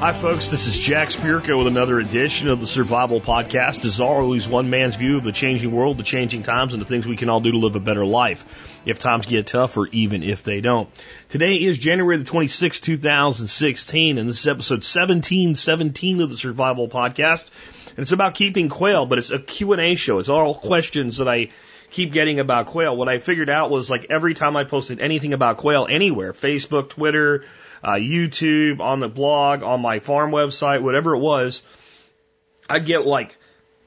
Hi, folks. This is Jack Spirko with another edition of the Survival Podcast. As always, one man's view of the changing world, the changing times, and the things we can all do to live a better life if times get tough or even if they don't. Today is January the 26th, 2016, and this is episode 1717 of the Survival Podcast. And it's about keeping quail, but it's a Q&A show. It's all questions that I keep getting about quail. What I figured out was like every time I posted anything about quail anywhere, Facebook, Twitter, uh, YouTube, on the blog, on my farm website, whatever it was, I'd get like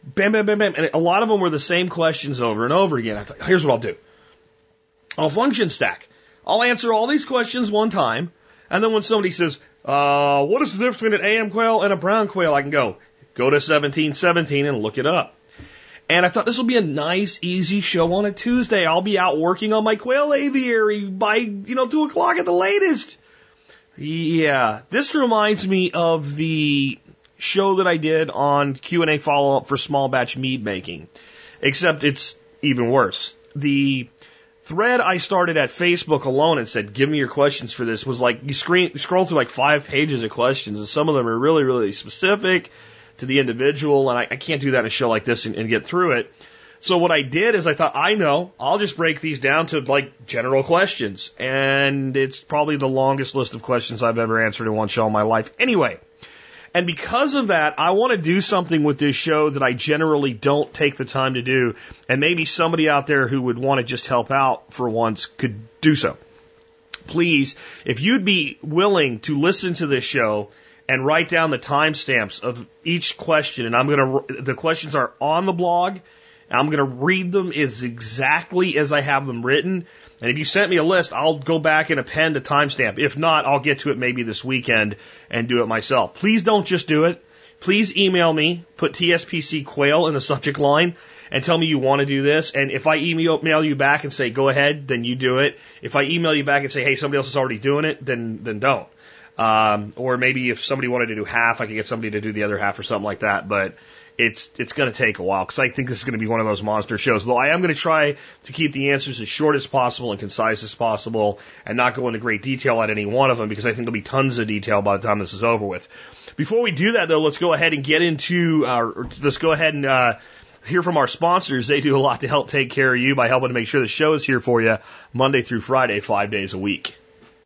bam, bam, bam, bam. And a lot of them were the same questions over and over again. I thought, here's what I'll do. I'll function stack. I'll answer all these questions one time. And then when somebody says, uh, what is the difference between an AM quail and a brown quail? I can go, go to 1717 and look it up. And I thought this will be a nice, easy show on a Tuesday. I'll be out working on my quail aviary by, you know, two o'clock at the latest. Yeah, this reminds me of the show that I did on Q&A follow-up for small batch mead making, except it's even worse. The thread I started at Facebook alone and said, give me your questions for this was like, you screen, scroll through like five pages of questions and some of them are really, really specific to the individual and I, I can't do that in a show like this and, and get through it. So what I did is I thought, I know, I'll just break these down to like general questions. And it's probably the longest list of questions I've ever answered in one show in my life. Anyway. And because of that, I want to do something with this show that I generally don't take the time to do. And maybe somebody out there who would want to just help out for once could do so. Please, if you'd be willing to listen to this show and write down the timestamps of each question, and I'm going to, the questions are on the blog I'm going to read them as exactly as I have them written. And if you sent me a list, I'll go back and append a timestamp. If not, I'll get to it maybe this weekend and do it myself. Please don't just do it. Please email me, put TSPC quail in the subject line and tell me you want to do this. And if I email you back and say go ahead, then you do it. If I email you back and say hey somebody else is already doing it, then then don't. Um, or maybe if somebody wanted to do half, I could get somebody to do the other half or something like that. But it's it's going to take a while because I think this is going to be one of those monster shows. Though I am going to try to keep the answers as short as possible and concise as possible, and not go into great detail at any one of them because I think there'll be tons of detail by the time this is over with. Before we do that, though, let's go ahead and get into our. Let's go ahead and. Uh, hear from our sponsors. They do a lot to help take care of you by helping to make sure the show is here for you Monday through Friday, five days a week.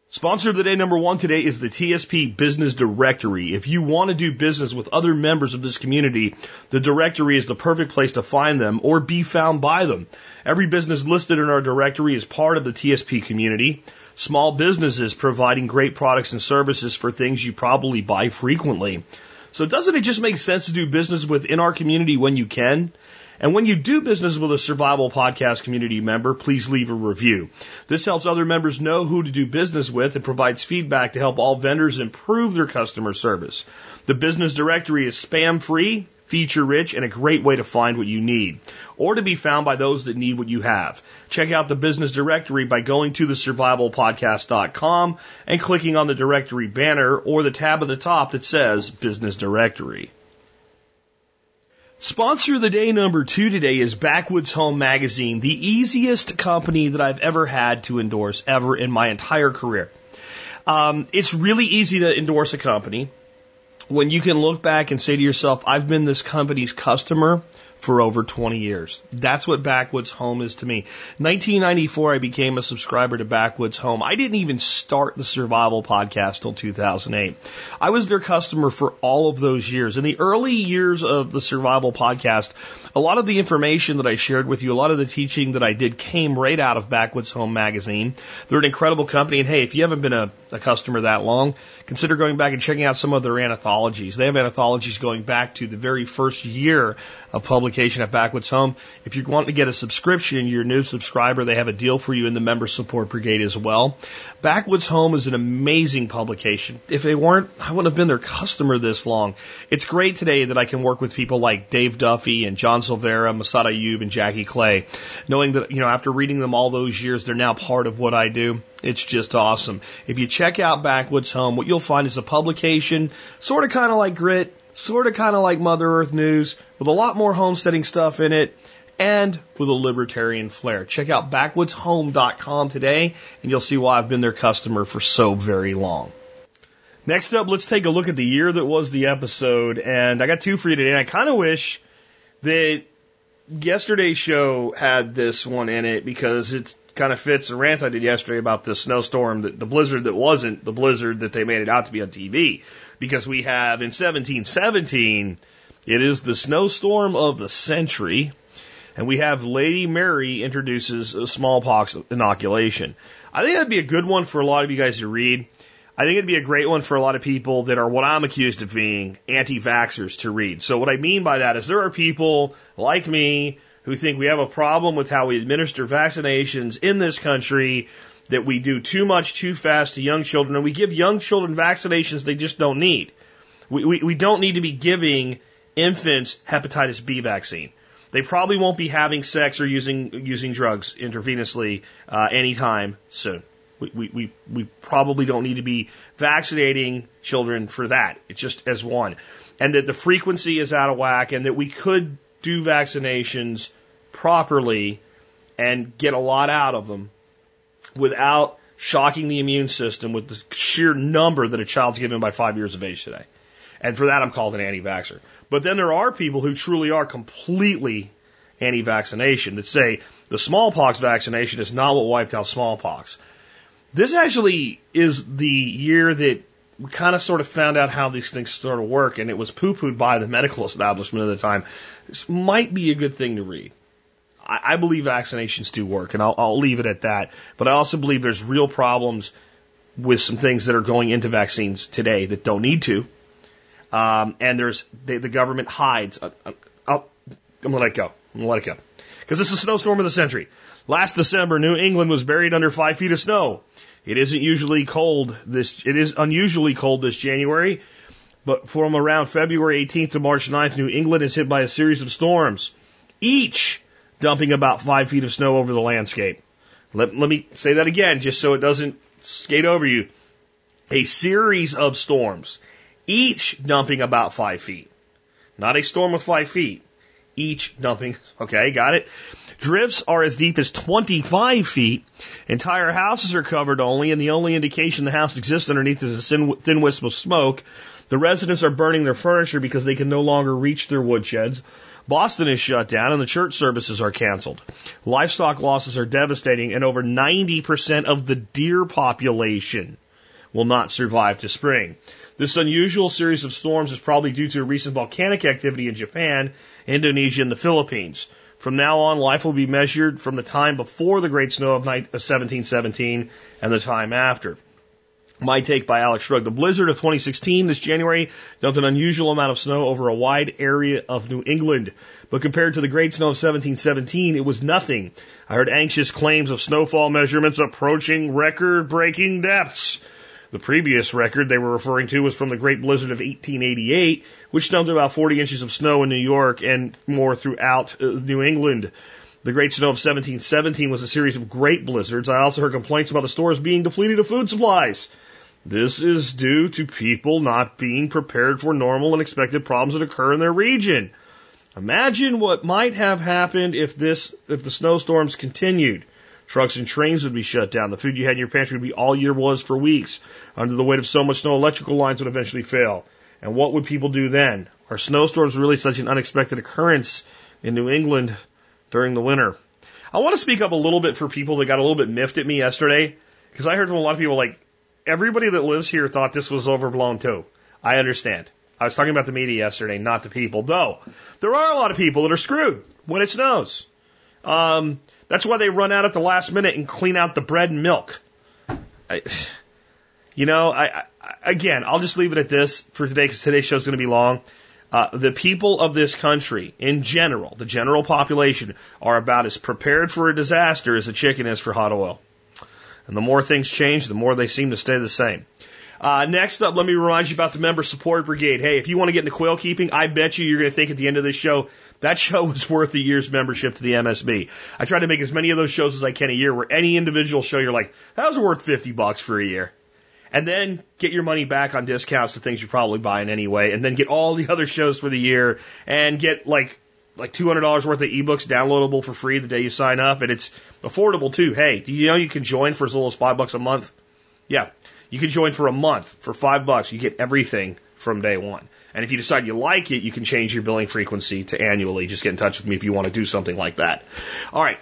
Sponsor of the day number one today is the TSP Business Directory. If you want to do business with other members of this community, the directory is the perfect place to find them or be found by them. Every business listed in our directory is part of the TSP community. Small businesses providing great products and services for things you probably buy frequently. So doesn't it just make sense to do business within our community when you can? And when you do business with a survival podcast community member, please leave a review. This helps other members know who to do business with and provides feedback to help all vendors improve their customer service. The business directory is spam free, feature rich, and a great way to find what you need or to be found by those that need what you have. Check out the business directory by going to thesurvivalpodcast.com and clicking on the directory banner or the tab at the top that says business directory. Sponsor of the day number two today is Backwoods Home Magazine, the easiest company that I've ever had to endorse ever in my entire career. Um, it's really easy to endorse a company when you can look back and say to yourself, I've been this company's customer for over 20 years. That's what Backwoods Home is to me. 1994, I became a subscriber to Backwoods Home. I didn't even start the survival podcast till 2008. I was their customer for all of those years. In the early years of the survival podcast, a lot of the information that I shared with you, a lot of the teaching that I did came right out of Backwoods Home magazine. They're an incredible company. And hey, if you haven't been a, a customer that long, consider going back and checking out some of their anthologies. They have anthologies going back to the very first year of publication at Backwoods Home. If you want to get a subscription, you're a new subscriber, they have a deal for you in the member support brigade as well. Backwoods Home is an amazing publication. If they weren't, I wouldn't have been their customer this long. It's great today that I can work with people like Dave Duffy and John Silveira, Massad Ayoob, and Jackie Clay, knowing that, you know, after reading them all those years, they're now part of what I do. It's just awesome. If you check out Backwoods Home, what you'll find is a publication, sort of kind of like Grit, sort of kind of like Mother Earth News, with a lot more homesteading stuff in it and with a libertarian flair. Check out backwoodshome.com today and you'll see why I've been their customer for so very long. Next up, let's take a look at the year that was the episode. And I got two for you today. And I kind of wish that yesterday's show had this one in it because it kind of fits the rant I did yesterday about the snowstorm, the, the blizzard that wasn't the blizzard that they made it out to be on TV. Because we have in 1717, it is the snowstorm of the century. And we have Lady Mary introduces a smallpox inoculation. I think that'd be a good one for a lot of you guys to read. I think it'd be a great one for a lot of people that are what I'm accused of being anti-vaxxers to read. So what I mean by that is there are people like me who think we have a problem with how we administer vaccinations in this country, that we do too much too fast to young children, and we give young children vaccinations they just don't need. We, we, we don't need to be giving infants hepatitis B vaccine. They probably won't be having sex or using using drugs intravenously uh, anytime soon. We, we, we, we probably don't need to be vaccinating children for that. It's just as one. And that the frequency is out of whack and that we could do vaccinations properly and get a lot out of them without shocking the immune system with the sheer number that a child's given by five years of age today. And for that, I'm called an anti-vaxxer. But then there are people who truly are completely anti-vaccination that say the smallpox vaccination is not what wiped out smallpox. This actually is the year that we kind of sort of found out how these things sort of work, and it was poo-pooed by the medical establishment at the time. This might be a good thing to read. I, I believe vaccinations do work, and I'll, I'll leave it at that. But I also believe there's real problems with some things that are going into vaccines today that don't need to. Um, and there's the, the government hides. Uh, uh, I'll, I'm gonna let it go. I'm gonna let it go because this is a snowstorm of the century. Last December, New England was buried under five feet of snow. It isn't usually cold this. It is unusually cold this January, but from around February 18th to March 9th, New England is hit by a series of storms, each dumping about five feet of snow over the landscape. Let, let me say that again, just so it doesn't skate over you. A series of storms each dumping about five feet. Not a storm of five feet. Each dumping, okay, got it? Drifts are as deep as 25 feet. Entire houses are covered only, and the only indication the house exists underneath is a thin wisp of smoke. The residents are burning their furniture because they can no longer reach their woodsheds. Boston is shut down and the church services are canceled. Livestock losses are devastating and over 90% of the deer population will not survive to spring. This unusual series of storms is probably due to recent volcanic activity in Japan, Indonesia, and the Philippines. From now on, life will be measured from the time before the Great Snow of 1717 uh, and the time after. My take by Alex Shrugged. The blizzard of 2016 this January dumped an unusual amount of snow over a wide area of New England. But compared to the Great Snow of 1717, it was nothing. I heard anxious claims of snowfall measurements approaching record breaking depths. The previous record they were referring to was from the Great Blizzard of 1888, which dumped about 40 inches of snow in New York and more throughout uh, New England. The Great Snow of 1717 was a series of great blizzards. I also heard complaints about the stores being depleted of food supplies. This is due to people not being prepared for normal and expected problems that occur in their region. Imagine what might have happened if this, if the snowstorms continued. Trucks and trains would be shut down. The food you had in your pantry would be all year was for weeks. Under the weight of so much snow, electrical lines would eventually fail. And what would people do then? Are snowstorms really such an unexpected occurrence in New England during the winter? I want to speak up a little bit for people that got a little bit miffed at me yesterday because I heard from a lot of people like everybody that lives here thought this was overblown too. I understand. I was talking about the media yesterday, not the people. Though there are a lot of people that are screwed when it snows. Um, that's why they run out at the last minute and clean out the bread and milk. I, you know, I, I, again, I'll just leave it at this for today because today's show is going to be long. Uh, the people of this country, in general, the general population, are about as prepared for a disaster as a chicken is for hot oil. And the more things change, the more they seem to stay the same. Uh, next up, let me remind you about the Member Support Brigade. Hey, if you want to get into quail keeping, I bet you you're going to think at the end of this show, that show was worth a year's membership to the MSB. I try to make as many of those shows as I can a year where any individual show you're like, that was worth 50 bucks for a year. And then get your money back on discounts to things you're probably buying anyway, and then get all the other shows for the year and get like like $200 worth of ebooks downloadable for free the day you sign up. And it's affordable too. Hey, do you know you can join for as little as five bucks a month? Yeah. You can join for a month for five bucks. You get everything from day one. And if you decide you like it, you can change your billing frequency to annually. Just get in touch with me if you want to do something like that. All right.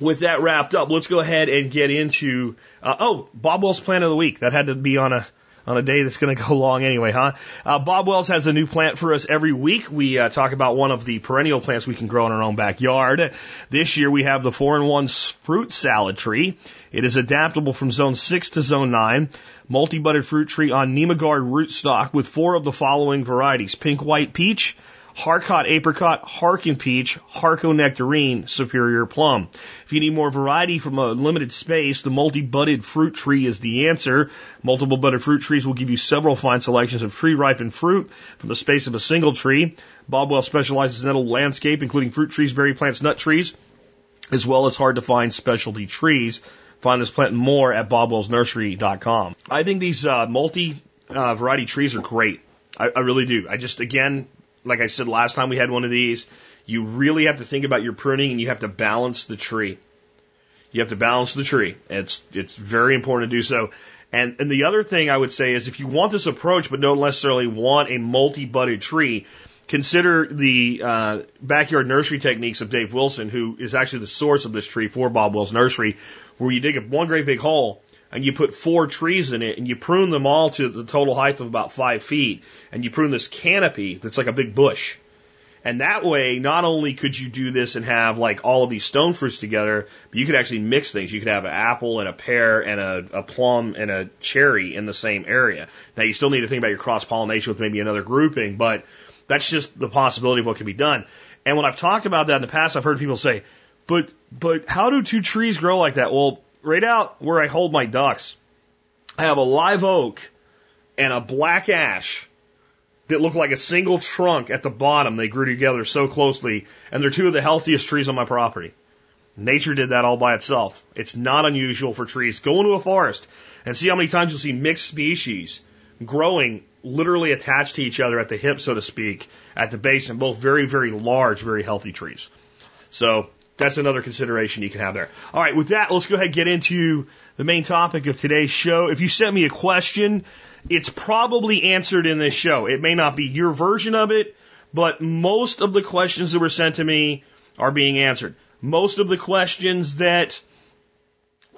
With that wrapped up, let's go ahead and get into, uh, oh, Bob Wells plan of the week. That had to be on a, on a day that's going to go long anyway, huh? Uh, Bob Wells has a new plant for us every week. We uh, talk about one of the perennial plants we can grow in our own backyard. This year we have the 4 in 1 fruit salad tree. It is adaptable from zone 6 to zone 9. Multi-budded fruit tree on Nemagard rootstock with four of the following varieties. Pink white peach, Harcot apricot, Harken peach, Harko nectarine, Superior plum. If you need more variety from a limited space, the multi-budded fruit tree is the answer. Multiple budded fruit trees will give you several fine selections of tree ripened fruit from the space of a single tree. Bobwell specializes in edible landscape, including fruit trees, berry plants, nut trees, as well as hard to find specialty trees. Find this plant more at bobwellsnursery.com. I think these uh, multi uh, variety trees are great. I, I really do. I just, again, like I said last time we had one of these, you really have to think about your pruning and you have to balance the tree. You have to balance the tree. It's it's very important to do so. And and the other thing I would say is if you want this approach but don't necessarily want a multi-budded tree, consider the uh, backyard nursery techniques of Dave Wilson, who is actually the source of this tree for Bob Wells Nursery, where you dig a one great big hole and you put four trees in it and you prune them all to the total height of about five feet and you prune this canopy that's like a big bush. And that way, not only could you do this and have like all of these stone fruits together, but you could actually mix things. You could have an apple and a pear and a, a plum and a cherry in the same area. Now you still need to think about your cross pollination with maybe another grouping, but that's just the possibility of what can be done. And when I've talked about that in the past, I've heard people say, but, but how do two trees grow like that? Well, right out where I hold my ducks, I have a live oak and a black ash that look like a single trunk at the bottom. They grew together so closely, and they're two of the healthiest trees on my property. Nature did that all by itself. It's not unusual for trees. Go into a forest and see how many times you'll see mixed species growing literally attached to each other at the hip, so to speak, at the base, and both very, very large, very healthy trees. So that's another consideration you can have there. All right, with that, let's go ahead and get into the main topic of today's show. If you sent me a question, it's probably answered in this show. It may not be your version of it, but most of the questions that were sent to me are being answered. Most of the questions that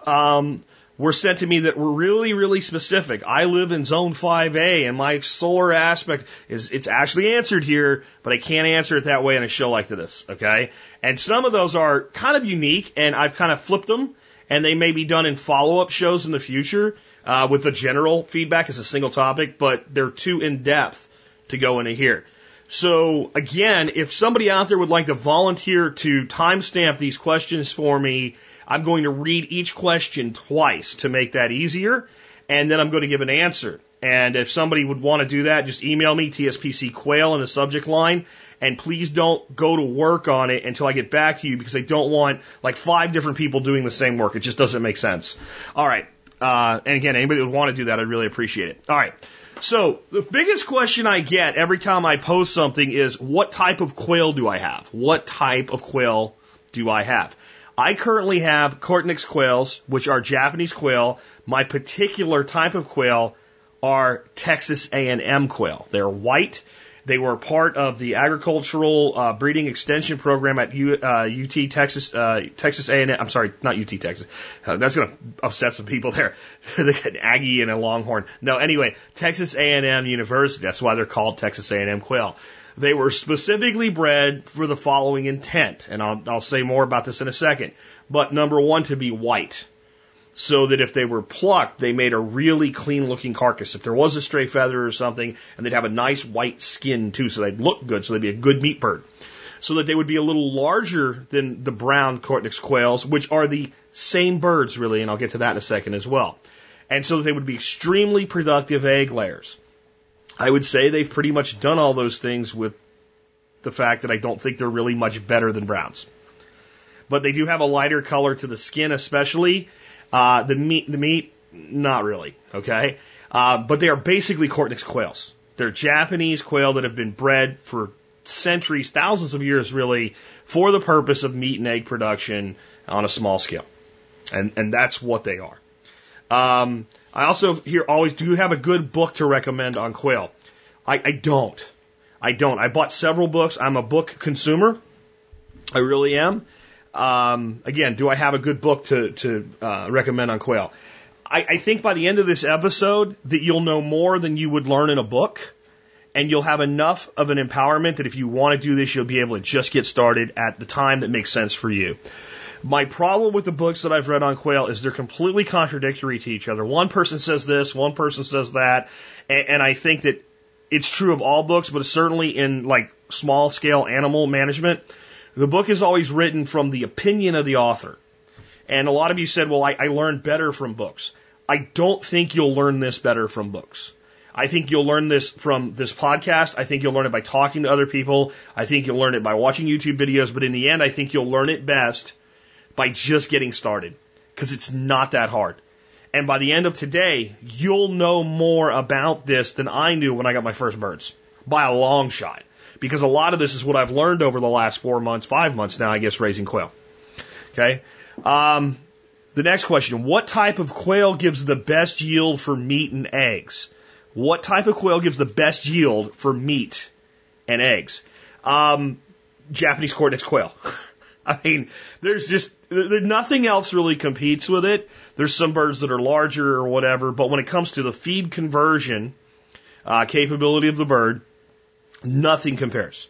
um, were sent to me that were really, really specific. I live in zone 5A and my solar aspect is, it's actually answered here, but I can't answer it that way in a show like this, okay? And some of those are kind of unique and I've kind of flipped them and they may be done in follow up shows in the future, uh, with the general feedback as a single topic, but they're too in depth to go into here. So again, if somebody out there would like to volunteer to timestamp these questions for me I'm going to read each question twice to make that easier, and then I'm going to give an answer. And if somebody would want to do that, just email me, TSPC Quail in the subject line. And please don't go to work on it until I get back to you because I don't want like five different people doing the same work. It just doesn't make sense. All right. Uh, and again, anybody would want to do that, I'd really appreciate it. All right. So the biggest question I get every time I post something is what type of quail do I have? What type of quail do I have? I currently have Coturnix quails, which are Japanese quail. My particular type of quail are Texas A&M quail. They're white. They were part of the agricultural uh, breeding extension program at U, uh, UT Texas uh, Texas A&M. I'm sorry, not UT Texas. Uh, that's going to upset some people there. they got an Aggie and a Longhorn. No, anyway, Texas A&M University. That's why they're called Texas A&M quail. They were specifically bred for the following intent, and I'll, I'll say more about this in a second. But number one, to be white. So that if they were plucked, they made a really clean looking carcass. If there was a stray feather or something, and they'd have a nice white skin too, so they'd look good, so they'd be a good meat bird. So that they would be a little larger than the brown Coturnix quails, which are the same birds really, and I'll get to that in a second as well. and so that they would be extremely productive egg layers. I would say they've pretty much done all those things with the fact that I don't think they're really much better than browns. But they do have a lighter color to the skin, especially. Uh, the meat, the meat, not really. Okay, uh, but they are basically Coturnix quails. They're Japanese quail that have been bred for centuries, thousands of years, really, for the purpose of meat and egg production on a small scale, and and that's what they are. Um, I also here always do you have a good book to recommend on quail. I, I don't. I don't. I bought several books. I'm a book consumer. I really am. Um, again, do I have a good book to, to uh, recommend on quail? I, I think by the end of this episode that you'll know more than you would learn in a book, and you'll have enough of an empowerment that if you want to do this, you'll be able to just get started at the time that makes sense for you. My problem with the books that I've read on quail is they're completely contradictory to each other. One person says this, one person says that, and, and I think that it's true of all books, but certainly in like small scale animal management, the book is always written from the opinion of the author. And a lot of you said, well, I, I learned better from books. I don't think you'll learn this better from books. I think you'll learn this from this podcast. I think you'll learn it by talking to other people. I think you'll learn it by watching YouTube videos. But in the end, I think you'll learn it best by just getting started because it's not that hard. And by the end of today, you'll know more about this than I knew when I got my first birds by a long shot. Because a lot of this is what I've learned over the last four months, five months now, I guess, raising quail. Okay. Um, the next question What type of quail gives the best yield for meat and eggs? What type of quail gives the best yield for meat and eggs? Um, Japanese Coturnix quail. I mean, there's just there, nothing else really competes with it. There's some birds that are larger or whatever, but when it comes to the feed conversion uh, capability of the bird, nothing compares.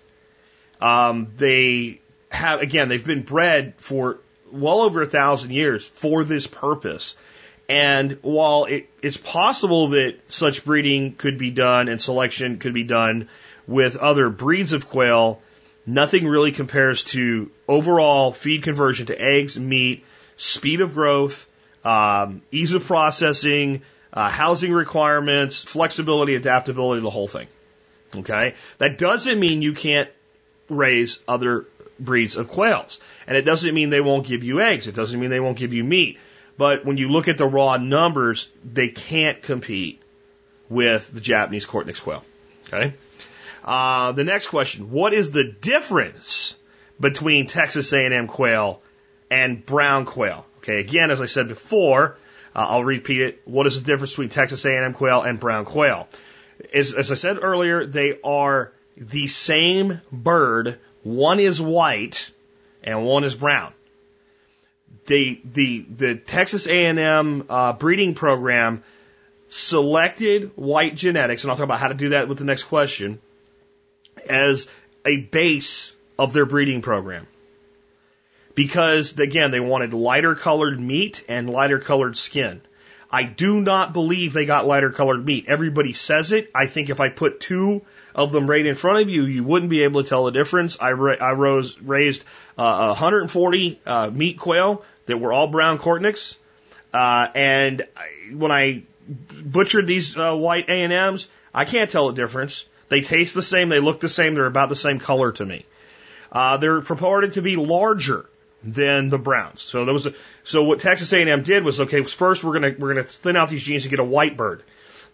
Um, they have again, they've been bred for well over a thousand years for this purpose. And while it, it's possible that such breeding could be done and selection could be done with other breeds of quail, nothing really compares to overall feed conversion to eggs, meat, speed of growth, um, ease of processing, uh, housing requirements, flexibility, adaptability, the whole thing. Okay? That doesn't mean you can't raise other breeds of quails. And it doesn't mean they won't give you eggs. It doesn't mean they won't give you meat. But when you look at the raw numbers, they can't compete with the Japanese Coturnix quail. Okay. Uh, the next question: What is the difference between Texas A&M quail and brown quail? Okay. Again, as I said before, uh, I'll repeat it. What is the difference between Texas A&M quail and brown quail? As, as I said earlier, they are the same bird. One is white and one is brown they the the Texas A&M uh, breeding program selected white genetics, and I'll talk about how to do that with the next question, as a base of their breeding program. Because again, they wanted lighter colored meat and lighter colored skin. I do not believe they got lighter colored meat. Everybody says it. I think if I put two of them right in front of you, you wouldn't be able to tell the difference. I, ra- I rose, raised uh, 140 uh, meat quail that were all brown Coturnix. Uh, and when I butchered these uh, white A&Ms, I can't tell the difference. They taste the same, they look the same, they're about the same color to me. Uh, they're purported to be larger than the browns. So there was a, so what Texas A&M did was okay. First, we're gonna we're gonna thin out these genes to get a white bird.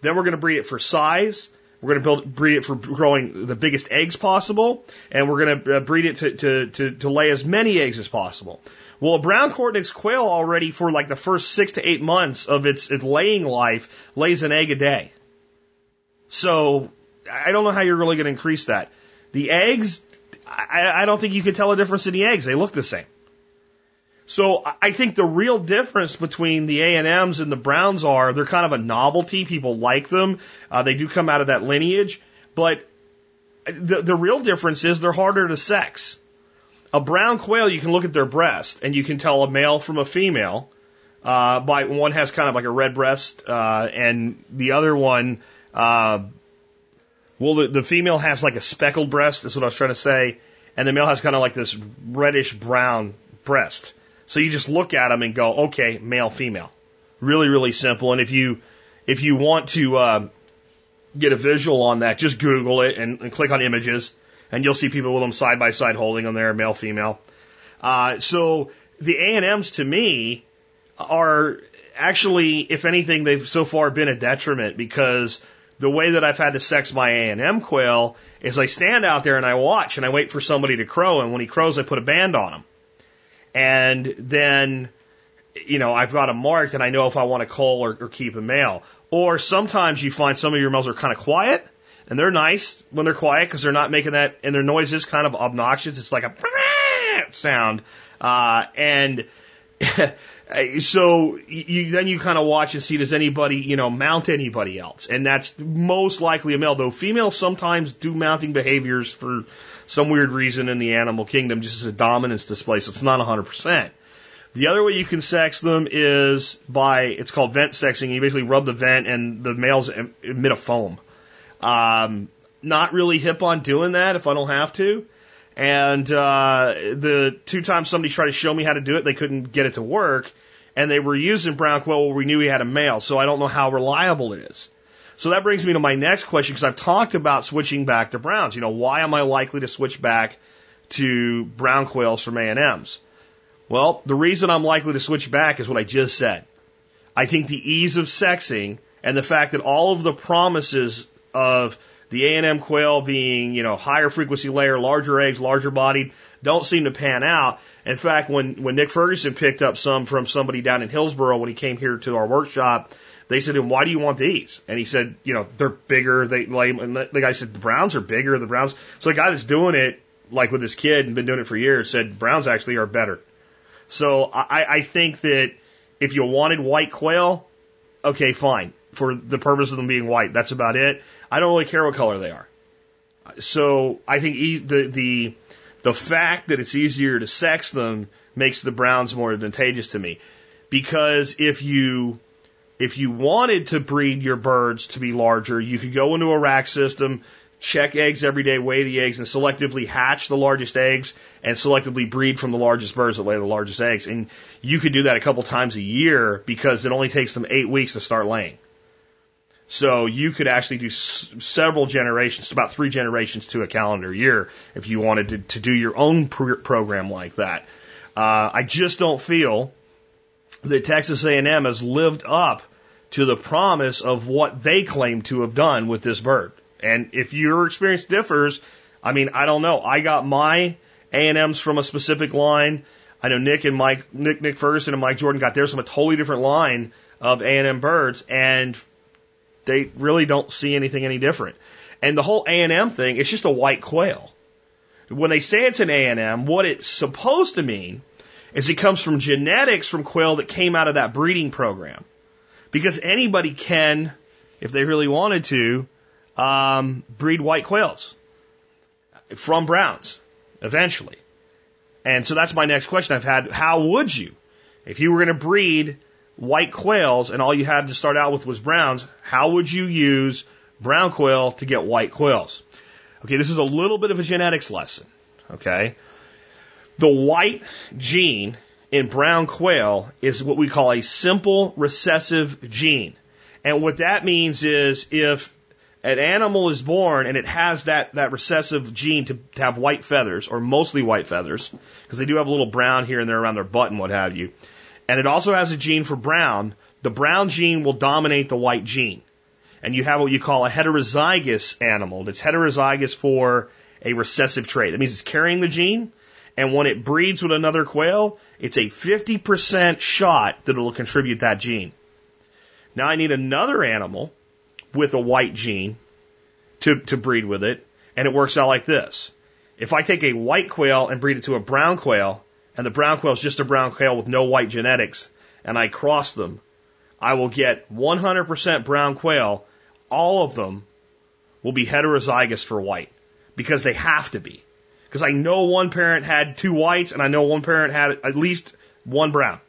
Then we're gonna breed it for size. We're gonna build breed it for growing the biggest eggs possible, and we're gonna uh, breed it to, to to to lay as many eggs as possible. Well, a brown Coturnix quail already for like the first six to eight months of its, its laying life lays an egg a day. So I don't know how you're really going to increase that. The eggs, I, I don't think you can tell a difference in the eggs. They look the same. So I think the real difference between the A and M's and the Browns are they're kind of a novelty. People like them. Uh, they do come out of that lineage, but the the real difference is they're harder to sex. A brown quail, you can look at their breast and you can tell a male from a female. Uh, by one has kind of like a red breast, uh, and the other one, uh, well, the, the female has like a speckled breast. That's what I was trying to say, and the male has kind of like this reddish brown breast. So you just look at them and go, okay, male, female, Really, really simple. And if you if you want to uh, get a visual on that, just Google it and, and click on images, and you'll see people with them side by side holding them there, male, female. Uh, so the A and M's to me are actually, if anything, they've so far been a detriment because the way that I've had to sex my A&M quail is I stand out there and I watch and I wait for somebody to crow and when he crows I put a band on him. And then, you know, I've got him marked and I know if I want to call or, or keep a male. Or sometimes you find some of your males are kind of quiet and they're nice when they're quiet because they're not making that, and their noise is kind of obnoxious. It's like a sound. Uh, and so you, then you kind of watch and see does anybody, you know, mount anybody else, and that's most likely a male. Though females sometimes do mounting behaviors for some weird reason in the animal kingdom, just as a dominance display. So it's not 100%. The other way you can sex them is by it's called vent sexing. You basically rub the vent, and the males emit a foam. Um, not really hip on doing that if I don't have to. And uh, the two times somebody tried to show me how to do it, they couldn't get it to work. And they were using brown quail where we knew he had a male, so I don't know how reliable it is. So that brings me to my next question because I've talked about switching back to browns. You know, why am I likely to switch back to brown quails from A&Ms? Well, the reason I'm likely to switch back is what I just said. I think the ease of sexing and the fact that all of the promises of the A&M quail being, you know, higher frequency layer, larger eggs, larger bodied, don't seem to pan out. In fact, when, when Nick Ferguson picked up some from somebody down in Hillsboro when he came here to our workshop, they said to him, why do you want these? And he said, you know, they're bigger. They like, and the guy said, the Browns are bigger. The Browns. So the guy that's doing it, like with his kid and been doing it for years, said Browns actually are better. So I, I think that if you wanted white quail, okay, fine. For the purpose of them being white, that's about it. I don't really care what color they are. So I think e- the the the fact that it's easier to sex them makes the browns more advantageous to me. Because if you if you wanted to breed your birds to be larger, you could go into a rack system, check eggs every day, weigh the eggs, and selectively hatch the largest eggs and selectively breed from the largest birds that lay the largest eggs. And you could do that a couple times a year because it only takes them eight weeks to start laying. So you could actually do s- several generations, about three generations to a calendar year, if you wanted to, to do your own pr- program like that. Uh, I just don't feel that Texas A&M has lived up to the promise of what they claim to have done with this bird. And if your experience differs, I mean, I don't know. I got my A&Ms from a specific line. I know Nick and Mike, Nick, Nick Ferguson and Mike Jordan got theirs from a totally different line of A&M birds. And they really don't see anything any different. And the whole A&M thing, it's just a white quail. When they say it's an A&M, what it's supposed to mean is it comes from genetics from quail that came out of that breeding program. Because anybody can, if they really wanted to, um, breed white quails from browns eventually. And so that's my next question I've had. How would you, if you were going to breed white quails and all you had to start out with was browns, how would you use brown quail to get white quails? Okay, this is a little bit of a genetics lesson. Okay. The white gene in brown quail is what we call a simple recessive gene. And what that means is if an animal is born and it has that, that recessive gene to, to have white feathers, or mostly white feathers, because they do have a little brown here and there around their butt and what have you, and it also has a gene for brown, the brown gene will dominate the white gene. And you have what you call a heterozygous animal that's heterozygous for a recessive trait. That means it's carrying the gene, and when it breeds with another quail, it's a 50% shot that it'll contribute that gene. Now I need another animal with a white gene to, to breed with it, and it works out like this. If I take a white quail and breed it to a brown quail, and the brown quail is just a brown quail with no white genetics, and I cross them, I will get 100% brown quail. All of them will be heterozygous for white because they have to be. Because I know one parent had two whites and I know one parent had at least one brown.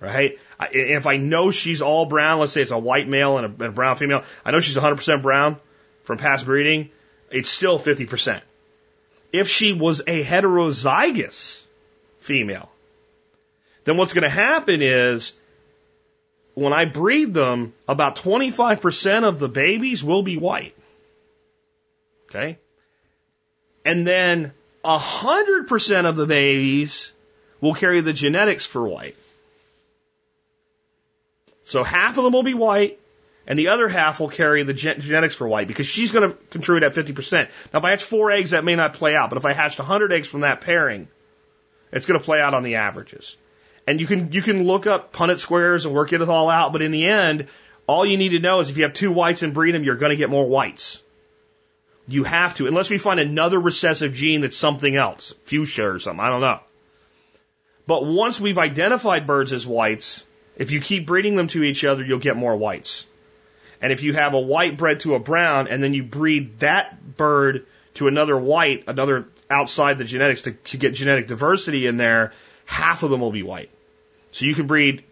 Right? If I know she's all brown, let's say it's a white male and a, and a brown female, I know she's 100% brown from past breeding, it's still 50%. If she was a heterozygous female, then what's going to happen is when I breed them, about 25% of the babies will be white. Okay? And then 100% of the babies will carry the genetics for white. So half of them will be white, and the other half will carry the gen- genetics for white because she's going to contribute at 50%. Now, if I hatch four eggs, that may not play out, but if I hatched 100 eggs from that pairing, it's going to play out on the averages. And you can you can look up Punnett squares and work it all out, but in the end, all you need to know is if you have two whites and breed them, you're going to get more whites. You have to, unless we find another recessive gene that's something else, fuchsia or something. I don't know. But once we've identified birds as whites, if you keep breeding them to each other, you'll get more whites. And if you have a white bred to a brown and then you breed that bird to another white, another outside the genetics to, to get genetic diversity in there, half of them will be white. So you can breed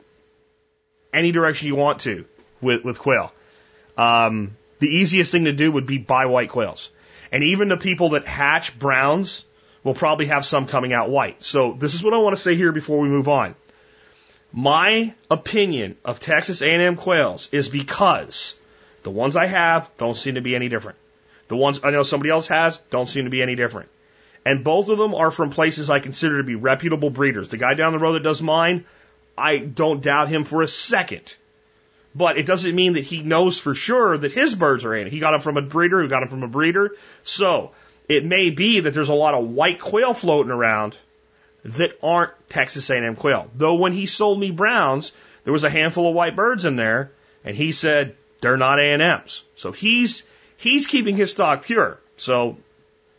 any direction you want to with, with quail. Um, the easiest thing to do would be buy white quails. And even the people that hatch browns will probably have some coming out white. So this is what I want to say here before we move on. My opinion of Texas A&M quails is because the ones I have don't seem to be any different. The ones I know somebody else has don't seem to be any different. And both of them are from places I consider to be reputable breeders. The guy down the road that does mine, I don't doubt him for a second. But it doesn't mean that he knows for sure that his birds are in. He got them from a breeder who got them from a breeder. So it may be that there's a lot of white quail floating around that aren't Texas A&M quail. Though when he sold me browns, there was a handful of white birds in there, and he said they're not A&Ms. So he's he's keeping his stock pure. So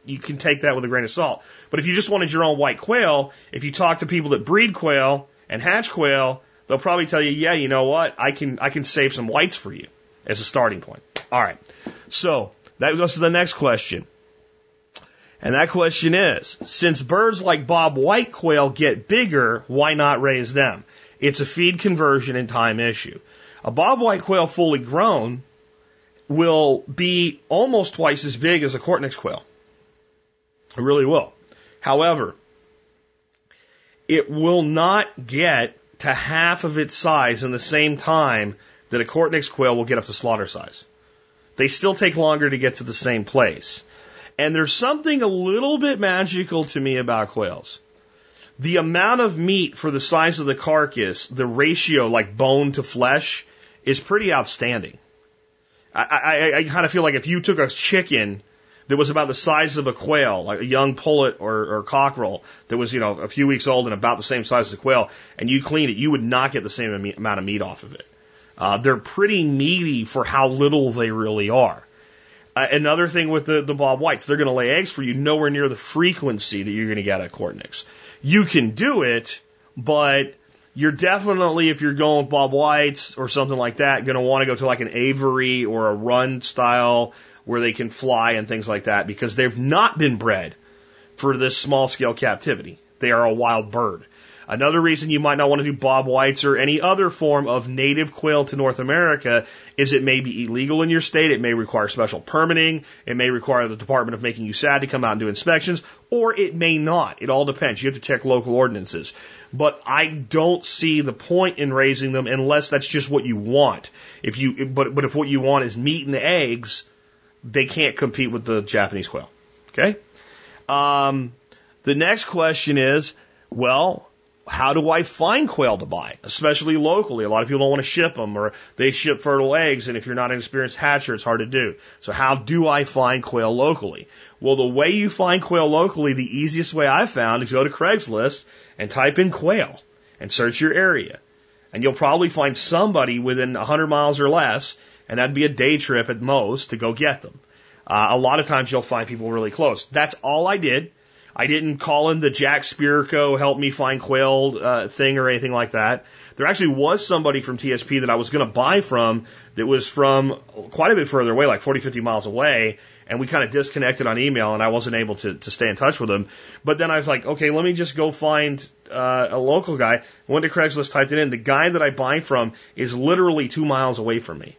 you can take that with a grain of salt. But if you just wanted your own white quail, if you talk to people that breed quail and hatch quail, they'll probably tell you, yeah, you know what, I can I can save some whites for you as a starting point. All right. So that goes to the next question. And that question is, since birds like Bob White quail get bigger, why not raise them? It's a feed conversion and time issue. A Bob White quail fully grown will be almost twice as big as a Coturnix quail. It really will. However, it will not get to half of its size in the same time that a Coturnix quail will get up to slaughter size. They still take longer to get to the same place. And there's something a little bit magical to me about quails. The amount of meat for the size of the carcass, the ratio like bone to flesh, is pretty outstanding. I, I, I kind of feel like if you took a chicken that was about the size of a quail, like a young pullet or, or cockerel that was, you know, a few weeks old and about the same size as a quail, and you cleaned it, you would not get the same amount of meat off of it. Uh, they're pretty meaty for how little they really are. Uh, another thing with the, the Bob Whites, they're going to lay eggs for you nowhere near the frequency that you're going to get at Coturnix. You can do it, but you're definitely, if you're going with Bob Whites or something like that, going to want to go to like an aviary or a run style where they can fly and things like that because they've not been bred for this small scale captivity. They are a wild bird. Another reason you might not want to do bob whites or any other form of native quail to North America is it may be illegal in your state. It may require special permitting. It may require the Department of Making You Sad to come out and do inspections, or it may not. It all depends. You have to check local ordinances. But I don't see the point in raising them unless that's just what you want. If you, but, but if what you want is meat and eggs, they can't compete with the Japanese quail. Okay? Um, the next question is, well, how do I find quail to buy, especially locally? A lot of people don't want to ship them or they ship fertile eggs. And if you're not an experienced hatcher, it's hard to do. So how do I find quail locally? Well, the way you find quail locally, the easiest way I've found is go to Craigslist and type in quail and search your area. And you'll probably find somebody within 100 miles or less, and that'd be a day trip at most to go get them. Uh, a lot of times you'll find people really close. That's all I did. I didn't call in the Jack Spirko help me find quail uh, thing or anything like that. There actually was somebody from TSP that I was going to buy from that was from quite a bit further away, like 40, 50 miles away. And we kind of disconnected on email and I wasn't able to, to stay in touch with him. But then I was like, okay, let me just go find uh, a local guy. Went to Craigslist, typed it in. The guy that I buy from is literally two miles away from me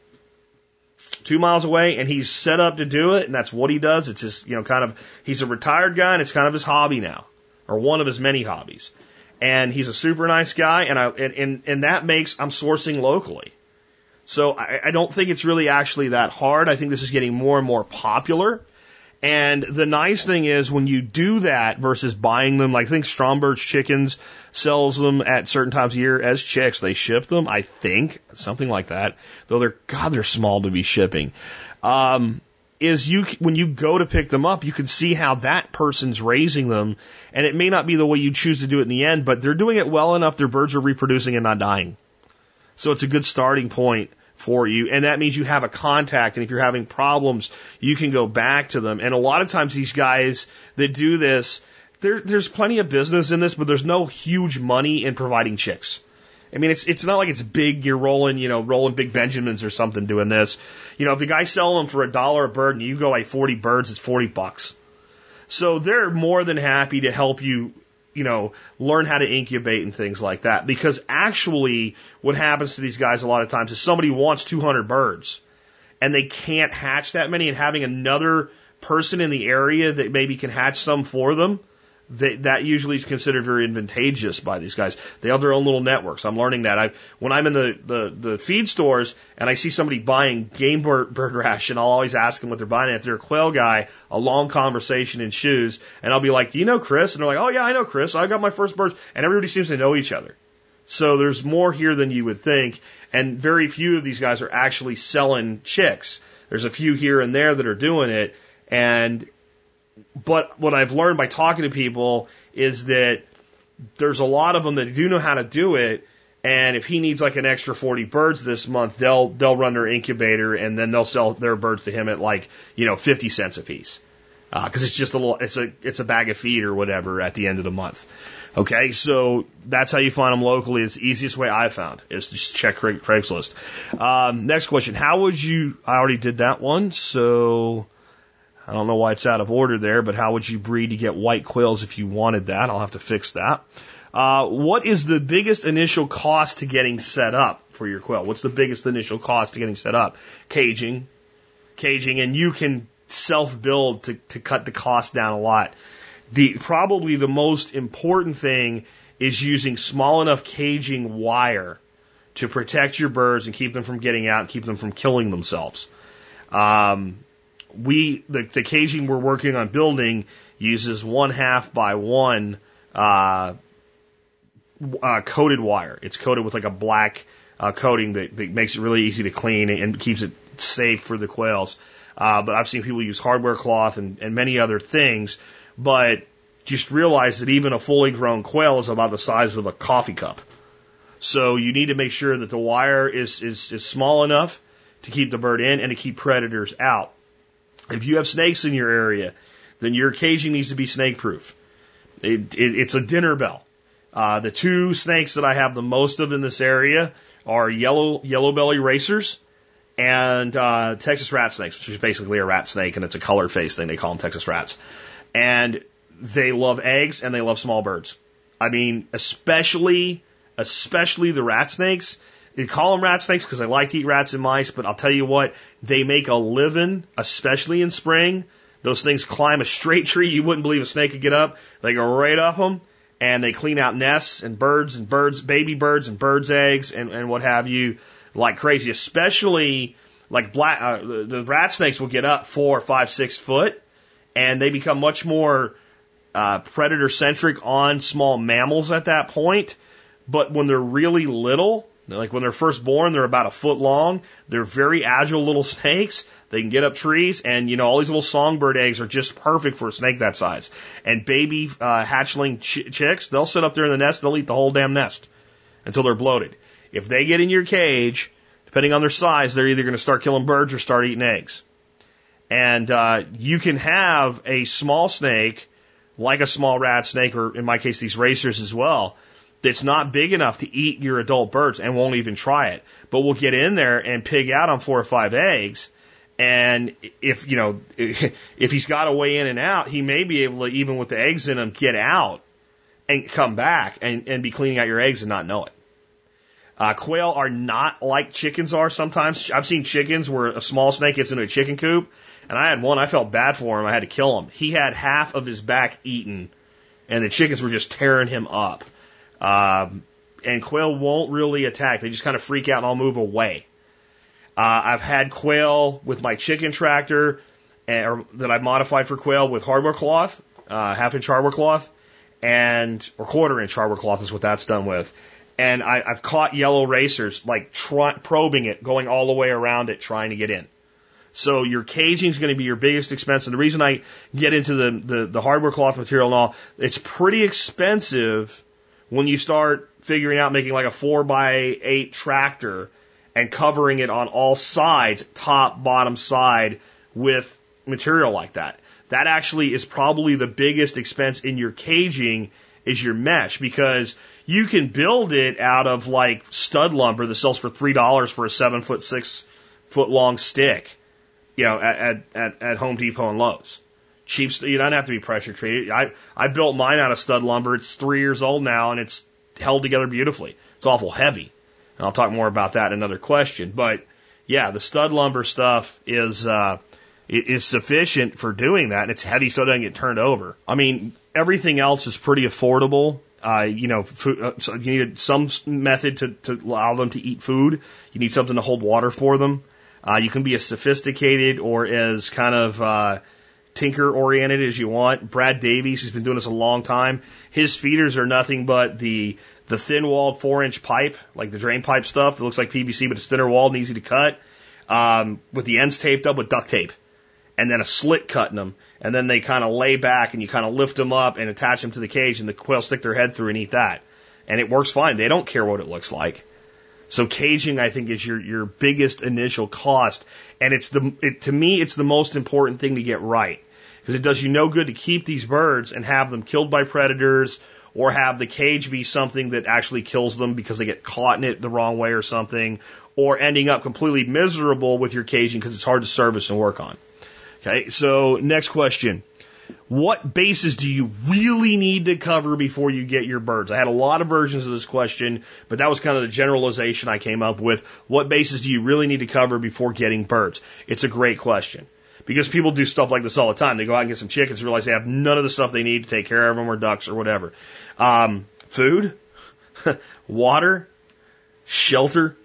two miles away and he's set up to do it and that's what he does. It's just, you know, kind of, he's a retired guy and it's kind of his hobby now or one of his many hobbies. And he's a super nice guy and I, and, and, and that makes, I'm sourcing locally. So I, I don't think it's really actually that hard. I think this is getting more and more popular. And the nice thing is when you do that versus buying them, like I think Stromberg's Chickens sells them at certain times of year as chicks. They ship them, I think, something like that. Though they're, God, they're small to be shipping. Um, is you, when you go to pick them up, you can see how that person's raising them. And it may not be the way you choose to do it in the end, but they're doing it well enough. Their birds are reproducing and not dying. So it's a good starting point for you. And that means you have a contact. And if you're having problems, you can go back to them. And a lot of times these guys that do this, there, there's plenty of business in this, but there's no huge money in providing chicks. I mean, it's it's not like it's big. You're rolling, you know, rolling big Benjamins or something doing this. You know, if the guy's selling them for a dollar a bird and you go like 40 birds, it's 40 bucks. So they're more than happy to help you you know, learn how to incubate and things like that. Because actually, what happens to these guys a lot of times is somebody wants 200 birds and they can't hatch that many, and having another person in the area that maybe can hatch some for them they, that usually is considered very advantageous by these guys. They have their own little networks. I'm learning that. I, when I'm in the, the, the feed stores and I see somebody buying game bird, bird ration, I'll always ask them what they're buying. If they're a quail guy, a long conversation ensues, and I'll be like, "Do you know Chris?" And they're like, "Oh yeah, I know Chris. I got my first birds." And everybody seems to know each other. So there's more here than you would think, and very few of these guys are actually selling chicks. There's a few here and there that are doing it, and but what I've learned by talking to people is that there's a lot of them that do know how to do it. And if he needs like an extra 40 birds this month, they'll, they'll run their incubator and then they'll sell their birds to him at like, you know, 50 cents a piece. Uh, cause it's just a little, it's a, it's a bag of feed or whatever at the end of the month. Okay. So that's how you find them locally. It's the easiest way I found is to just check Craigslist. Um, next question. How would you, I already did that one. So, I don't know why it's out of order there, but how would you breed to get white quails if you wanted that? I'll have to fix that. Uh, what is the biggest initial cost to getting set up for your quail? What's the biggest initial cost to getting set up? Caging, caging, and you can self build to, to cut the cost down a lot. The probably the most important thing is using small enough caging wire to protect your birds and keep them from getting out and keep them from killing themselves. Um, we the, the caging we're working on building uses one half by one uh, uh, coated wire. It's coated with like a black uh, coating that, that makes it really easy to clean and keeps it safe for the quails. Uh, but I've seen people use hardware cloth and, and many other things. But just realize that even a fully grown quail is about the size of a coffee cup. So you need to make sure that the wire is, is, is small enough to keep the bird in and to keep predators out. If you have snakes in your area, then your caging needs to be snake proof. It, it, it's a dinner bell. Uh, the two snakes that I have the most of in this area are yellow yellow belly racers and uh, Texas rat snakes, which is basically a rat snake and it's a color phase thing. They call them Texas rats, and they love eggs and they love small birds. I mean, especially especially the rat snakes. You call them rat snakes because they like to eat rats and mice, but I'll tell you what, they make a living, especially in spring. Those things climb a straight tree you wouldn't believe a snake could get up. They go right up them and they clean out nests and birds and birds, baby birds and birds' eggs and, and what have you like crazy, especially like black, uh, the, the rat snakes will get up four, five, six foot and they become much more uh, predator centric on small mammals at that point. But when they're really little, like when they're first born, they're about a foot long. They're very agile little snakes. They can get up trees, and you know all these little songbird eggs are just perfect for a snake that size. And baby uh, hatchling ch- chicks, they'll sit up there in the nest. They'll eat the whole damn nest until they're bloated. If they get in your cage, depending on their size, they're either going to start killing birds or start eating eggs. And uh, you can have a small snake, like a small rat snake, or in my case, these racers as well that's not big enough to eat your adult birds and won't even try it, but will get in there and pig out on four or five eggs. And if, you know, if he's got a way in and out, he may be able to, even with the eggs in him, get out and come back and, and be cleaning out your eggs and not know it. Uh, quail are not like chickens are sometimes. I've seen chickens where a small snake gets into a chicken coop, and I had one, I felt bad for him. I had to kill him. He had half of his back eaten, and the chickens were just tearing him up. Um, and quail won't really attack. They just kind of freak out and all move away. Uh, I've had quail with my chicken tractor and, or, that I modified for quail with hardware cloth, uh, half inch hardware cloth, and or quarter inch hardware cloth is what that's done with. And I, I've caught yellow racers like try, probing it, going all the way around it, trying to get in. So your caging is going to be your biggest expense. And the reason I get into the, the, the hardware cloth material and all, it's pretty expensive when you start figuring out making like a four by eight tractor and covering it on all sides, top, bottom side with material like that. That actually is probably the biggest expense in your caging is your mesh because you can build it out of like stud lumber that sells for three dollars for a seven foot six foot long stick, you know, at, at, at Home Depot and Lowe's. Cheap, you don't have to be pressure treated. I I built mine out of stud lumber. It's three years old now and it's held together beautifully. It's awful heavy, and I'll talk more about that in another question. But yeah, the stud lumber stuff is uh, is sufficient for doing that, and it's heavy so it doesn't get turned over. I mean, everything else is pretty affordable. Uh, you know, food, uh, so you need some method to, to allow them to eat food. You need something to hold water for them. Uh, you can be as sophisticated or as kind of uh, tinker oriented as you want. Brad Davies, who's been doing this a long time, his feeders are nothing but the the thin walled four inch pipe, like the drain pipe stuff. It looks like PVC, but it's thinner walled and easy to cut, um, with the ends taped up with duct tape and then a slit cutting them. And then they kind of lay back and you kind of lift them up and attach them to the cage and the quail stick their head through and eat that. And it works fine. They don't care what it looks like. So caging, I think, is your, your biggest initial cost. And it's the, it, to me, it's the most important thing to get right. Because it does you no good to keep these birds and have them killed by predators or have the cage be something that actually kills them because they get caught in it the wrong way or something or ending up completely miserable with your caging because it's hard to service and work on. Okay, so next question. What bases do you really need to cover before you get your birds? I had a lot of versions of this question, but that was kind of the generalization I came up with. What bases do you really need to cover before getting birds? It's a great question because people do stuff like this all the time. They go out and get some chickens, and realize they have none of the stuff they need to take care of them or ducks or whatever. Um, food, water, shelter,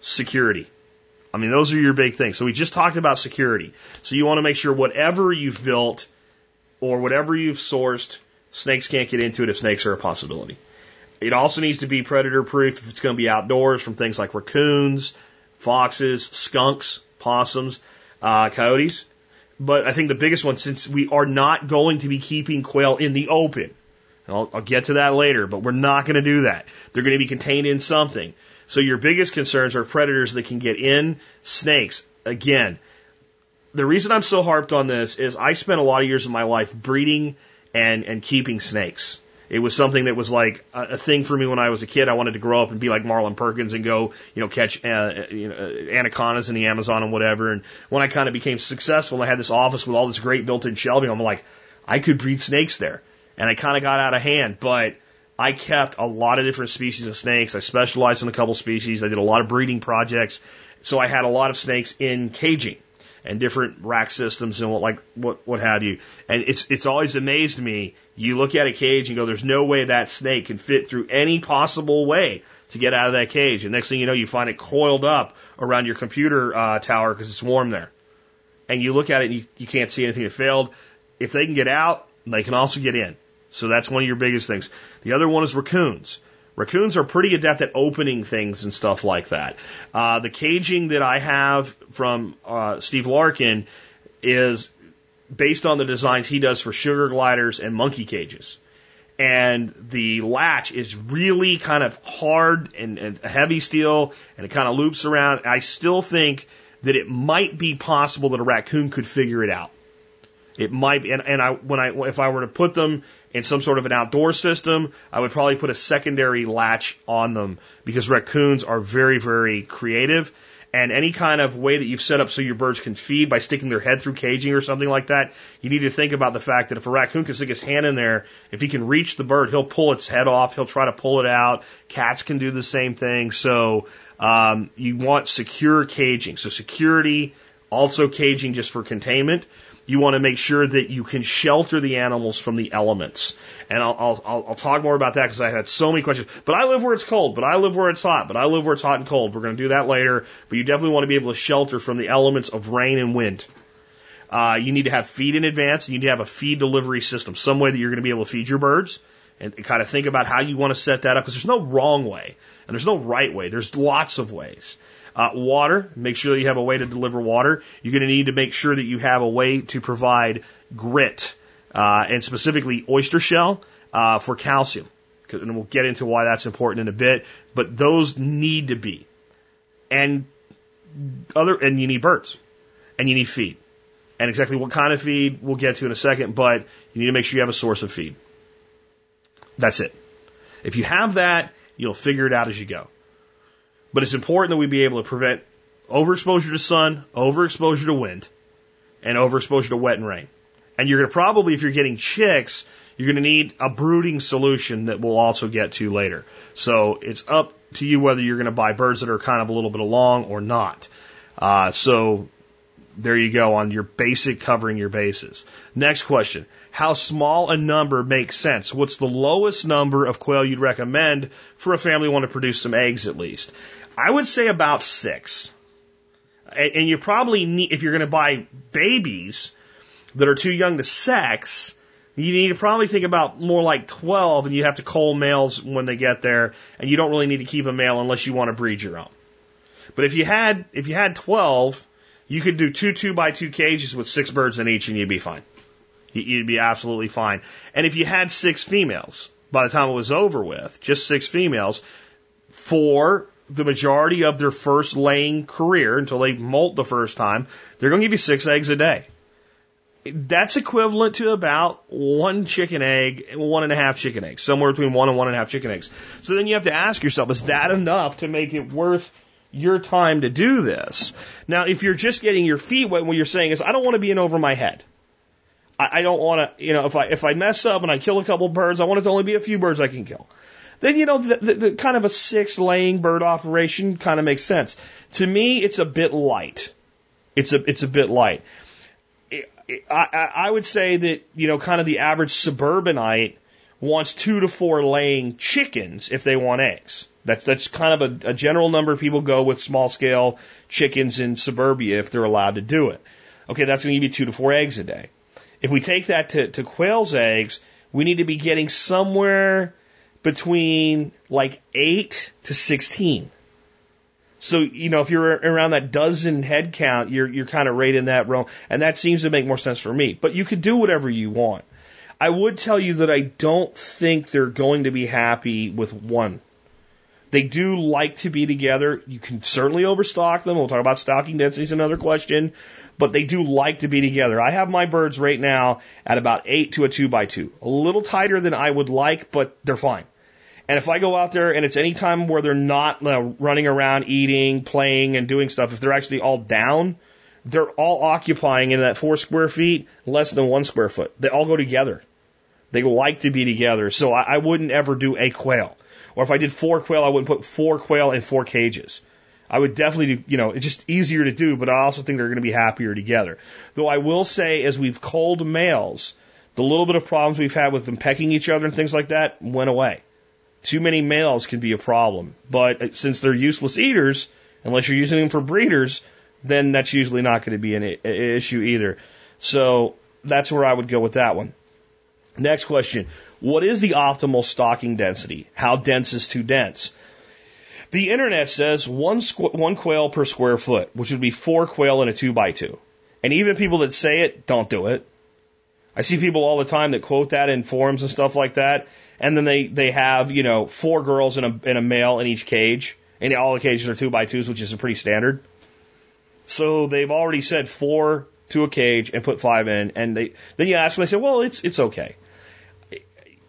security. I mean, those are your big things. So we just talked about security. So you want to make sure whatever you've built or whatever you've sourced, snakes can't get into it if snakes are a possibility. It also needs to be predator proof if it's going to be outdoors from things like raccoons, foxes, skunks, possums, uh, coyotes. But I think the biggest one, since we are not going to be keeping quail in the open, I'll, I'll get to that later, but we're not going to do that. They're going to be contained in something. So your biggest concerns are predators that can get in, snakes. Again, the reason I'm so harped on this is I spent a lot of years of my life breeding and, and keeping snakes. It was something that was like a, a thing for me when I was a kid. I wanted to grow up and be like Marlin Perkins and go, you know, catch uh, you know, anacondas in the Amazon and whatever. And when I kind of became successful, I had this office with all this great built-in shelving. I'm like, I could breed snakes there, and I kind of got out of hand. But I kept a lot of different species of snakes. I specialized in a couple species. I did a lot of breeding projects. So I had a lot of snakes in caging and different rack systems and what like what what have you. And it's it's always amazed me. You look at a cage and go, "There's no way that snake can fit through any possible way to get out of that cage." And next thing you know, you find it coiled up around your computer uh, tower because it's warm there. And you look at it and you, you can't see anything that failed. If they can get out, they can also get in. So that's one of your biggest things. The other one is raccoons. Raccoons are pretty adept at opening things and stuff like that. Uh, the caging that I have from uh, Steve Larkin is based on the designs he does for sugar gliders and monkey cages. And the latch is really kind of hard and, and heavy steel, and it kind of loops around. I still think that it might be possible that a raccoon could figure it out. It might be, and, and I when I if I were to put them in some sort of an outdoor system, I would probably put a secondary latch on them because raccoons are very, very creative. And any kind of way that you've set up so your birds can feed by sticking their head through caging or something like that, you need to think about the fact that if a raccoon can stick his hand in there, if he can reach the bird, he'll pull its head off, he'll try to pull it out. Cats can do the same thing. So um, you want secure caging. So security, also caging just for containment. You want to make sure that you can shelter the animals from the elements. And I'll, I'll, I'll talk more about that because I had so many questions. But I live where it's cold, but I live where it's hot, but I live where it's hot and cold. We're going to do that later. But you definitely want to be able to shelter from the elements of rain and wind. Uh, you need to have feed in advance. You need to have a feed delivery system, some way that you're going to be able to feed your birds and kind of think about how you want to set that up because there's no wrong way and there's no right way. There's lots of ways. Uh, water, make sure you have a way to deliver water. You're going to need to make sure that you have a way to provide grit, uh, and specifically oyster shell, uh, for calcium. And we'll get into why that's important in a bit, but those need to be. And other, and you need birds. And you need feed. And exactly what kind of feed we'll get to in a second, but you need to make sure you have a source of feed. That's it. If you have that, you'll figure it out as you go. But it's important that we be able to prevent overexposure to sun, overexposure to wind, and overexposure to wet and rain. And you're going to probably, if you're getting chicks, you're going to need a brooding solution that we'll also get to later. So it's up to you whether you're going to buy birds that are kind of a little bit along or not. Uh, so there you go on your basic covering your bases. Next question. How small a number makes sense? What's the lowest number of quail you'd recommend for a family want to produce some eggs at least? I would say about six. And you probably need, if you're going to buy babies that are too young to sex, you need to probably think about more like 12 and you have to cull males when they get there and you don't really need to keep a male unless you want to breed your own. But if you had, if you had 12, you could do two two by two cages with six birds in each and you'd be fine. You'd be absolutely fine. And if you had six females, by the time it was over with, just six females, for the majority of their first laying career until they molt the first time, they're going to give you six eggs a day. That's equivalent to about one chicken egg one and a half chicken eggs, somewhere between one and one and a half chicken eggs. So then you have to ask yourself, is that enough to make it worth your time to do this? Now, if you're just getting your feet wet, what you're saying is, I don't want to be in over my head. I, I don't want to, you know, if I if I mess up and I kill a couple birds, I want it to only be a few birds I can kill. Then you know the, the, the kind of a six laying bird operation kind of makes sense. To me, it's a bit light. It's a it's a bit light. I, I would say that you know kind of the average suburbanite wants two to four laying chickens if they want eggs. That's that's kind of a, a general number people go with small scale chickens in suburbia if they're allowed to do it. Okay, that's going to give you two to four eggs a day. If we take that to, to quail's eggs, we need to be getting somewhere between like 8 to 16. So, you know, if you're around that dozen head count, you're, you're kind of right in that realm. And that seems to make more sense for me. But you could do whatever you want. I would tell you that I don't think they're going to be happy with one. They do like to be together. You can certainly overstock them. We'll talk about stocking densities another question but they do like to be together. I have my birds right now at about eight to a two by two. A little tighter than I would like, but they're fine. And if I go out there and it's any time where they're not uh, running around eating, playing, and doing stuff, if they're actually all down, they're all occupying in that four square feet less than one square foot. They all go together. They like to be together. So I, I wouldn't ever do a quail. Or if I did four quail, I wouldn't put four quail in four cages. I would definitely do, you know, it's just easier to do, but I also think they're going to be happier together. Though I will say, as we've culled males, the little bit of problems we've had with them pecking each other and things like that went away. Too many males can be a problem, but uh, since they're useless eaters, unless you're using them for breeders, then that's usually not going to be an issue either. So that's where I would go with that one. Next question. What is the optimal stocking density? How dense is too dense? The internet says one, squ- one quail per square foot, which would be four quail in a two by two. And even people that say it don't do it. I see people all the time that quote that in forums and stuff like that. And then they, they have, you know, four girls and a, and a male in each cage. And all the cages are two by twos, which is a pretty standard. So they've already said four to a cage and put five in. And they, then you ask them, they say, well, it's, it's okay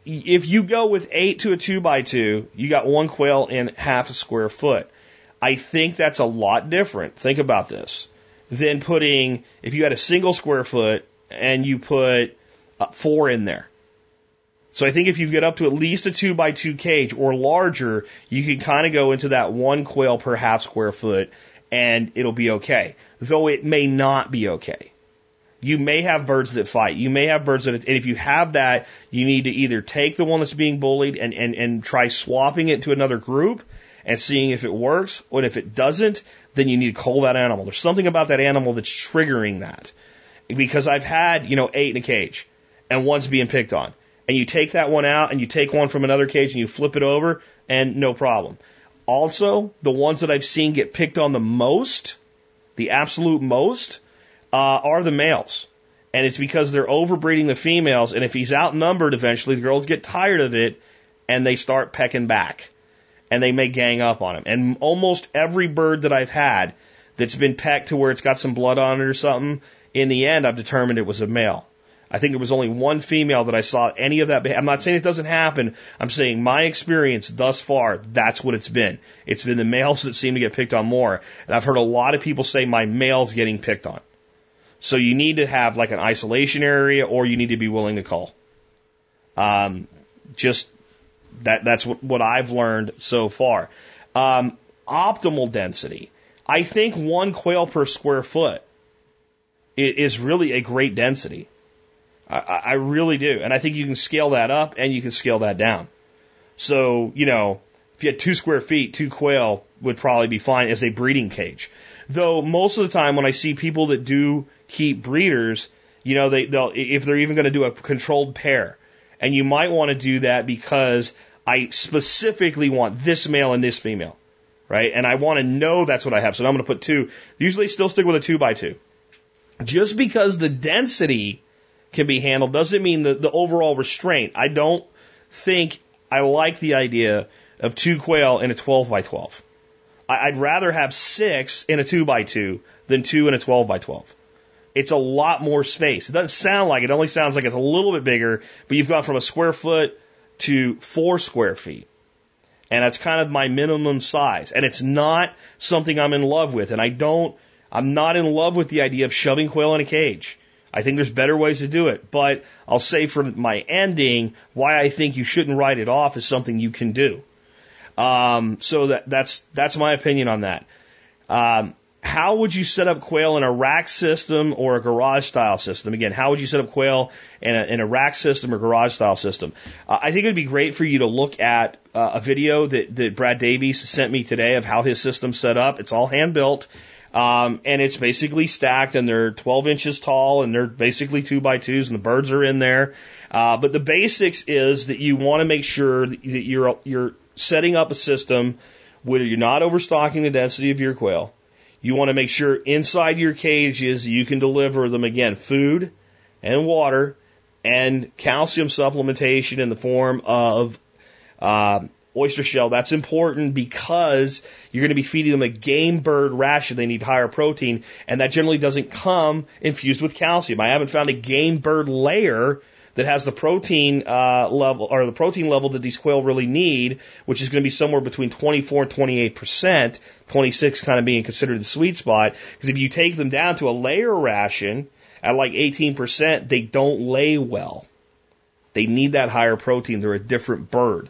if you go with eight to a two by two, you got one quail in half a square foot. I think that's a lot different. Think about this than putting, if you had a single square foot and you put uh, four in there. So I think if you get up to at least a two by two cage or larger, you can kind of go into that one quail per half square foot and it'll be okay. Though it may not be okay. You may have birds that fight. You may have birds that, and if you have that, you need to either take the one that's being bullied and, and, and try swapping it to another group and seeing if it works, or if it doesn't, then you need to cull that animal. There's something about that animal that's triggering that. Because I've had, you know, eight in a cage and one's being picked on. And you take that one out and you take one from another cage and you flip it over and no problem. Also, the ones that I've seen get picked on the most, the absolute most, uh, are the males. And it's because they're overbreeding the females. And if he's outnumbered eventually, the girls get tired of it and they start pecking back. And they may gang up on him. And almost every bird that I've had that's been pecked to where it's got some blood on it or something, in the end, I've determined it was a male. I think there was only one female that I saw any of that. I'm not saying it doesn't happen. I'm saying my experience thus far, that's what it's been. It's been the males that seem to get picked on more. And I've heard a lot of people say my male's getting picked on. So you need to have like an isolation area or you need to be willing to call. Um, just that, that's what, what I've learned so far. Um, optimal density. I think one quail per square foot is really a great density. I, I really do. And I think you can scale that up and you can scale that down. So, you know, if you had two square feet, two quail would probably be fine as a breeding cage. Though most of the time when I see people that do keep breeders, you know, they, they'll, if they're even going to do a controlled pair, and you might want to do that because I specifically want this male and this female, right? And I want to know that's what I have. So I'm going to put two. Usually still stick with a two by two. Just because the density can be handled doesn't mean the, the overall restraint. I don't think I like the idea of two quail in a 12 by 12. I, I'd rather have six in a 2 by 2 than two in a 12 by 12. It's a lot more space. It doesn't sound like it. it only sounds like it's a little bit bigger, but you've gone from a square foot to four square feet. And that's kind of my minimum size. And it's not something I'm in love with. And I don't, I'm not in love with the idea of shoving quail in a cage. I think there's better ways to do it. But I'll say for my ending, why I think you shouldn't write it off as something you can do. Um, so that, that's, that's my opinion on that. Um, how would you set up quail in a rack system or a garage style system? Again, how would you set up quail in a, in a rack system or garage style system? Uh, I think it'd be great for you to look at uh, a video that, that Brad Davies sent me today of how his system's set up. It's all hand built. Um, and it's basically stacked and they're 12 inches tall and they're basically two by twos and the birds are in there. Uh, but the basics is that you want to make sure that you're, you're setting up a system where you're not overstocking the density of your quail. You want to make sure inside your cages you can deliver them again food and water and calcium supplementation in the form of uh, oyster shell. That's important because you're going to be feeding them a game bird ration. They need higher protein, and that generally doesn't come infused with calcium. I haven't found a game bird layer that has the protein uh, level or the protein level that these quail really need, which is going to be somewhere between 24 and 28 percent, 26 kind of being considered the sweet spot. Because if you take them down to a layer ration at like 18 percent, they don't lay well. They need that higher protein. They're a different bird.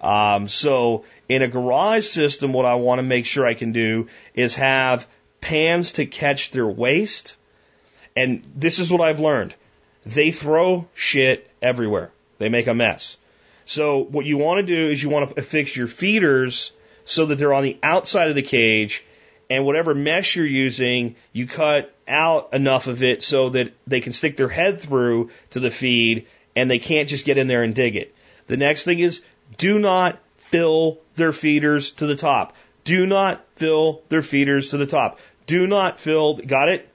Um, so in a garage system, what I want to make sure I can do is have pans to catch their waste. And this is what I've learned. They throw shit everywhere. They make a mess. So what you want to do is you want to affix your feeders so that they're on the outside of the cage and whatever mesh you're using, you cut out enough of it so that they can stick their head through to the feed and they can't just get in there and dig it. The next thing is do not fill their feeders to the top. Do not fill their feeders to the top. Do not fill, got it?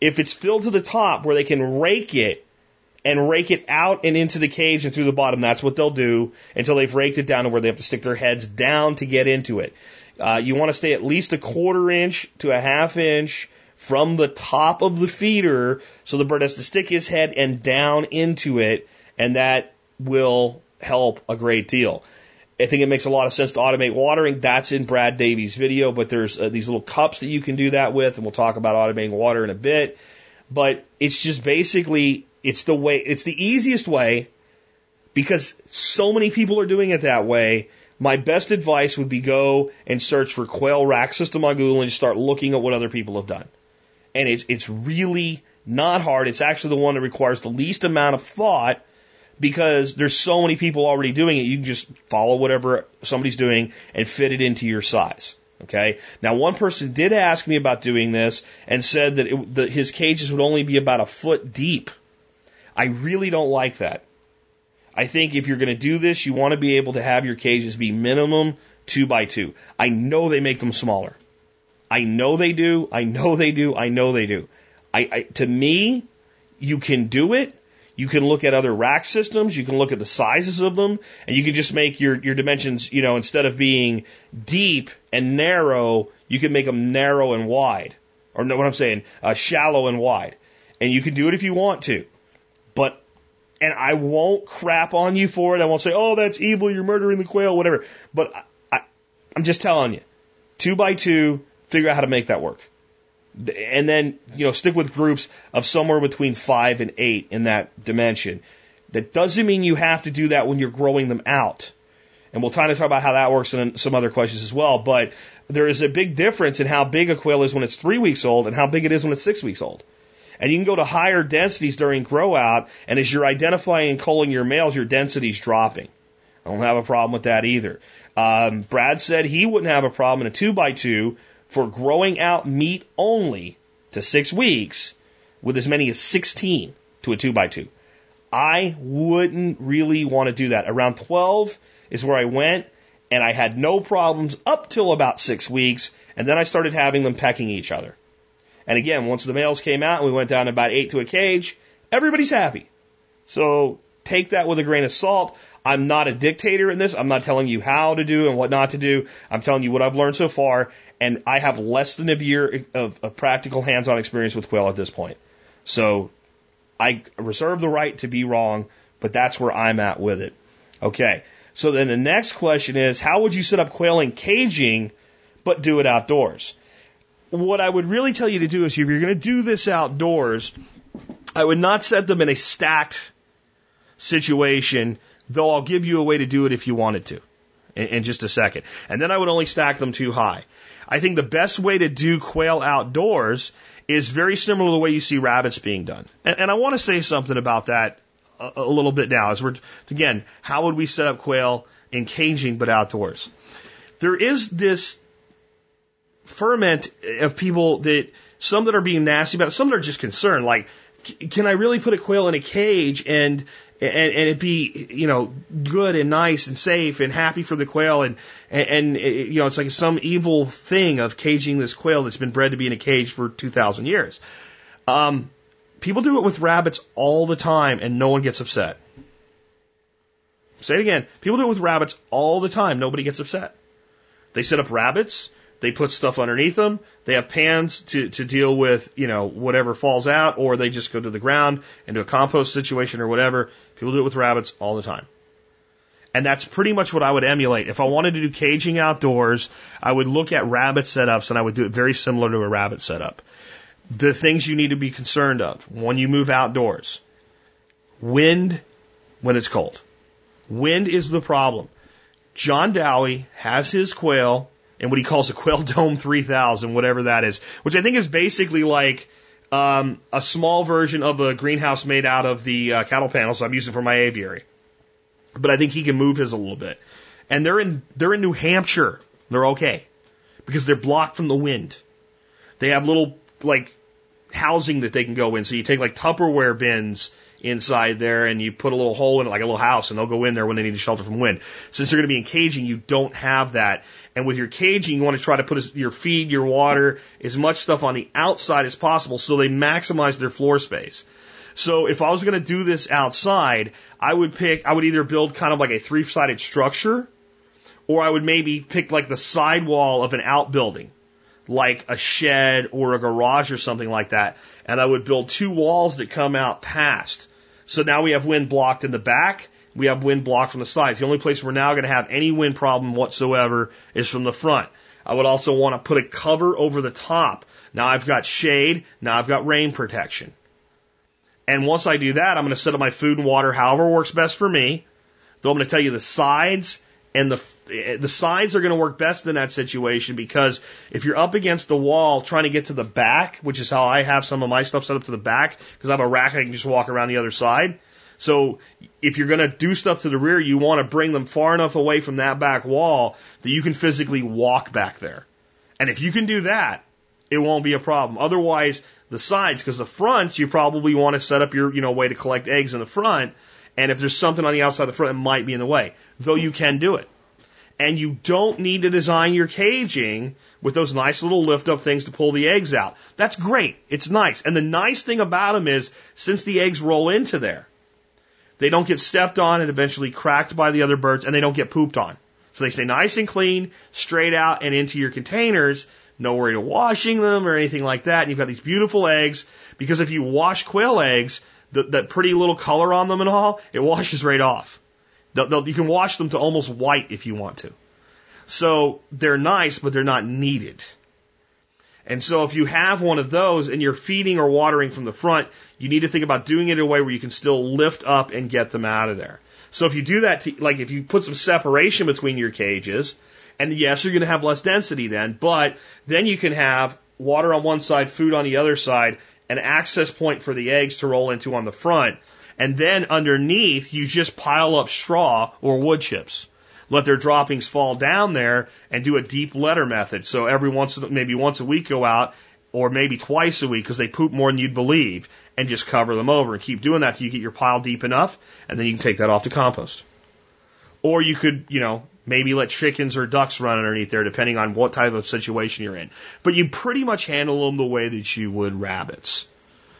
If it's filled to the top where they can rake it and rake it out and into the cage and through the bottom, that's what they'll do until they've raked it down to where they have to stick their heads down to get into it. Uh, you want to stay at least a quarter inch to a half inch from the top of the feeder so the bird has to stick his head and down into it and that will help a great deal. I think it makes a lot of sense to automate watering. That's in Brad Davies' video, but there's uh, these little cups that you can do that with, and we'll talk about automating water in a bit. But it's just basically, it's the way, it's the easiest way because so many people are doing it that way. My best advice would be go and search for quail rack system on Google and just start looking at what other people have done. And it's, it's really not hard. It's actually the one that requires the least amount of thought because there's so many people already doing it. You can just follow whatever somebody's doing and fit it into your size. Okay. Now, one person did ask me about doing this and said that, it, that his cages would only be about a foot deep. I really don't like that. I think if you're going to do this, you want to be able to have your cages be minimum two by two. I know they make them smaller. I know they do. I know they do. I know they do. I, I to me, you can do it. You can look at other rack systems. You can look at the sizes of them, and you can just make your your dimensions. You know, instead of being deep and narrow, you can make them narrow and wide, or no, what I'm saying, uh, shallow and wide. And you can do it if you want to, but and I won't crap on you for it. I won't say, oh, that's evil. You're murdering the quail, whatever. But I, I, I'm just telling you, two by two, figure out how to make that work and then you know stick with groups of somewhere between five and eight in that dimension. That doesn't mean you have to do that when you're growing them out. And we'll kind of talk about how that works in some other questions as well. But there is a big difference in how big a quail is when it's three weeks old and how big it is when it's six weeks old. And you can go to higher densities during grow out, and as you're identifying and culling your males, your density's dropping. I don't have a problem with that either. Um, Brad said he wouldn't have a problem in a two by two for growing out meat only to six weeks with as many as 16 to a 2 by 2 I wouldn't really want to do that. Around 12 is where I went, and I had no problems up till about six weeks, and then I started having them pecking each other. And again, once the males came out and we went down about eight to a cage, everybody's happy. So take that with a grain of salt. I'm not a dictator in this. I'm not telling you how to do and what not to do. I'm telling you what I've learned so far, and I have less than a year of, of practical hands-on experience with quail at this point. So I reserve the right to be wrong, but that's where I'm at with it. Okay. So then the next question is, how would you set up quail in caging, but do it outdoors? What I would really tell you to do is if you're going to do this outdoors, I would not set them in a stacked situation, though I'll give you a way to do it if you wanted to in, in just a second. And then I would only stack them too high. I think the best way to do quail outdoors is very similar to the way you see rabbits being done. And, and I want to say something about that a, a little bit now. As we're again, how would we set up quail in caging but outdoors? There is this ferment of people that some that are being nasty about it, some that are just concerned. Like, can I really put a quail in a cage and and, and it be you know good and nice and safe and happy for the quail and, and and you know it's like some evil thing of caging this quail that's been bred to be in a cage for two thousand years. Um, people do it with rabbits all the time and no one gets upset. Say it again. People do it with rabbits all the time. Nobody gets upset. They set up rabbits. They put stuff underneath them. They have pans to, to deal with, you know, whatever falls out, or they just go to the ground into a compost situation or whatever. People do it with rabbits all the time. And that's pretty much what I would emulate. If I wanted to do caging outdoors, I would look at rabbit setups and I would do it very similar to a rabbit setup. The things you need to be concerned of when you move outdoors. Wind when it's cold. Wind is the problem. John Dowie has his quail in what he calls a Quail Dome 3000, whatever that is, which I think is basically like um, a small version of a greenhouse made out of the uh, cattle panels I'm using for my aviary. But I think he can move his a little bit. And they're in they're in New Hampshire. They're okay because they're blocked from the wind. They have little like housing that they can go in. So you take like Tupperware bins inside there and you put a little hole in it like a little house and they'll go in there when they need to shelter from wind. Since they're going to be in caging, you don't have that. And with your caging, you want to try to put your feed, your water, as much stuff on the outside as possible so they maximize their floor space. So if I was going to do this outside, I would pick, I would either build kind of like a three sided structure or I would maybe pick like the side wall of an outbuilding like a shed or a garage or something like that. And I would build two walls that come out past. So now we have wind blocked in the back. We have wind blocked from the sides. The only place we're now going to have any wind problem whatsoever is from the front. I would also want to put a cover over the top. Now I've got shade. Now I've got rain protection. And once I do that, I'm going to set up my food and water however works best for me. Though I'm going to tell you the sides And the the sides are going to work best in that situation because if you're up against the wall trying to get to the back, which is how I have some of my stuff set up to the back because I have a rack I can just walk around the other side. So if you're going to do stuff to the rear, you want to bring them far enough away from that back wall that you can physically walk back there. And if you can do that, it won't be a problem. Otherwise, the sides, because the fronts, you probably want to set up your, you know, way to collect eggs in the front. And if there's something on the outside of the front, it might be in the way, though you can do it. And you don't need to design your caging with those nice little lift up things to pull the eggs out. That's great. It's nice. And the nice thing about them is since the eggs roll into there, they don't get stepped on and eventually cracked by the other birds and they don't get pooped on. So they stay nice and clean, straight out and into your containers. No worry to washing them or anything like that. And you've got these beautiful eggs because if you wash quail eggs, that pretty little color on them and all, it washes right off. They'll, they'll, you can wash them to almost white if you want to. So they're nice, but they're not needed. And so if you have one of those and you're feeding or watering from the front, you need to think about doing it in a way where you can still lift up and get them out of there. So if you do that, to, like if you put some separation between your cages, and yes, you're going to have less density then, but then you can have water on one side, food on the other side, an access point for the eggs to roll into on the front. And then underneath, you just pile up straw or wood chips. Let their droppings fall down there and do a deep litter method. So every once, maybe once a week go out or maybe twice a week because they poop more than you'd believe and just cover them over and keep doing that till you get your pile deep enough and then you can take that off to compost. Or you could, you know, maybe let chickens or ducks run underneath there depending on what type of situation you're in. But you pretty much handle them the way that you would rabbits.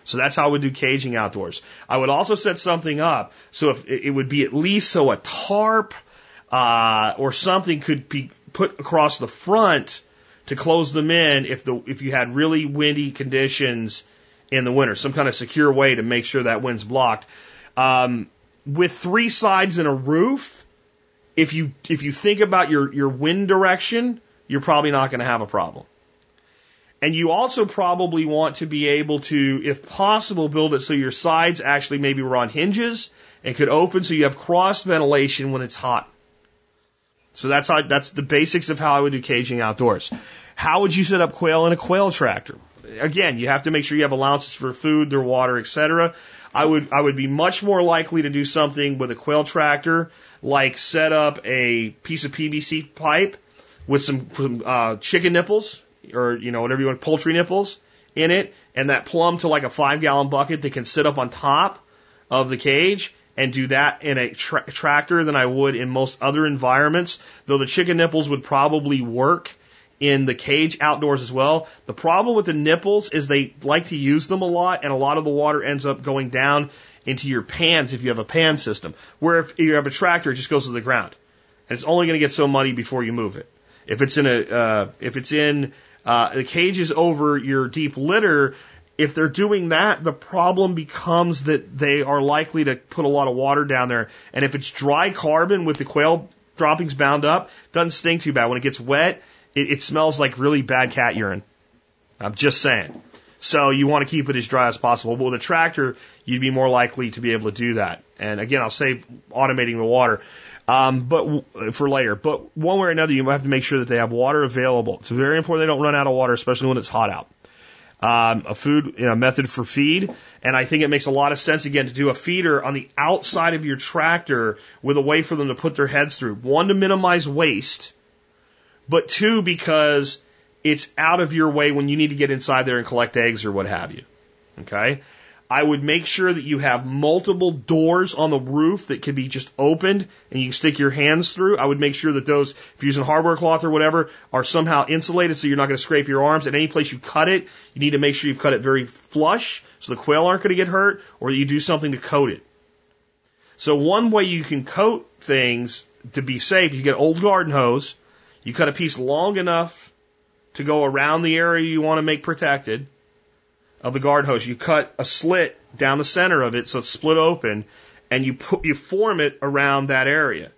So that's how I would do caging outdoors. I would also set something up so if it would be at least so a tarp uh, or something could be put across the front to close them in if the if you had really windy conditions in the winter, some kind of secure way to make sure that wind's blocked. Um, with three sides and a roof, if you if you think about your your wind direction, you're probably not going to have a problem. And you also probably want to be able to, if possible, build it so your sides actually maybe were on hinges and could open so you have cross ventilation when it's hot. So that's how, that's the basics of how I would do caging outdoors. How would you set up quail in a quail tractor? Again, you have to make sure you have allowances for food, their water, etc. I would I would be much more likely to do something with a quail tractor, like set up a piece of PVC pipe with some, some uh, chicken nipples or you know whatever you want, poultry nipples in it, and that plumb to like a five gallon bucket that can sit up on top of the cage and do that in a tra- tractor than I would in most other environments, though the chicken nipples would probably work in the cage outdoors as well. The problem with the nipples is they like to use them a lot, and a lot of the water ends up going down into your pans if you have a pan system. Where if you have a tractor, it just goes to the ground, and it's only going to get so muddy before you move it. If it's in a uh, if it's in uh, the cage is over your deep litter, if they're doing that, the problem becomes that they are likely to put a lot of water down there. And if it's dry carbon with the quail droppings bound up, doesn't stink too bad. When it gets wet, it, it smells like really bad cat urine. I'm just saying. So you want to keep it as dry as possible. But with a tractor, you'd be more likely to be able to do that. And again, I'll save automating the water. Um, but for later, but one way or another, you have to make sure that they have water available. It's very important they don't run out of water, especially when it's hot out um, a food you know, method for feed. And I think it makes a lot of sense again to do a feeder on the outside of your tractor with a way for them to put their heads through. One to minimize waste, but two because it's out of your way when you need to get inside there and collect eggs or what have you. Okay. I would make sure that you have multiple doors on the roof that can be just opened and you can stick your hands through. I would make sure that those, if you're using hardware cloth or whatever, are somehow insulated so you're not going to scrape your arms. At any place you cut it, you need to make sure you've cut it very flush so the quail aren't going to get hurt or you do something to coat it. So one way you can coat things to be safe, you get old garden hose, you cut a piece long enough to go around the area you want to make protected of the guard hose. You cut a slit down the center of it so it's split open, and you put you form it around that area.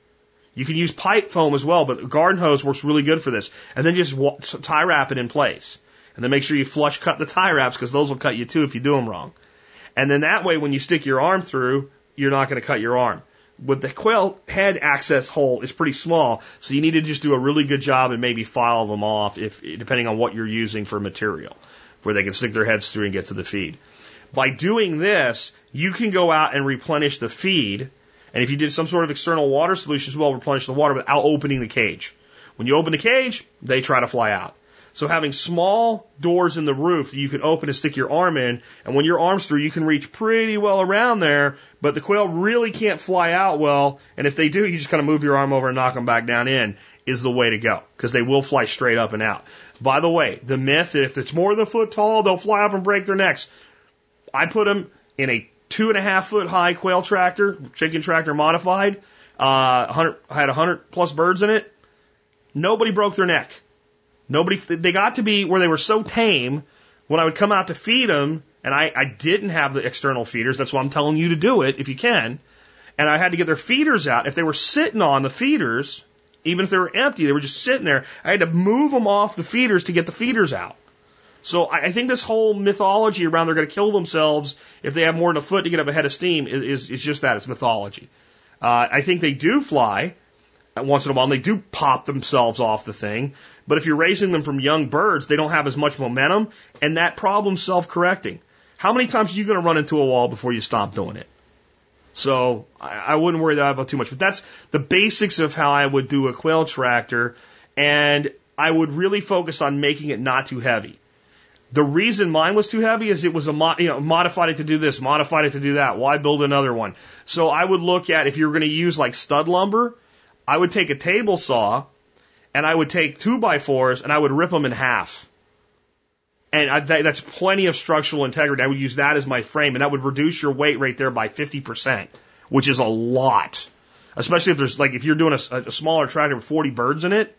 You can use pipe foam as well, but garden hose works really good for this. And then just tie wrap it in place, and then make sure you flush cut the tie wraps because those will cut you too if you do them wrong. And then that way, when you stick your arm through, you're not going to cut your arm. with the quail head access hole is pretty small, so you need to just do a really good job and maybe file them off if depending on what you're using for material, where they can stick their heads through and get to the feed. By doing this, you can go out and replenish the feed, and if you did some sort of external water solution as well, replenish the water without opening the cage. When you open the cage, they try to fly out. So having small doors in the roof that you can open and stick your arm in, and when your arm's through, you can reach pretty well around there, but the quail really can't fly out well, and if they do, you just kind of move your arm over and knock them back down in, is the way to go, because they will fly straight up and out. By the way, the myth that if it's more than a foot tall, they'll fly up and break their necks. I put them in a two and a half foot high quail tractor, chicken tractor modified, uh, 100, had 100 plus birds in it. Nobody broke their neck. Nobody, they got to be where they were so tame when I would come out to feed them, and I, I didn't have the external feeders. That's why I'm telling you to do it if you can. And I had to get their feeders out. If they were sitting on the feeders, even if they were empty, they were just sitting there. I had to move them off the feeders to get the feeders out. So I, think this whole mythology around they're going to kill themselves if they have more than a foot to get up a head of steam is, is, is just that. It's mythology. Uh, I think they do fly once in a while, and they do pop themselves off the thing. But if you're raising them from young birds, they don't have as much momentum, and that problem's self-correcting. How many times are you going to run into a wall before you stop doing it? So I, I wouldn't worry about too much. But that's the basics of how I would do a quail tractor, and I would really focus on making it not too heavy. The reason mine was too heavy is it was a mo- you know modified it to do this, modified it to do that. Why build another one? So I would look at if you were going to use like stud lumber, I would take a table saw and I would take two by fours and I would rip them in half. And I, that, that's plenty of structural integrity. I would use that as my frame, and that would reduce your weight right there by 50%, which is a lot. Especially if there's like if you're doing a, a smaller tractor with 40 birds in it,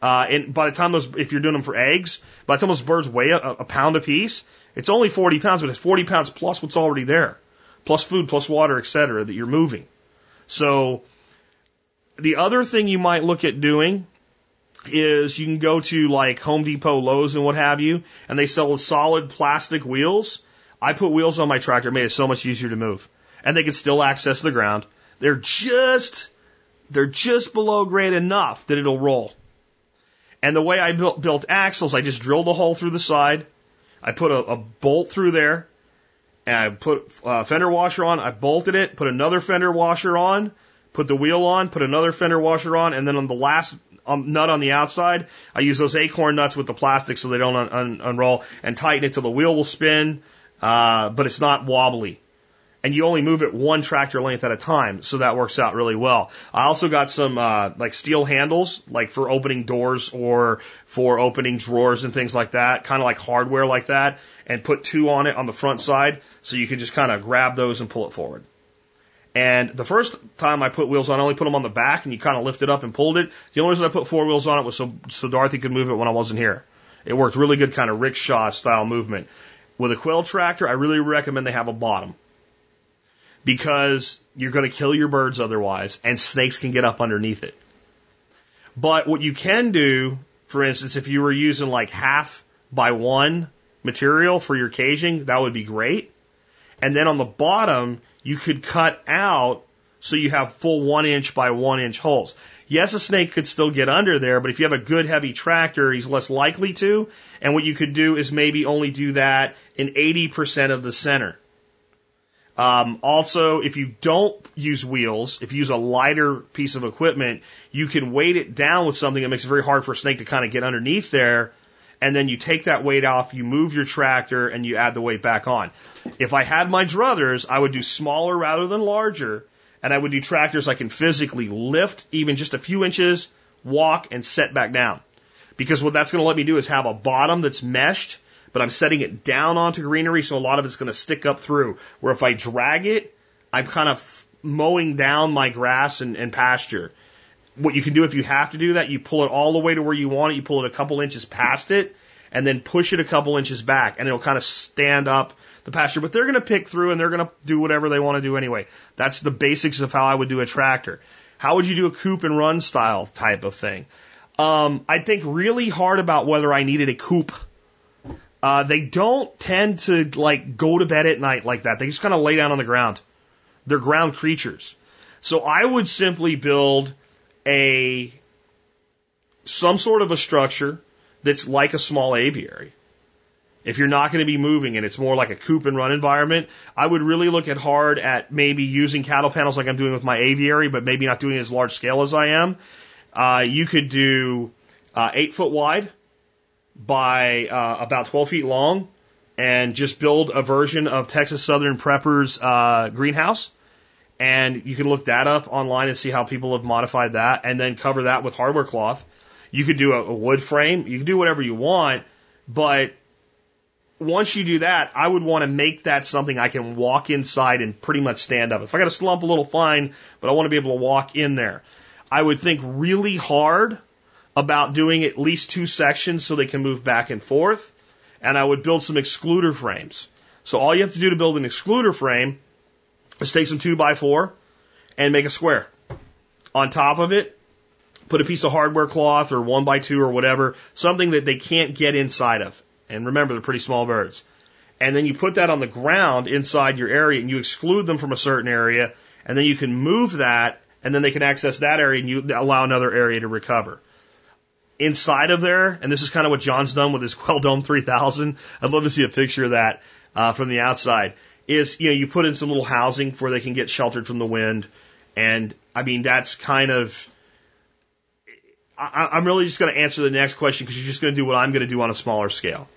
uh, and by the time those, if you're doing them for eggs, by the time those birds weigh a, a pound a piece, it's only 40 pounds, but it's 40 pounds plus what's already there, plus food, plus water, et cetera, that you're moving. So the other thing you might look at doing is you can go to like Home Depot, Lowe's, and what have you, and they sell solid plastic wheels. I put wheels on my tractor, made it so much easier to move, and they can still access the ground. They're just they're just below grade enough that it'll roll. And the way I built, built axles, I just drilled a hole through the side. I put a, a bolt through there, and I put a fender washer on. I bolted it, put another fender washer on, put the wheel on, put another fender washer on, and then on the last um, nut on the outside. I use those acorn nuts with the plastic so they don't un- un- unroll and tighten it till the wheel will spin, uh, but it's not wobbly. And you only move it one tractor length at a time, so that works out really well. I also got some uh, like steel handles, like for opening doors or for opening drawers and things like that, kind of like hardware like that, and put two on it on the front side, so you can just kind of grab those and pull it forward. And the first time I put wheels on, I only put them on the back, and you kind of lifted up and pulled it. The only reason I put four wheels on it was so so Dorothy could move it when I wasn't here. It worked really good, kind of rickshaw style movement. With a quail tractor, I really recommend they have a bottom because you're going to kill your birds otherwise, and snakes can get up underneath it. But what you can do, for instance, if you were using like half by one material for your caging, that would be great. And then on the bottom, you could cut out so you have full one inch by one inch holes. Yes, a snake could still get under there, but if you have a good heavy tractor, he's less likely to. And what you could do is maybe only do that in 80% of the center. Um, also, if you don't use wheels, if you use a lighter piece of equipment, you can weight it down with something that makes it very hard for a snake to kind of get underneath there and then you take that weight off, you move your tractor, and you add the weight back on. If I had my druthers, I would do smaller rather than larger, and I would do tractors I can physically lift even just a few inches, walk, and set back down. Because what that's going to let me do is have a bottom that's meshed, but I'm setting it down onto greenery, so a lot of it's going to stick up through. Where if I drag it, I'm kind of mowing down my grass and, and pasture what you can do if you have to do that, you pull it all the way to where you want it, you pull it a couple inches past it, and then push it a couple inches back, and it'll kind of stand up the pasture. But they're going to pick through and they're going to do whatever they want to do anyway. That's the basics of how I would do a tractor. How would you do a coop and run style type of thing? Um, I think really hard about whether I needed a coop. Uh, they don't tend to like go to bed at night like that. They just kind of lay down on the ground. They're ground creatures. So I would simply build a some sort of a structure that's like a small aviary. If you're not going to be moving and it's more like a coop and run environment, I would really look at hard at maybe using cattle panels like I'm doing with my aviary, but maybe not doing it as large scale as I am. Uh, you could do uh, eight foot wide by uh, about 12 feet long and just build a version of Texas Southern Preppers uh, greenhouse. And you can look that up online and see how people have modified that and then cover that with hardware cloth. You could do a, a wood frame. You can do whatever you want, but once you do that, I would want to make that something I can walk inside and pretty much stand up. If I got to slump a little, fine, but I want to be able to walk in there. I would think really hard about doing at least two sections so they can move back and forth. And I would build some excluder frames. So all you have to do to build an excluder frame is take some two by four and make a square. On top of it, put a piece of hardware cloth or one by two or whatever, something that they can't get inside of. And remember, they're pretty small birds. And then you put that on the ground inside your area and you exclude them from a certain area. And then you can move that and then they can access that area and you allow another area to recover. Inside of there, and this is kind of what John's done with his Quail Dome 3000. I'd love to see a picture of that uh, from the outside. Is you know you put in some little housing where they can get sheltered from the wind, and I mean that's kind of I, I'm really just going to answer the next question because you're just going to do what I'm going to do on a smaller scale.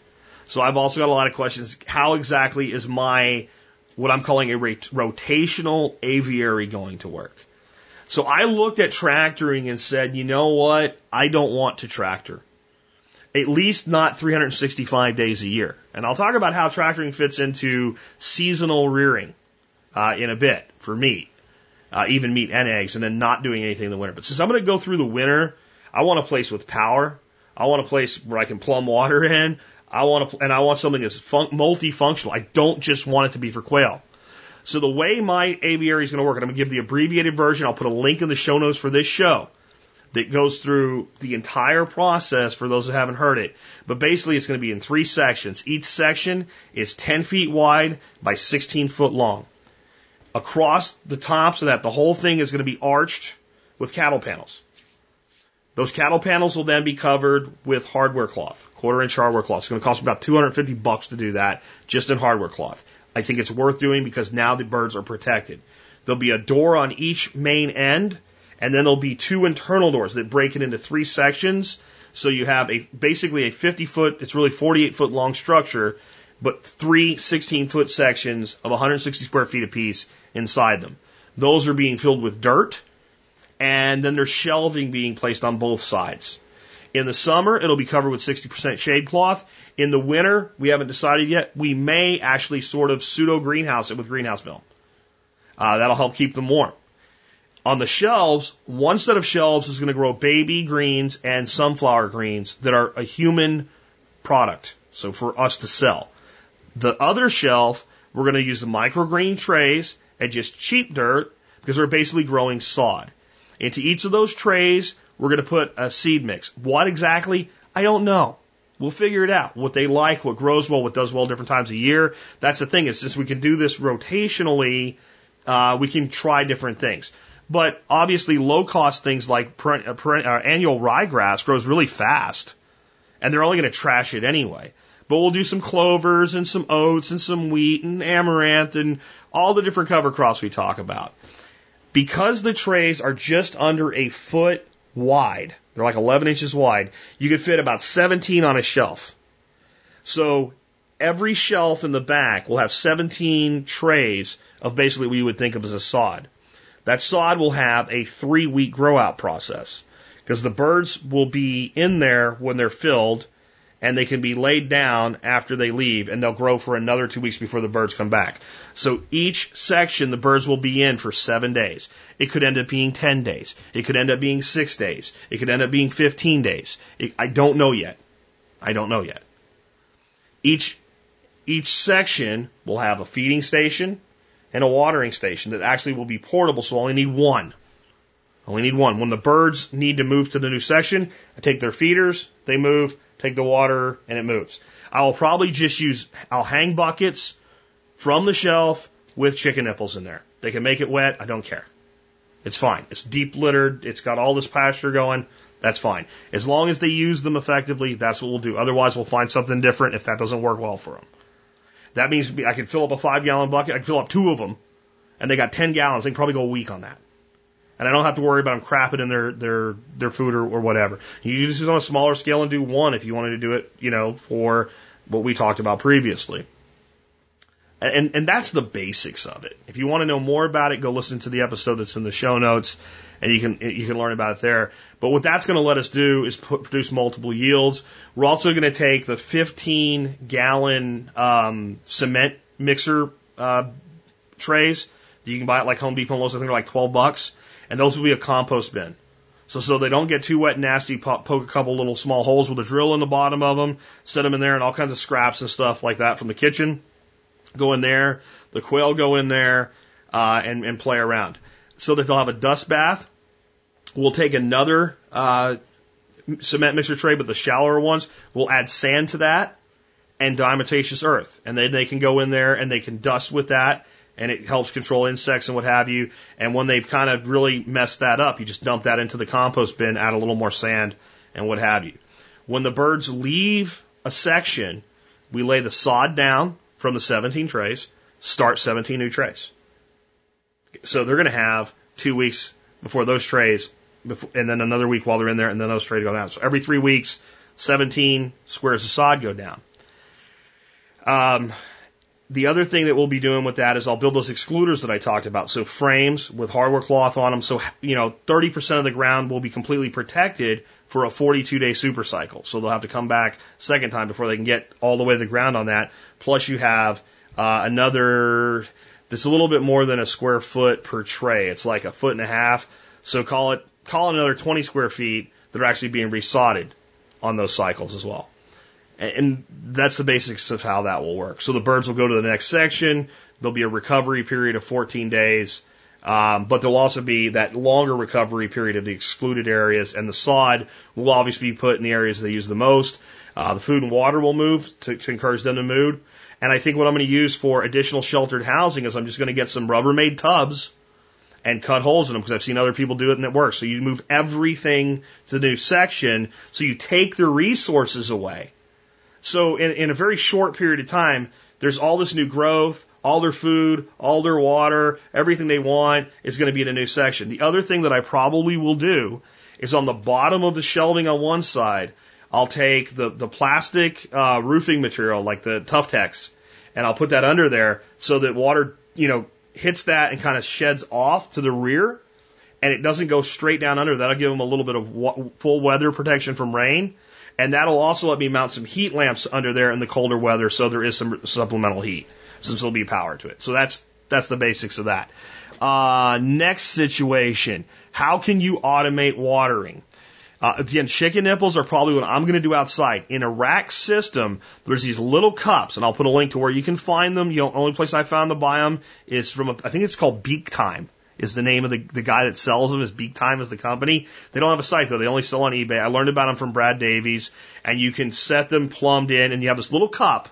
So I've also got a lot of questions. How exactly is my, what I'm calling a rotational aviary going to work? So I looked at tractoring and said, you know what? I don't want to tractor. At least not 365 days a year. And I'll talk about how tractoring fits into seasonal rearing uh, in a bit for meat, uh, even meat and eggs, and then not doing anything in the winter. But since I'm going to go through the winter, I want a place with power. I want a place where I can plumb water in. I want to, and I want something that's fun- multifunctional. I don't just want it to be for quail. So the way my aviary is going to work, and I'm going to give the abbreviated version. I'll put a link in the show notes for this show that goes through the entire process for those that haven't heard it. But basically, it's going to be in three sections. Each section is 10 feet wide by 16 foot long. Across the tops of that, the whole thing is going to be arched with cattle panels. Those cattle panels will then be covered with hardware cloth, quarter inch hardware cloth. It's going to cost about 250 bucks to do that just in hardware cloth. I think it's worth doing because now the birds are protected. There'll be a door on each main end, and then there'll be two internal doors that break it into three sections. So you have a basically a 50 foot, it's really 48 foot long structure, but three 16 foot sections of 160 square feet apiece inside them. Those are being filled with dirt and then there's shelving being placed on both sides. In the summer, it'll be covered with 60% shade cloth. In the winter, we haven't decided yet. We may actually sort of pseudo greenhouse it with greenhouse film. Uh, that'll help keep them warm. On the shelves, one set of shelves is going to grow baby greens and sunflower greens that are a human product. So for us to sell. The other shelf, we're going to use the microgreen trays and just cheap dirt because we're basically growing sod. Into each of those trays, we're going to put a seed mix. What exactly? I don't know. We'll figure it out. What they like, what grows well, what does well different times a year. That's the thing is since we can do this rotationally, uh, we can try different things. But obviously, low cost things like per, per, uh, annual ryegrass grows really fast, and they're only going to trash it anyway. But we'll do some clovers and some oats and some wheat and amaranth and all the different cover crops we talk about. Because the trays are just under a foot wide, they're like 11 inches wide, you could fit about 17 on a shelf. So every shelf in the back will have 17 trays of basically what you would think of as a sod. That sod will have a three week grow out process because the birds will be in there when they're filled and they can be laid down after they leave and they'll grow for another two weeks before the birds come back. So each section the birds will be in for seven days. It could end up being 10 days. It could end up being six days. It could end up being 15 days. It, I don't know yet. I don't know yet. Each, each section will have a feeding station and a watering station that actually will be portable, so I only need one. I only need one. When the birds need to move to the new section, I take their feeders, they move, take the water, and it moves. I will probably just use, I'll hang buckets from the shelf with chicken nipples in there. They can make it wet. I don't care. It's fine. It's deep littered. It's got all this pasture going. That's fine. As long as they use them effectively, that's what we'll do. Otherwise, we'll find something different if that doesn't work well for them. That means I can fill up a five gallon bucket. I can fill up two of them, and they got 10 gallons. They can probably go a week on that. And I don't have to worry about them crapping in their, their, their food or, or whatever. You use this on a smaller scale and do one if you wanted to do it, you know, for what we talked about previously. And, and that's the basics of it. If you want to know more about it, go listen to the episode that's in the show notes and you can, you can learn about it there. But what that's going to let us do is put, produce multiple yields. We're also going to take the 15 gallon, um, cement mixer, uh, trays that you can buy at like Home Depot and Lowe's. I think they're like 12 bucks. And those will be a compost bin. So, so they don't get too wet and nasty, poke a couple little small holes with a drill in the bottom of them, set them in there and all kinds of scraps and stuff like that from the kitchen go in there, the quail go in there, uh, and, and play around. So that they'll have a dust bath. We'll take another uh, cement mixer tray, but the shallower ones. We'll add sand to that and diatomaceous earth, and then they can go in there and they can dust with that, and it helps control insects and what have you. And when they've kind of really messed that up, you just dump that into the compost bin, add a little more sand, and what have you. When the birds leave a section, we lay the sod down from the 17 trays, start 17 new trays. So they're going to have two weeks before those trays, and then another week while they're in there, and then those trays go down. So every three weeks, 17 squares of sod go down. Um, the other thing that we'll be doing with that is I'll build those excluders that I talked about. So frames with hardware cloth on them. So, you know, 30% of the ground will be completely protected for a 42 day super cycle. So they'll have to come back second time before they can get all the way to the ground on that. Plus you have, uh, another, that's a little bit more than a square foot per tray. It's like a foot and a half. So call it, call it another 20 square feet that are actually being resodded on those cycles as well. And that's the basics of how that will work. So the birds will go to the next section. There'll be a recovery period of 14 days. Um, but there'll also be that longer recovery period of the excluded areas, and the sod will obviously be put in the areas they use the most. Uh, the food and water will move to, to encourage them to move. And I think what I'm going to use for additional sheltered housing is I'm just going to get some Rubbermaid tubs and cut holes in them because I've seen other people do it and it works. So you move everything to the new section, so you take the resources away. So in, in a very short period of time, there's all this new growth, all their food, all their water, everything they want is going to be in a new section. The other thing that I probably will do is on the bottom of the shelving on one side, I'll take the, the plastic uh, roofing material like the Tuftex and I'll put that under there so that water, you know, hits that and kind of sheds off to the rear and it doesn't go straight down under. That'll give them a little bit of full weather protection from rain. And that'll also let me mount some heat lamps under there in the colder weather so there is some supplemental heat since there'll be power to it. So that's, that's the basics of that. Uh, next situation. How can you automate watering? Uh, again, chicken nipples are probably what I'm going to do outside. In a rack system, there's these little cups, and I'll put a link to where you can find them. You know, only place I found to buy them is from, a, I think it's called Beak Time is the name of the, the guy that sells them is Beak Time is the company. They don't have a site though. They only sell on eBay. I learned about them from Brad Davies and you can set them plumbed in and you have this little cup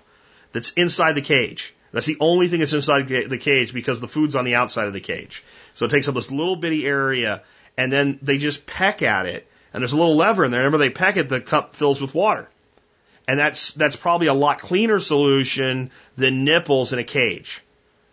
that's inside the cage. That's the only thing that's inside the cage because the food's on the outside of the cage. So it takes up this little bitty area and then they just peck at it and there's a little lever in there. Whenever they peck it, the cup fills with water. And that's, that's probably a lot cleaner solution than nipples in a cage.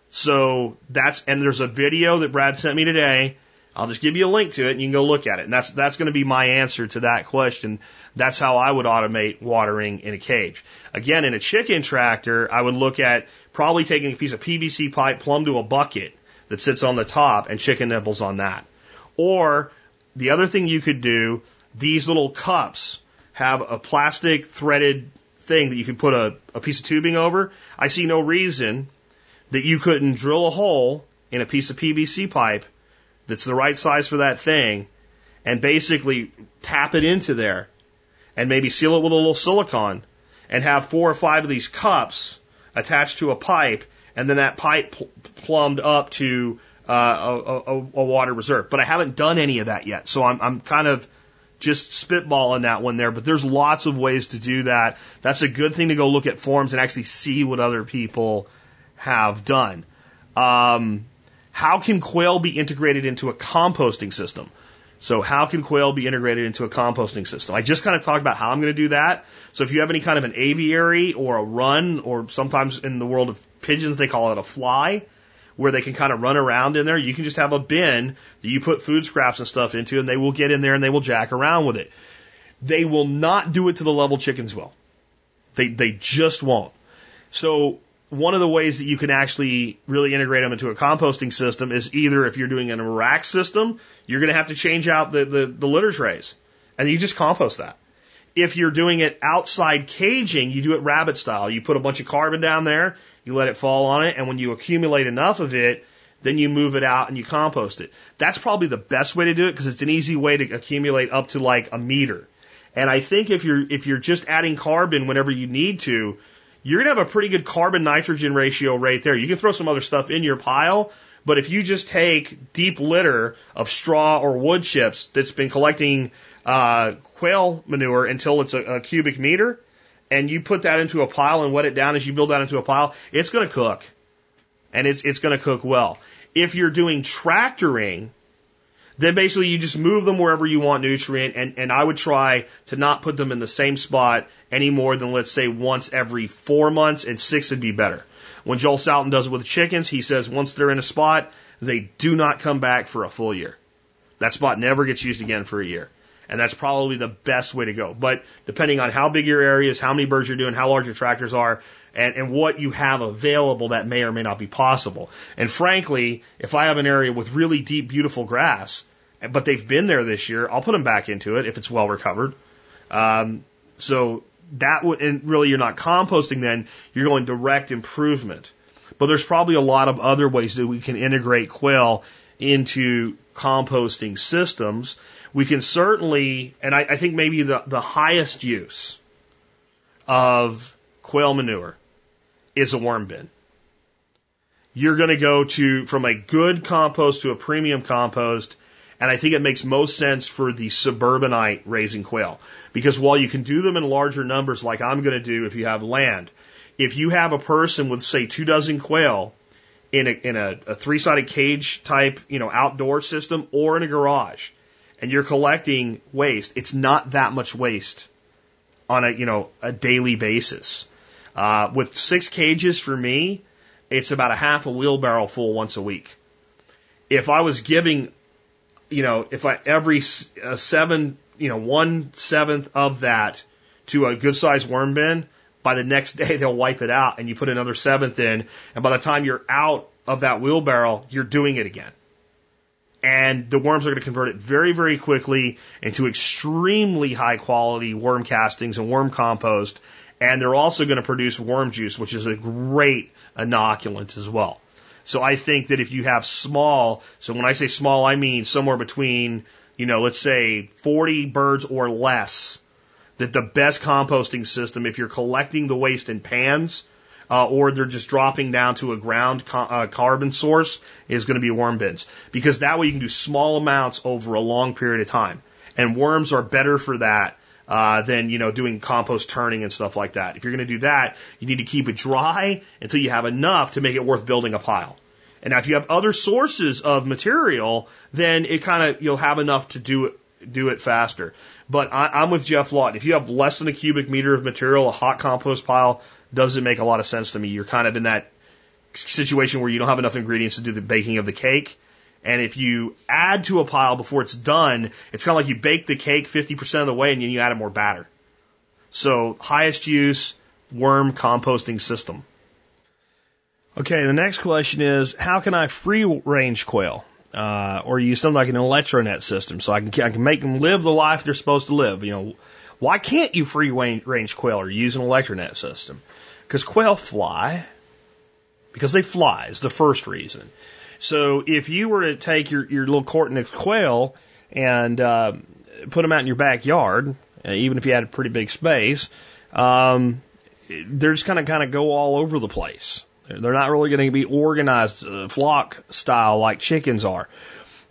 So that's, and there's a video that Brad sent me today. I'll just give you a link to it and you can go look at it. And that's, that's going to be my answer to that question. That's how I would automate watering in a cage. Again, in a chicken tractor, I would look at probably taking a piece of PVC pipe plumbed to a bucket that sits on the top and chicken nipples on that. Or the other thing you could do, these little cups have a plastic threaded thing that you can put a, a piece of tubing over. I see no reason that you couldn't drill a hole in a piece of PVC pipe that's the right size for that thing and basically tap it into there and maybe seal it with a little silicone and have four or five of these cups attached to a pipe and then that pipe pl- plumbed up to uh, a, a, a, water reserve. But I haven't done any of that yet. So I'm, I'm kind of just spitballing that one there, but there's lots of ways to do that. That's a good thing to go look at forums and actually see what other people have done. Um, How can quail be integrated into a composting system? So how can quail be integrated into a composting system? I just kind of talked about how I'm going to do that. So if you have any kind of an aviary or a run, or sometimes in the world of pigeons, they call it a fly, where they can kind of run around in there, you can just have a bin that you put food scraps and stuff into, and they will get in there and they will jack around with it. They will not do it to the level chickens will. They, they just won't. So one of the ways that you can actually really integrate them into a composting system is either if you're doing an rack system, you're going to have to change out the, the, the litter trays and you just compost that. If you're doing it outside caging, you do it rabbit style. You put a bunch of carbon down there, you let it fall on it, and when you accumulate enough of it, then you move it out and you compost it. That's probably the best way to do it because it's an easy way to accumulate up to like a meter. And I think if you're if you're just adding carbon whenever you need to, you're going to have a pretty good carbon nitrogen ratio right there. You can throw some other stuff in your pile, but if you just take deep litter of straw or wood chips that's been collecting uh, quail manure until it's a, a cubic meter, and you put that into a pile and wet it down as you build that into a pile, it's going to cook, and it's it's going to cook well. If you're doing tractoring, then basically you just move them wherever you want nutrient, and, and I would try to not put them in the same spot any more than let's say once every four months, and six would be better. When Joel Salatin does it with chickens, he says once they're in a spot, they do not come back for a full year. That spot never gets used again for a year. And that's probably the best way to go. But depending on how big your area is, how many birds you're doing, how large your tractors are, and, and what you have available, that may or may not be possible. And frankly, if I have an area with really deep, beautiful grass, but they've been there this year, I'll put them back into it if it's well recovered. Um, so that would, and really you're not composting then, you're going direct improvement. But there's probably a lot of other ways that we can integrate quail into composting systems. We can certainly, and I, I think maybe the, the highest use of quail manure is a worm bin. You're going to go to, from a good compost to a premium compost, and I think it makes most sense for the suburbanite raising quail. Because while you can do them in larger numbers, like I'm going to do if you have land, if you have a person with, say, two dozen quail in a, in a, a three sided cage type, you know, outdoor system or in a garage, and you're collecting waste, it's not that much waste on a, you know, a daily basis. Uh, with six cages for me, it's about a half a wheelbarrow full once a week. If I was giving you know, if I every uh, seven, you know, one seventh of that to a good sized worm bin, by the next day they'll wipe it out and you put another seventh in. And by the time you're out of that wheelbarrow, you're doing it again. And the worms are going to convert it very, very quickly into extremely high quality worm castings and worm compost. And they're also going to produce worm juice, which is a great inoculant as well. So I think that if you have small, so when I say small, I mean somewhere between, you know, let's say 40 birds or less, that the best composting system, if you're collecting the waste in pans, uh, or they're just dropping down to a ground uh, carbon source, is going to be worm bins. Because that way you can do small amounts over a long period of time. And worms are better for that uh, than you know doing compost turning and stuff like that. If you're going to do that, you need to keep it dry until you have enough to make it worth building a pile. And now if you have other sources of material, then it kind of you'll have enough to do it do it faster. But I, I'm with Geoff Lawton. If you have less than a cubic meter of material, a hot compost pile doesn't make a lot of sense to me. You're kind of in that situation where you don't have enough ingredients to do the baking of the cake. And if you add to a pile before it's done, it's kind of like you bake the cake 50% of the way and then you add more batter. So highest use worm composting system. Okay, the next question is how can I free range quail? Uh, or use something like an electronet system so I can, I can make them live the life they're supposed to live. You know, why can't you free range quail or use an electronet system? Because quail fly, because they fly is the first reason. So if you were to take your, your little Coturnix quail and uh, put them out in your backyard, uh, even if you had a pretty big space, um, they're just kind of kind of go all over the place. They're not really going to be organized uh, flock style like chickens are.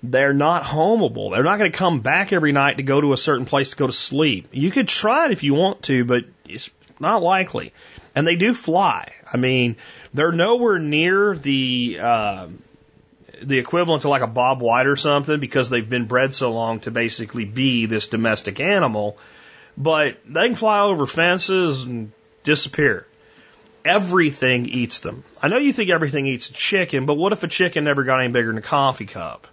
They're not homeable. They're not going to come back every night to go to a certain place to go to sleep. You could try it if you want to, but it's not likely. And they do fly. I mean, they're nowhere near the uh, the equivalent to like a Bob White or something because they've been bred so long to basically be this domestic animal. But they can fly over fences and disappear. Everything eats them. I know you think everything eats a chicken, but what if a chicken never got any bigger than a coffee cup?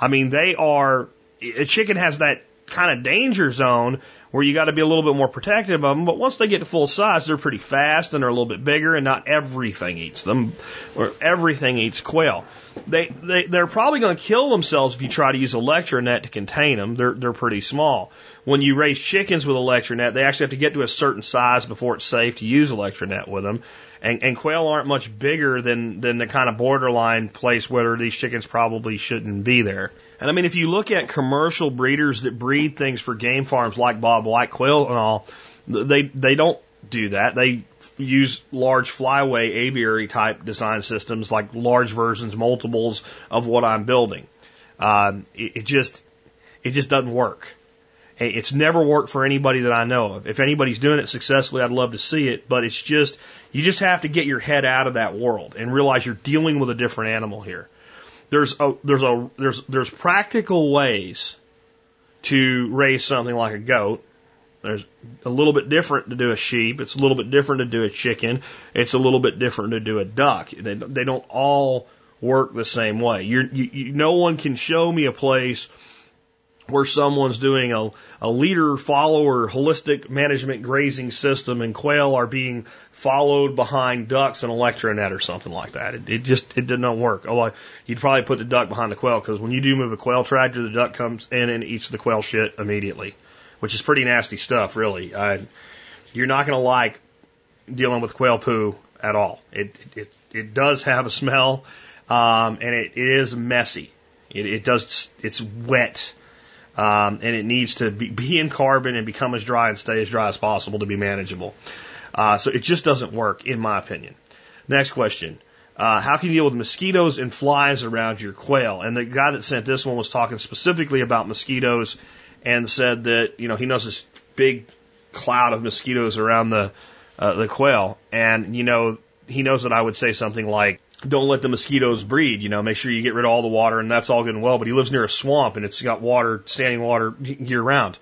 I mean, they are, a chicken has that kind of danger zone where you got to be a little bit more protective of them. But once they get to full size, they're pretty fast and they're a little bit bigger, and not everything eats them, or everything eats quail. They they they're probably going to kill themselves if you try to use electronet to contain them. They're they're pretty small. When you raise chickens with electronet, they actually have to get to a certain size before it's safe to use electronet with them. And, and quail aren't much bigger than than the kind of borderline place where these chickens probably shouldn't be there. And I mean, if you look at commercial breeders that breed things for game farms like Bob White Quail and all, they they don't do that. They use large flyway aviary type design systems, like large versions, multiples of what I'm building. Um, it, it just it just doesn't work. It's never worked for anybody that I know of. If anybody's doing it successfully, I'd love to see it, but it's just, you just have to get your head out of that world and realize you're dealing with a different animal here there's a there's a there's there's practical ways to raise something like a goat. There's a little bit different to do a sheep. It's a little bit different to do a chicken. It's a little bit different to do a duck. They they don't all work the same way. You're, you, you no one can show me a place where someone's doing a, a leader follower holistic management grazing system and quail are being followed behind ducks and electronet or something like that. It, it just it did not work. Oh, you'd probably put the duck behind the quail because when you do move a quail tractor, the duck comes in and eats the quail shit immediately, which is pretty nasty stuff, really. I, you're not going to like dealing with quail poo at all. It it it does have a smell, um, and it, it is messy. It, it does it's wet um, and it needs to be, be in carbon and become as dry and stay as dry as possible to be manageable. Uh, so it just doesn't work, in my opinion. Next question. Uh, how can you deal with mosquitoes and flies around your quail? And the guy that sent this one was talking specifically about mosquitoes and said that, you know, he knows this big cloud of mosquitoes around the, uh, the quail. And, you know, he knows that I would say something like, don't let the mosquitoes breed. You know, make sure you get rid of all the water, and that's all good and well. But he lives near a swamp, and it's got water, standing water year round.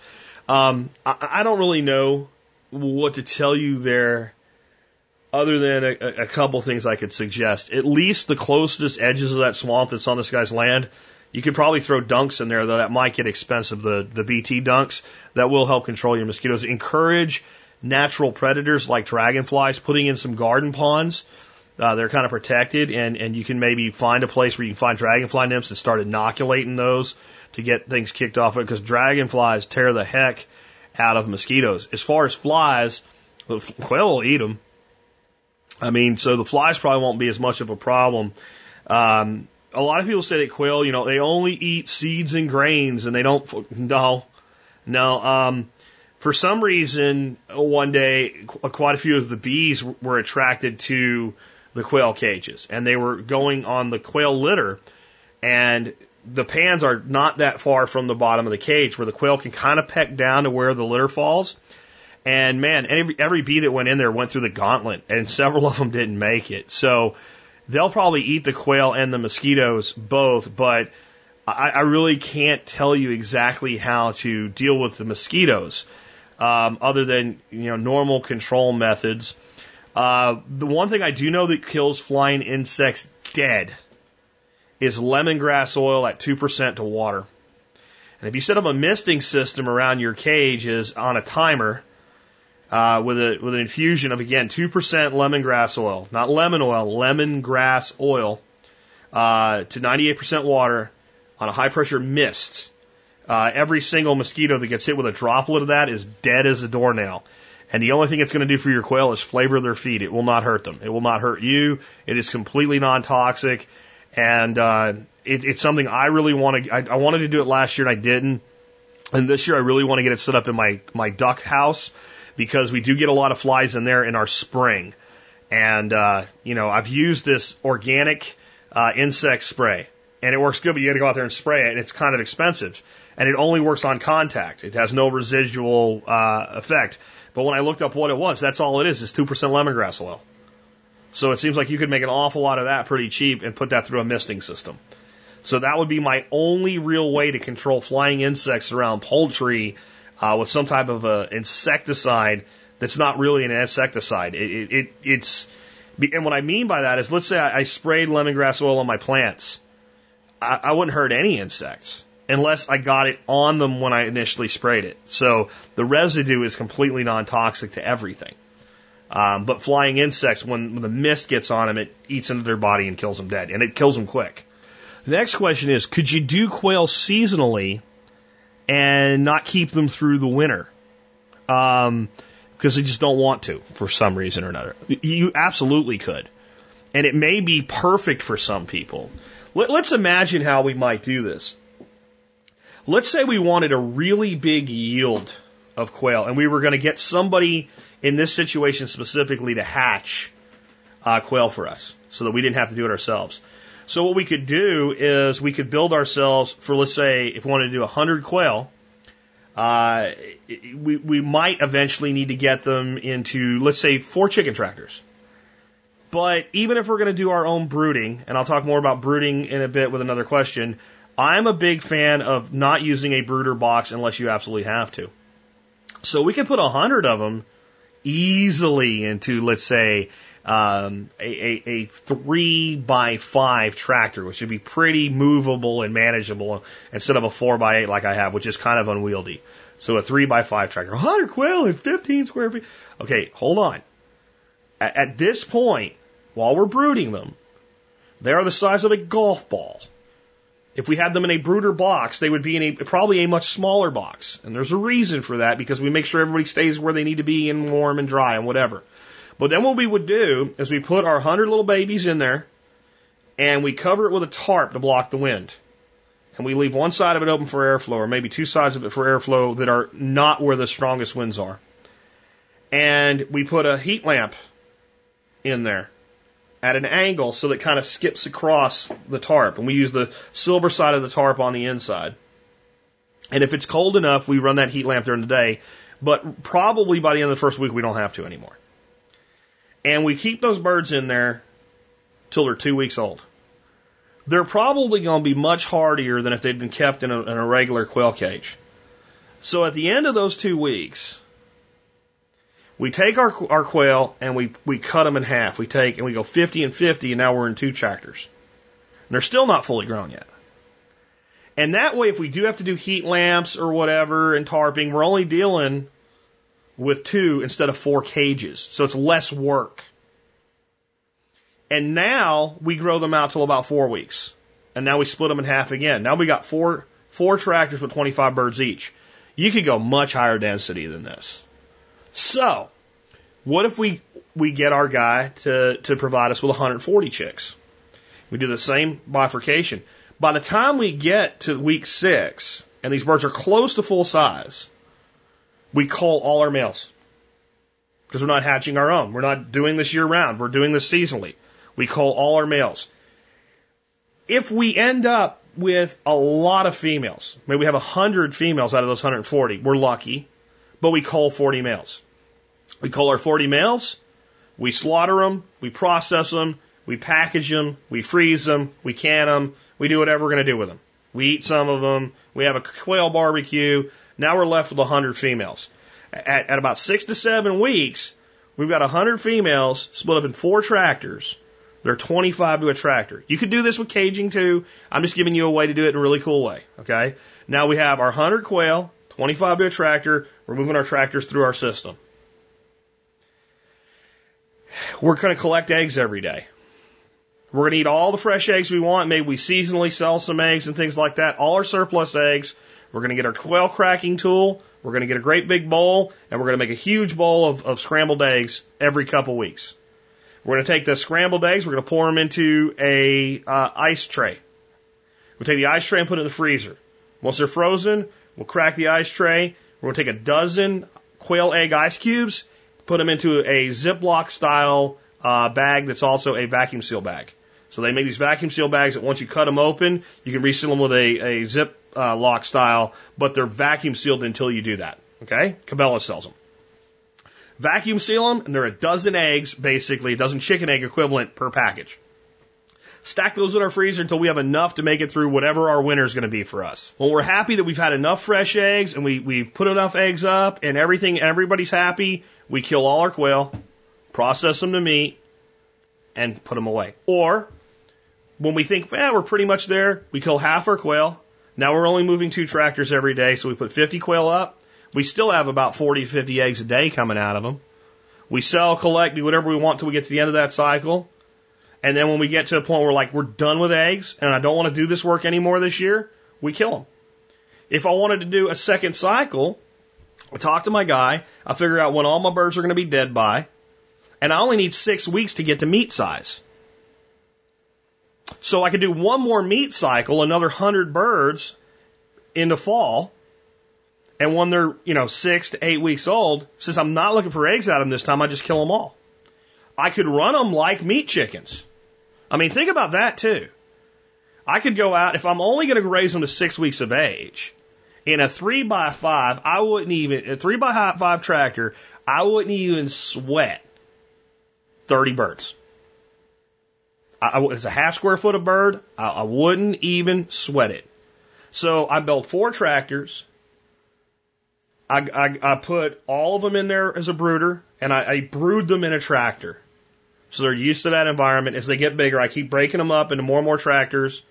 Um, I, I don't really know what to tell you there, other than a, a couple things I could suggest. At least the closest edges of that swamp that's on this guy's land, you could probably throw dunks in there, though that might get expensive. The the BT dunks that will help control your mosquitoes. Encourage natural predators like dragonflies, putting in some garden ponds uh, they're kind of protected, and, and you can maybe find a place where you can find dragonfly nymphs and start inoculating those to get things kicked off. it Because dragonflies tear the heck out of mosquitoes. As far as flies, the quail will eat them. I mean, so the flies probably won't be as much of a problem. Um, a lot of people say that quail, you know, they only eat seeds and grains, and they don't. No, no. Um, for some reason, one day, quite a few of the bees were attracted to the quail cages and they were going on the quail litter and the pans are not that far from the bottom of the cage where the quail can kind of peck down to where the litter falls. And man, every, every bee that went in there went through the gauntlet and several of them didn't make it. So they'll probably eat the quail and the mosquitoes both, but I, I really can't tell you exactly how to deal with the mosquitoes, um, other than, you know, normal control methods. Uh, the one thing I do know that kills flying insects dead is lemongrass oil at 2% to water. And if you set up a misting system around your cage is on a timer, uh, with a with an infusion of again two percent lemongrass oil, not lemon oil, lemongrass oil, uh, to 98% water on a high pressure mist. Uh, every single mosquito that gets hit with a droplet of that is dead as a doornail. And the only thing it's going to do for your quail is flavor their feed. It will not hurt them. It will not hurt you. It is completely non-toxic. And, uh, it, it's something I really want to, I, I wanted to do it last year and I didn't. And this year I really want to get it set up in my, my duck house because we do get a lot of flies in there in our spring. And, uh, you know, I've used this organic, uh, insect spray and it works good, but you got to go out there and spray it and it's kind of expensive and it only works on contact. It has no residual, uh, effect. But when I looked up what it was, that's all it is, is 2% lemongrass oil. So it seems like you could make an awful lot of that pretty cheap and put that through a misting system. So that would be my only real way to control flying insects around poultry uh, with some type of a insecticide that's not really an insecticide. It, it, it, it's and what I mean by that is, let's say I, I sprayed lemongrass oil on my plants, I, I wouldn't hurt any insects unless I got it on them when I initially sprayed it. So the residue is completely non-toxic to everything. Um, but flying insects, when, when the mist gets on them, it eats into their body and kills them dead, and it kills them quick. The next question is, could you do quail seasonally and not keep them through the winter? Um, because they just don't want to for some reason or another. You absolutely could. And it may be perfect for some people. Let, let's imagine how we might do this. Let's say we wanted a really big yield of quail and we were going to get somebody in this situation specifically to hatch uh, quail for us so that we didn't have to do it ourselves. So what we could do is we could build ourselves for, let's say, if we wanted to do 100 quail, uh, we, we might eventually need to get them into, let's say, four chicken tractors. But even if we're going to do our own brooding, and I'll talk more about brooding in a bit with another question, I'm a big fan of not using a brooder box unless you absolutely have to. So we could put a hundred of them easily into, let's say, um, a, a, a three by five tractor, which would be pretty movable and manageable instead of a four by eight like I have, which is kind of unwieldy. So a three by five tractor, 100 quail and 15 square feet. Okay, hold on. At, at this point, while we're brooding them, they are the size of a golf ball. If we had them in a brooder box, they would be in a probably a much smaller box. And there's a reason for that because we make sure everybody stays where they need to be and warm and dry and whatever. But then what we would do is we put our hundred little babies in there and we cover it with a tarp to block the wind. And we leave one side of it open for airflow or maybe two sides of it for airflow that are not where the strongest winds are. And we put a heat lamp in there at an angle so that kind of skips across the tarp. And we use the silver side of the tarp on the inside. And if it's cold enough, we run that heat lamp during the day. But probably by the end of the first week, we don't have to anymore. And we keep those birds in there till they're two weeks old. They're probably going to be much hardier than if they'd been kept in a, in a regular quail cage. So at the end of those two weeks, we take our, our quail and we, we cut them in half. We take and we go 50 and 50 and now we're in two tractors. And they're still not fully grown yet. And that way, if we do have to do heat lamps or whatever and tarping, we're only dealing with two instead of four cages. So it's less work. And now we grow them out till about four weeks. And now we split them in half again. Now we got four, four tractors with 25 birds each. You could go much higher density than this. So, what if we, we get our guy to, to provide us with 140 chicks? We do the same bifurcation. By the time we get to week six, and these birds are close to full size, we call all our males. Because we're not hatching our own. We're not doing this year round. We're doing this seasonally. We call all our males. If we end up with a lot of females, maybe we have 100 females out of those 140, we're lucky, but we call 40 males. We call our 40 males, we slaughter them, we process them, we package them, we freeze them, we can them, we do whatever we're going to do with them. We eat some of them, we have a quail barbecue, now we're left with 100 females. At, at about six to seven weeks, we've got 100 females split up in four tractors. They're 25 to a tractor. You could do this with caging too. I'm just giving you a way to do it in a really cool way. Okay. Now we have our 100 quail, 25 to a tractor. We're moving our tractors through our system. We're going to collect eggs every day. We're going to eat all the fresh eggs we want. Maybe we seasonally sell some eggs and things like that. All our surplus eggs. We're going to get our quail cracking tool. We're going to get a great big bowl and we're going to make a huge bowl of, of scrambled eggs every couple weeks. We're going to take the scrambled eggs. We're going to pour them into a uh, ice tray. We'll take the ice tray and put it in the freezer. Once they're frozen, we'll crack the ice tray. We're going to take a dozen quail egg ice cubes, put them into a Ziploc style uh, bag that's also a vacuum seal bag. So they make these vacuum seal bags that once you cut them open, you can reseal them with a, a zip uh, lock style, but they're vacuum sealed until you do that. Okay? Cabela sells them. Vacuum seal them, and they're a dozen eggs, basically, a dozen chicken egg equivalent per package. stack those in our freezer until we have enough to make it through whatever our winter is going to be for us. When we're happy that we've had enough fresh eggs and we, we've put enough eggs up and everything, everybody's happy, we kill all our quail, process them to meat, and put them away. Or when we think, eh, we're pretty much there, we kill half our quail. Now we're only moving two tractors every day, so we put 50 quail up. We still have about 40 to 50 eggs a day coming out of them. We sell, collect, do whatever we want till we get to the end of that cycle. And then when we get to a point where like we're done with eggs and I don't want to do this work anymore this year, we kill them. If I wanted to do a second cycle, I talk to my guy, I figure out when all my birds are going to be dead by, and I only need six weeks to get to meat size. So I could do one more meat cycle, another hundred birds in the fall, and when they're, you know, six to eight weeks old, since I'm not looking for eggs out of them this time, I just kill them all. I could run them like meat chickens. I mean, think about that too. I could go out, if I'm only going to raise them to six weeks of age, in a three by five, I wouldn't even, a three by five tractor, I wouldn't even sweat 30 birds. I, it's a half square foot of bird. I, I wouldn't even sweat it. So I built four tractors. I, I, I put all of them in there as a brooder, and I, I them in a tractor. So they're used to that environment. As they get bigger, I keep breaking them up into more and more tractors.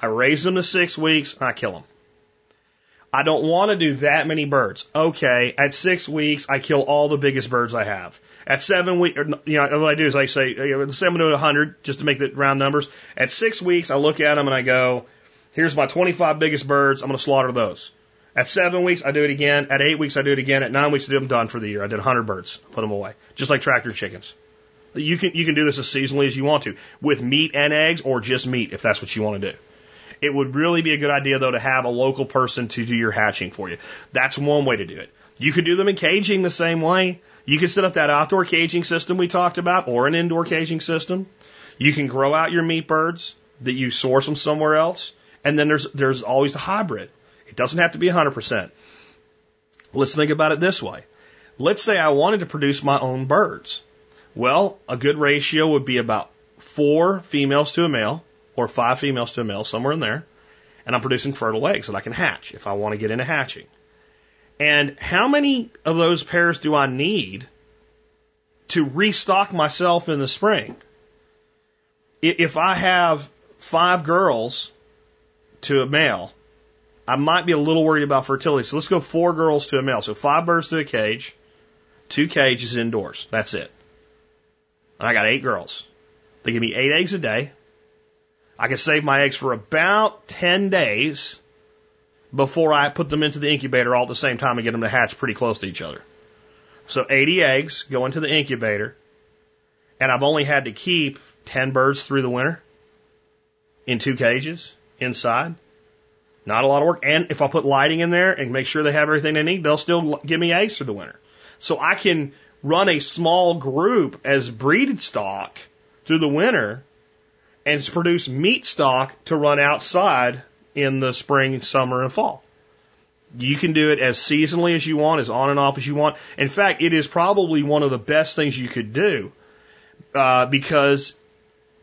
I raise them to six weeks, and I kill them. I don't want to do that many birds. Okay, at six weeks, I kill all the biggest birds I have. At seven weeks, you know, what I do is I say, seven to a hundred, just to make the round numbers. At six weeks, I look at them and I go, here's my 25 biggest birds. I'm going to slaughter those. At seven weeks, I do it again. At eight weeks, I do it again. At nine weeks, I do them done for the year. I did 100 birds, put them away, just like tractor chickens. You can you can do this as seasonally as you want to, with meat and eggs, or just meat if that's what you want to do. It would really be a good idea though to have a local person to do your hatching for you. That's one way to do it. You could do them in caging the same way. You can set up that outdoor caging system we talked about, or an indoor caging system. You can grow out your meat birds that you source them somewhere else, and then there's there's always the hybrid. It doesn't have to be 100%. Let's think about it this way. Let's say I wanted to produce my own birds. Well, a good ratio would be about four females to a male, or five females to a male, somewhere in there. And I'm producing fertile eggs that I can hatch if I want to get into hatching. And how many of those pairs do I need to restock myself in the spring? If I have five girls to a male, I might be a little worried about fertility. So let's go four girls to a male. So five birds to a cage, two cages indoors. That's it. And I got eight girls. They give me eight eggs a day. I can save my eggs for about 10 days before I put them into the incubator all at the same time and get them to hatch pretty close to each other. So 80 eggs go into the incubator, and I've only had to keep 10 birds through the winter in two cages inside. Not a lot of work. And if I put lighting in there and make sure they have everything they need, they'll still give me eggs through the winter. So I can run a small group as breeded stock through the winter and produce meat stock to run outside in the spring, summer, and fall. You can do it as seasonally as you want, as on and off as you want. In fact, it is probably one of the best things you could do uh, because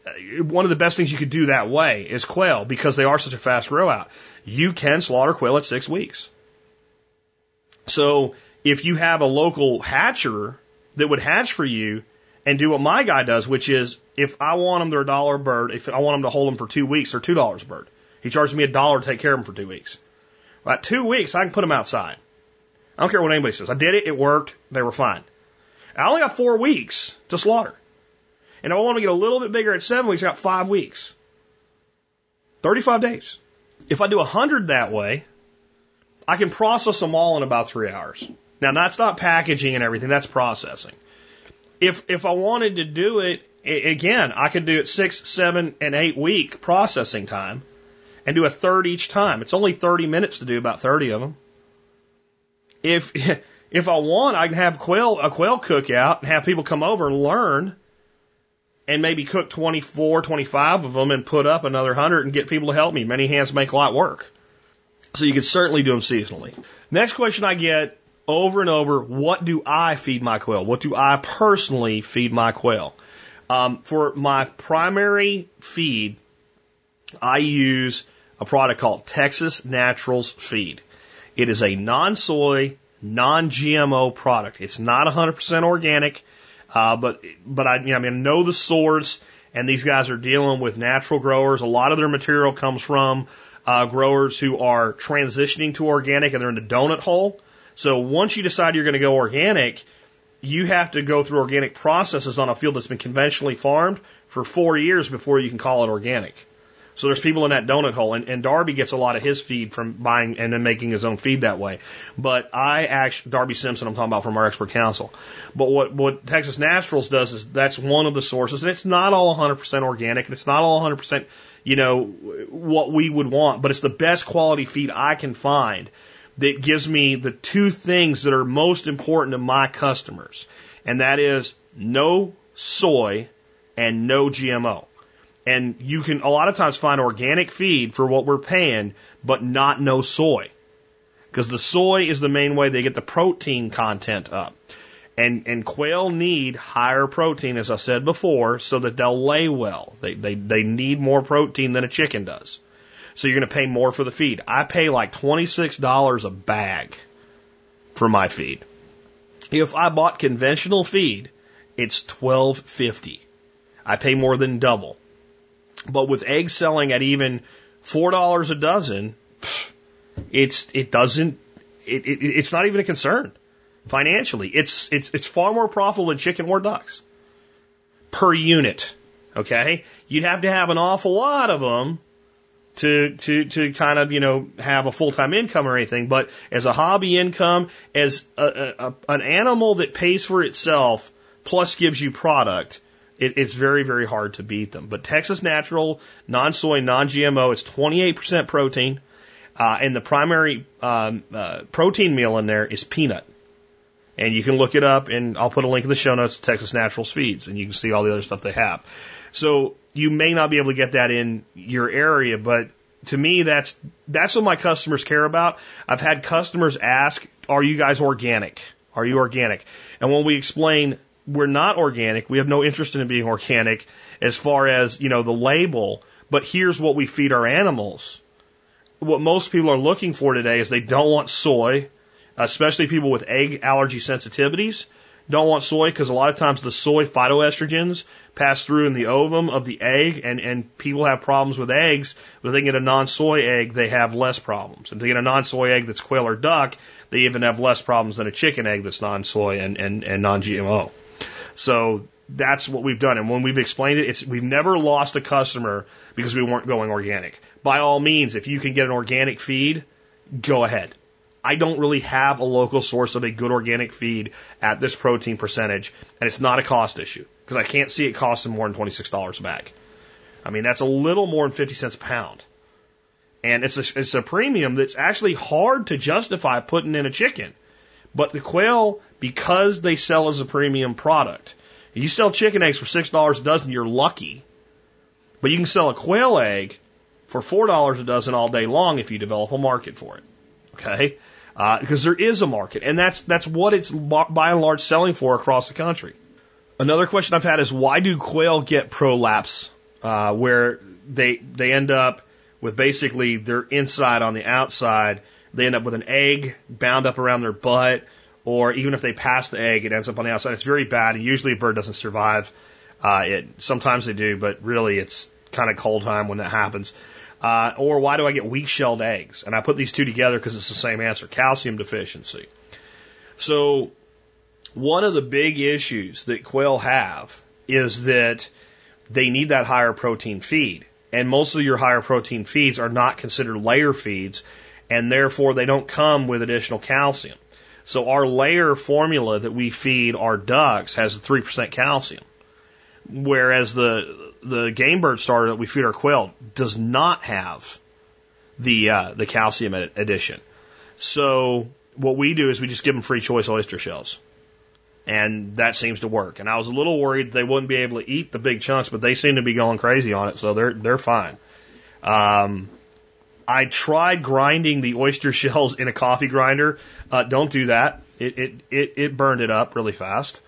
uh, one of the best things you could do that way is quail because they are such a fast grow out. You can slaughter quail at six weeks. So if you have a local hatcher that would hatch for you and do what my guy does, which is if I want them, they're a dollar a bird. If I want them to hold them for two weeks, they're two dollars a bird. He charges me a dollar to take care of them for two weeks. About two weeks, I can put them outside. I don't care what anybody says. I did it. It worked. They were fine. I only got four weeks to slaughter. And if I want to get a little bit bigger at seven weeks, I got five weeks. 35 days. If I do a hundred that way, I can process them all in about three hours. Now that's not packaging and everything, that's processing. If, if I wanted to do it, again, I could do it six, seven, and eight week processing time and do a third each time. It's only 30 minutes to do about 30 of them. If, if I want, I can have quail, a quail cookout and have people come over and learn and maybe cook 24, 25 of them and put up another 100 and get people to help me. Many hands make light work. So you could certainly do them seasonally. Next question I get over and over, what do I feed my quail? What do I personally feed my quail? Um, for my primary feed, I use a product called Texas Naturals Feed. It is a non-soy, non-GMO product. It's not 100% organic, uh, but but I, you know, I mean, I know the source, and these guys are dealing with natural growers. A lot of their material comes from uh, growers who are transitioning to organic, and they're in the donut hole. So once you decide you're going to go organic, you have to go through organic processes on a field that's been conventionally farmed for four years before you can call it organic. So there's people in that donut hole, and, and Darby gets a lot of his feed from buying and then making his own feed that way. But I actually, Darby Simpson, I'm talking about from our expert council. But what, what Texas Naturals does is that's one of the sources, and it's not all 100% organic, and it's not all 100%, you know, what we would want, but it's the best quality feed I can find that gives me the two things that are most important to my customers, and that is no soy and no GMO. And you can a lot of times find organic feed for what we're paying, but not no soy. Because the soy is the main way they get the protein content up. And, and quail need higher protein, as I said before, so that they'll lay well. They, they, they need more protein than a chicken does. So you're going to pay more for the feed. I pay like $26 a bag for my feed. If I bought conventional feed, it's $12.50. I pay more than double. But with eggs selling at even four dollars a dozen, it's it doesn't it, it, it's not even a concern financially. It's it's it's far more profitable than chicken or ducks per unit. Okay, you'd have to have an awful lot of them to to to kind of you know have a full time income or anything. But as a hobby income, as a, a, an animal that pays for itself plus gives you product, it, it's very, very hard to beat them. But Texas Natural, non soy, non GMO, it's 28% protein. Uh, and the primary um, uh, protein meal in there is peanut. And you can look it up, and I'll put a link in the show notes to Texas Naturals Feeds, and you can see all the other stuff they have. So you may not be able to get that in your area, but to me, that's that's what my customers care about. I've had customers ask, "Are you guys organic? Are you organic?" And when we explain we're not organic. We have no interest in being organic as far as, you know, the label, but here's what we feed our animals. What most people are looking for today is they don't want soy, especially people with egg allergy sensitivities. Don't want soy because a lot of times the soy phytoestrogens pass through in the ovum of the egg, and, and people have problems with eggs. But if they get a non soy egg, they have less problems. If they get a non soy egg that's quail or duck, they even have less problems than a chicken egg that's non soy and, and, and non GMO. So that's what we've done. And when we've explained it, it's, we've never lost a customer because we weren't going organic. By all means, if you can get an organic feed, go ahead. I don't really have a local source of a good organic feed at this protein percentage, and it's not a cost issue because I can't see it costing more than $26 a bag. I mean, that's a little more than 50 cents a pound. And it's a, it's a premium that's actually hard to justify putting in a chicken. But the quail, because they sell as a premium product, you sell chicken eggs for six dollars a dozen, you're lucky. But you can sell a quail egg for four dollars a dozen all day long if you develop a market for it. Okay, because uh, there is a market, and that's that's what it's by and large selling for across the country. Another question I've had is why do quail get prolapse, uh, where they they end up with basically their inside on the outside they end up with an egg bound up around their butt, or even if they pass the egg, it ends up on the outside. It's very bad, and usually a bird doesn't survive. Uh, it sometimes they do, but really it's kind of cold time when that happens. Uh, or why do I get weak shelled eggs? And I put these two together because it's the same answer: calcium deficiency. So one of the big issues that quail have is that they need that higher protein feed. And most of your higher protein feeds are not considered layer feeds and therefore they don't come with additional calcium. So our layer formula that we feed our ducks has a 3% calcium, whereas the the game bird starter that we feed our quail does not have the uh, the calcium addition. So what we do is we just give them free choice oyster shells. And that seems to work. And I was a little worried they wouldn't be able to eat the big chunks, but they seem to be going crazy on it, so they're they're fine. Um, I tried grinding the oyster shells in a coffee grinder. Uh, don't do that. It, it, it, it burned it up really fast.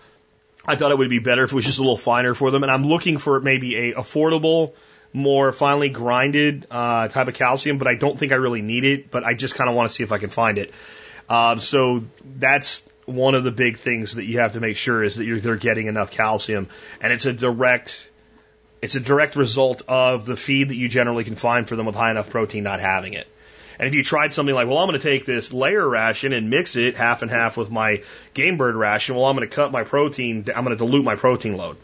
I thought it would be better if it was just a little finer for them. And I'm looking for maybe a affordable more finely grinded uh, type of calcium, but I don't think I really need it. But I just kind of want to see if I can find it. Um, so that's one of the big things that you have to make sure is that you're they're getting enough calcium, and it's a direct it's a direct result of the feed that you generally can find for them with high enough protein not having it. And if you tried something like, well, I'm going to take this layer ration and mix it half and half with my game bird ration, well, I'm going to cut my protein, I'm going to dilute my protein load.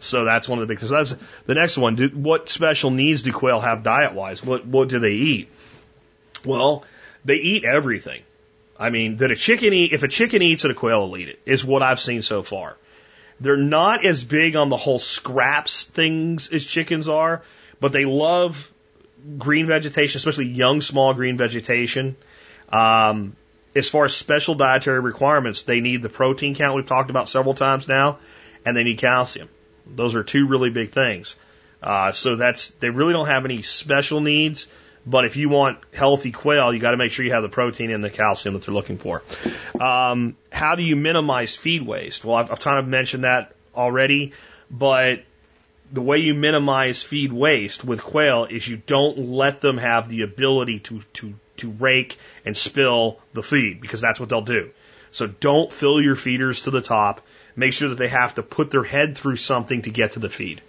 So that's one of the big things. That's the next one. Do, what special needs do quail have diet wise? What what do they eat? Well, they eat everything. I mean, that a chicken eat if a chicken eats it, a quail will eat it. Is what I've seen so far. They're not as big on the whole scraps things as chickens are, but they love green vegetation, especially young, small green vegetation. Um, as far as special dietary requirements, they need the protein count we've talked about several times now, and they need calcium. Those are two really big things. Uh, so that's they really don't have any special needs. But if you want healthy quail, you got to make sure you have the protein and the calcium that they're looking for. Um, how do you minimize feed waste? Well, I've, I've kind of mentioned that already, but the way you minimize feed waste with quail is you don't let them have the ability to, to, to rake and spill the feed because that's what they'll do. So don't fill your feeders to the top. Make sure that they have to put their head through something to get to the feed.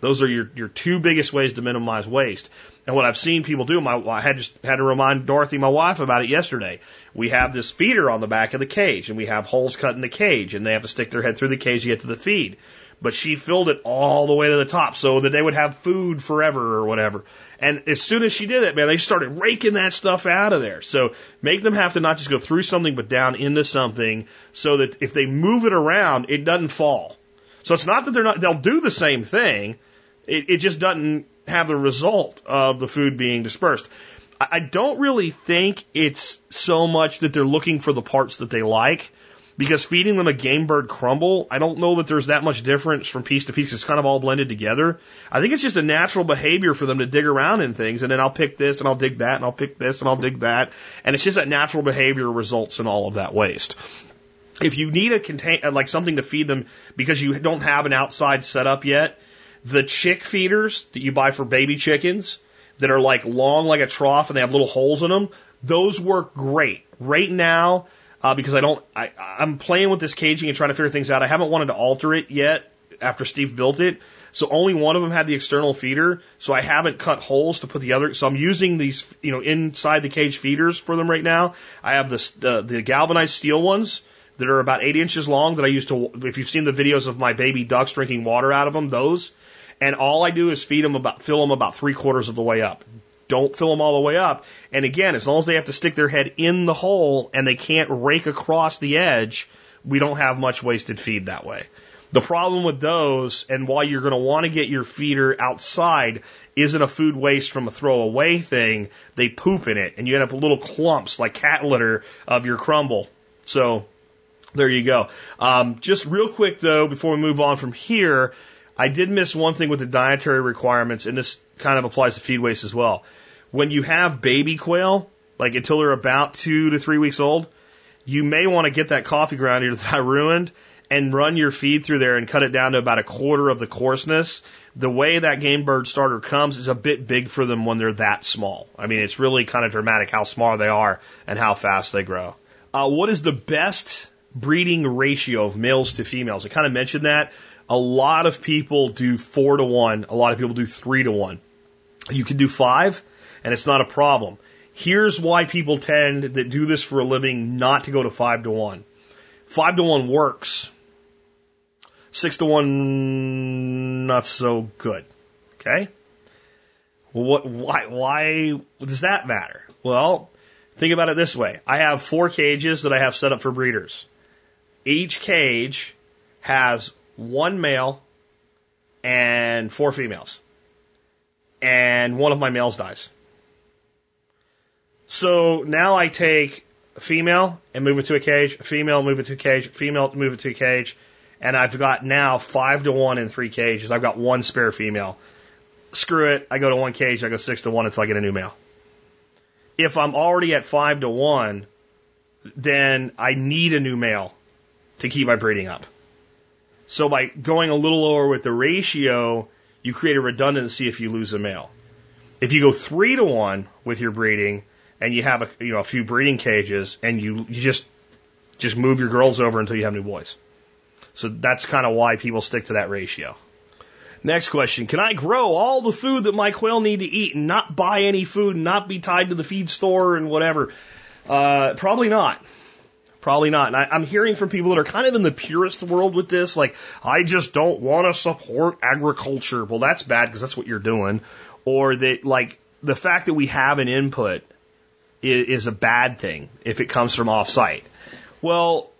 Those are your, your two biggest ways to minimize waste. And what I've seen people do, my, I had just had to remind Dorothy, my wife, about it yesterday. We have this feeder on the back of the cage and we have holes cut in the cage and they have to stick their head through the cage to get to the feed but she filled it all the way to the top so that they would have food forever or whatever. And as soon as she did it, man, they started raking that stuff out of there. So make them have to not just go through something, but down into something so that if they move it around, it doesn't fall. So it's not that they're not, they'll do the same thing. It, it just doesn't have the result of the food being dispersed. I don't really think it's so much that they're looking for the parts that they like because feeding them a game bird crumble, I don't know that there's that much difference from piece to piece. It's kind of all blended together. I think it's just a natural behavior for them to dig around in things, and then I'll pick this and I'll dig that and I'll pick this and I'll dig that, and it's just that natural behavior results in all of that waste. If you need a contain uh, like something to feed them because you don't have an outside setup yet, the chick feeders that you buy for baby chickens that are like long like a trough and they have little holes in them, those work great. Right now, uh, because I don't, I, I'm playing with this caging and trying to figure things out. I haven't wanted to alter it yet after Steve built it. So only one of them had the external feeder. So I haven't cut holes to put the other. So I'm using these, you know, inside the cage feeders for them right now. I have the, uh, the galvanized steel ones that are about eight inches long that I use to, if you've seen the videos of my baby ducks drinking water out of them, those. And all I do is feed them about, fill them about three quarters of the way up. Don't fill them all the way up. And again, as long as they have to stick their head in the hole and they can't rake across the edge, we don't have much wasted feed that way. The problem with those, and why you're going to want to get your feeder outside, isn't a food waste from a throwaway thing. They poop in it, and you end up with little clumps like cat litter of your crumble. So there you go. Um, just real quick though, before we move on from here, I did miss one thing with the dietary requirements, and this kind of applies to feed waste as well when you have baby quail, like until they're about two to three weeks old, you may want to get that coffee ground that I ruined and run your feed through there and cut it down to about a quarter of the coarseness. The way that game bird starter comes is a bit big for them when they're that small. I mean, it's really kind of dramatic how small they are and how fast they grow. Uh, what is the best breeding ratio of males to females? I kind of mentioned that. A lot of people do four to one. A lot of people do three to one. You can do five and it's not a problem. Here's why people tend that do this for a living not to go to five to one. Five to one works. Six to one, not so good. Okay? Well, what, why, why does that matter? Well, think about it this way. I have four cages that I have set up for breeders. Each cage has one male and four females. And one of my males dies. So now I take a female and move it to a cage, a female, move it to a cage, female, move it to a cage, and I've got now five to one in three cages. I've got one spare female. Screw it. I go to one cage, I go six to one until I get a new male. If I'm already at five to one, then I need a new male to keep my breeding up. So by going a little lower with the ratio, you create a redundancy if you lose a male. If you go three to one with your breeding and you have a you know a few breeding cages and you you just just move your girls over until you have new boys. So that's kind of why people stick to that ratio. Next question. Can I grow all the food that my quail need to eat and not buy any food and not be tied to the feed store and whatever? Uh, probably not. Probably not. And I, I'm hearing from people that are kind of in the purist world with this, like, I just don't want to support agriculture. Well, that's bad because that's what you're doing. Or that, like, the fact that we have an input is, a bad thing if it comes from off site. Well,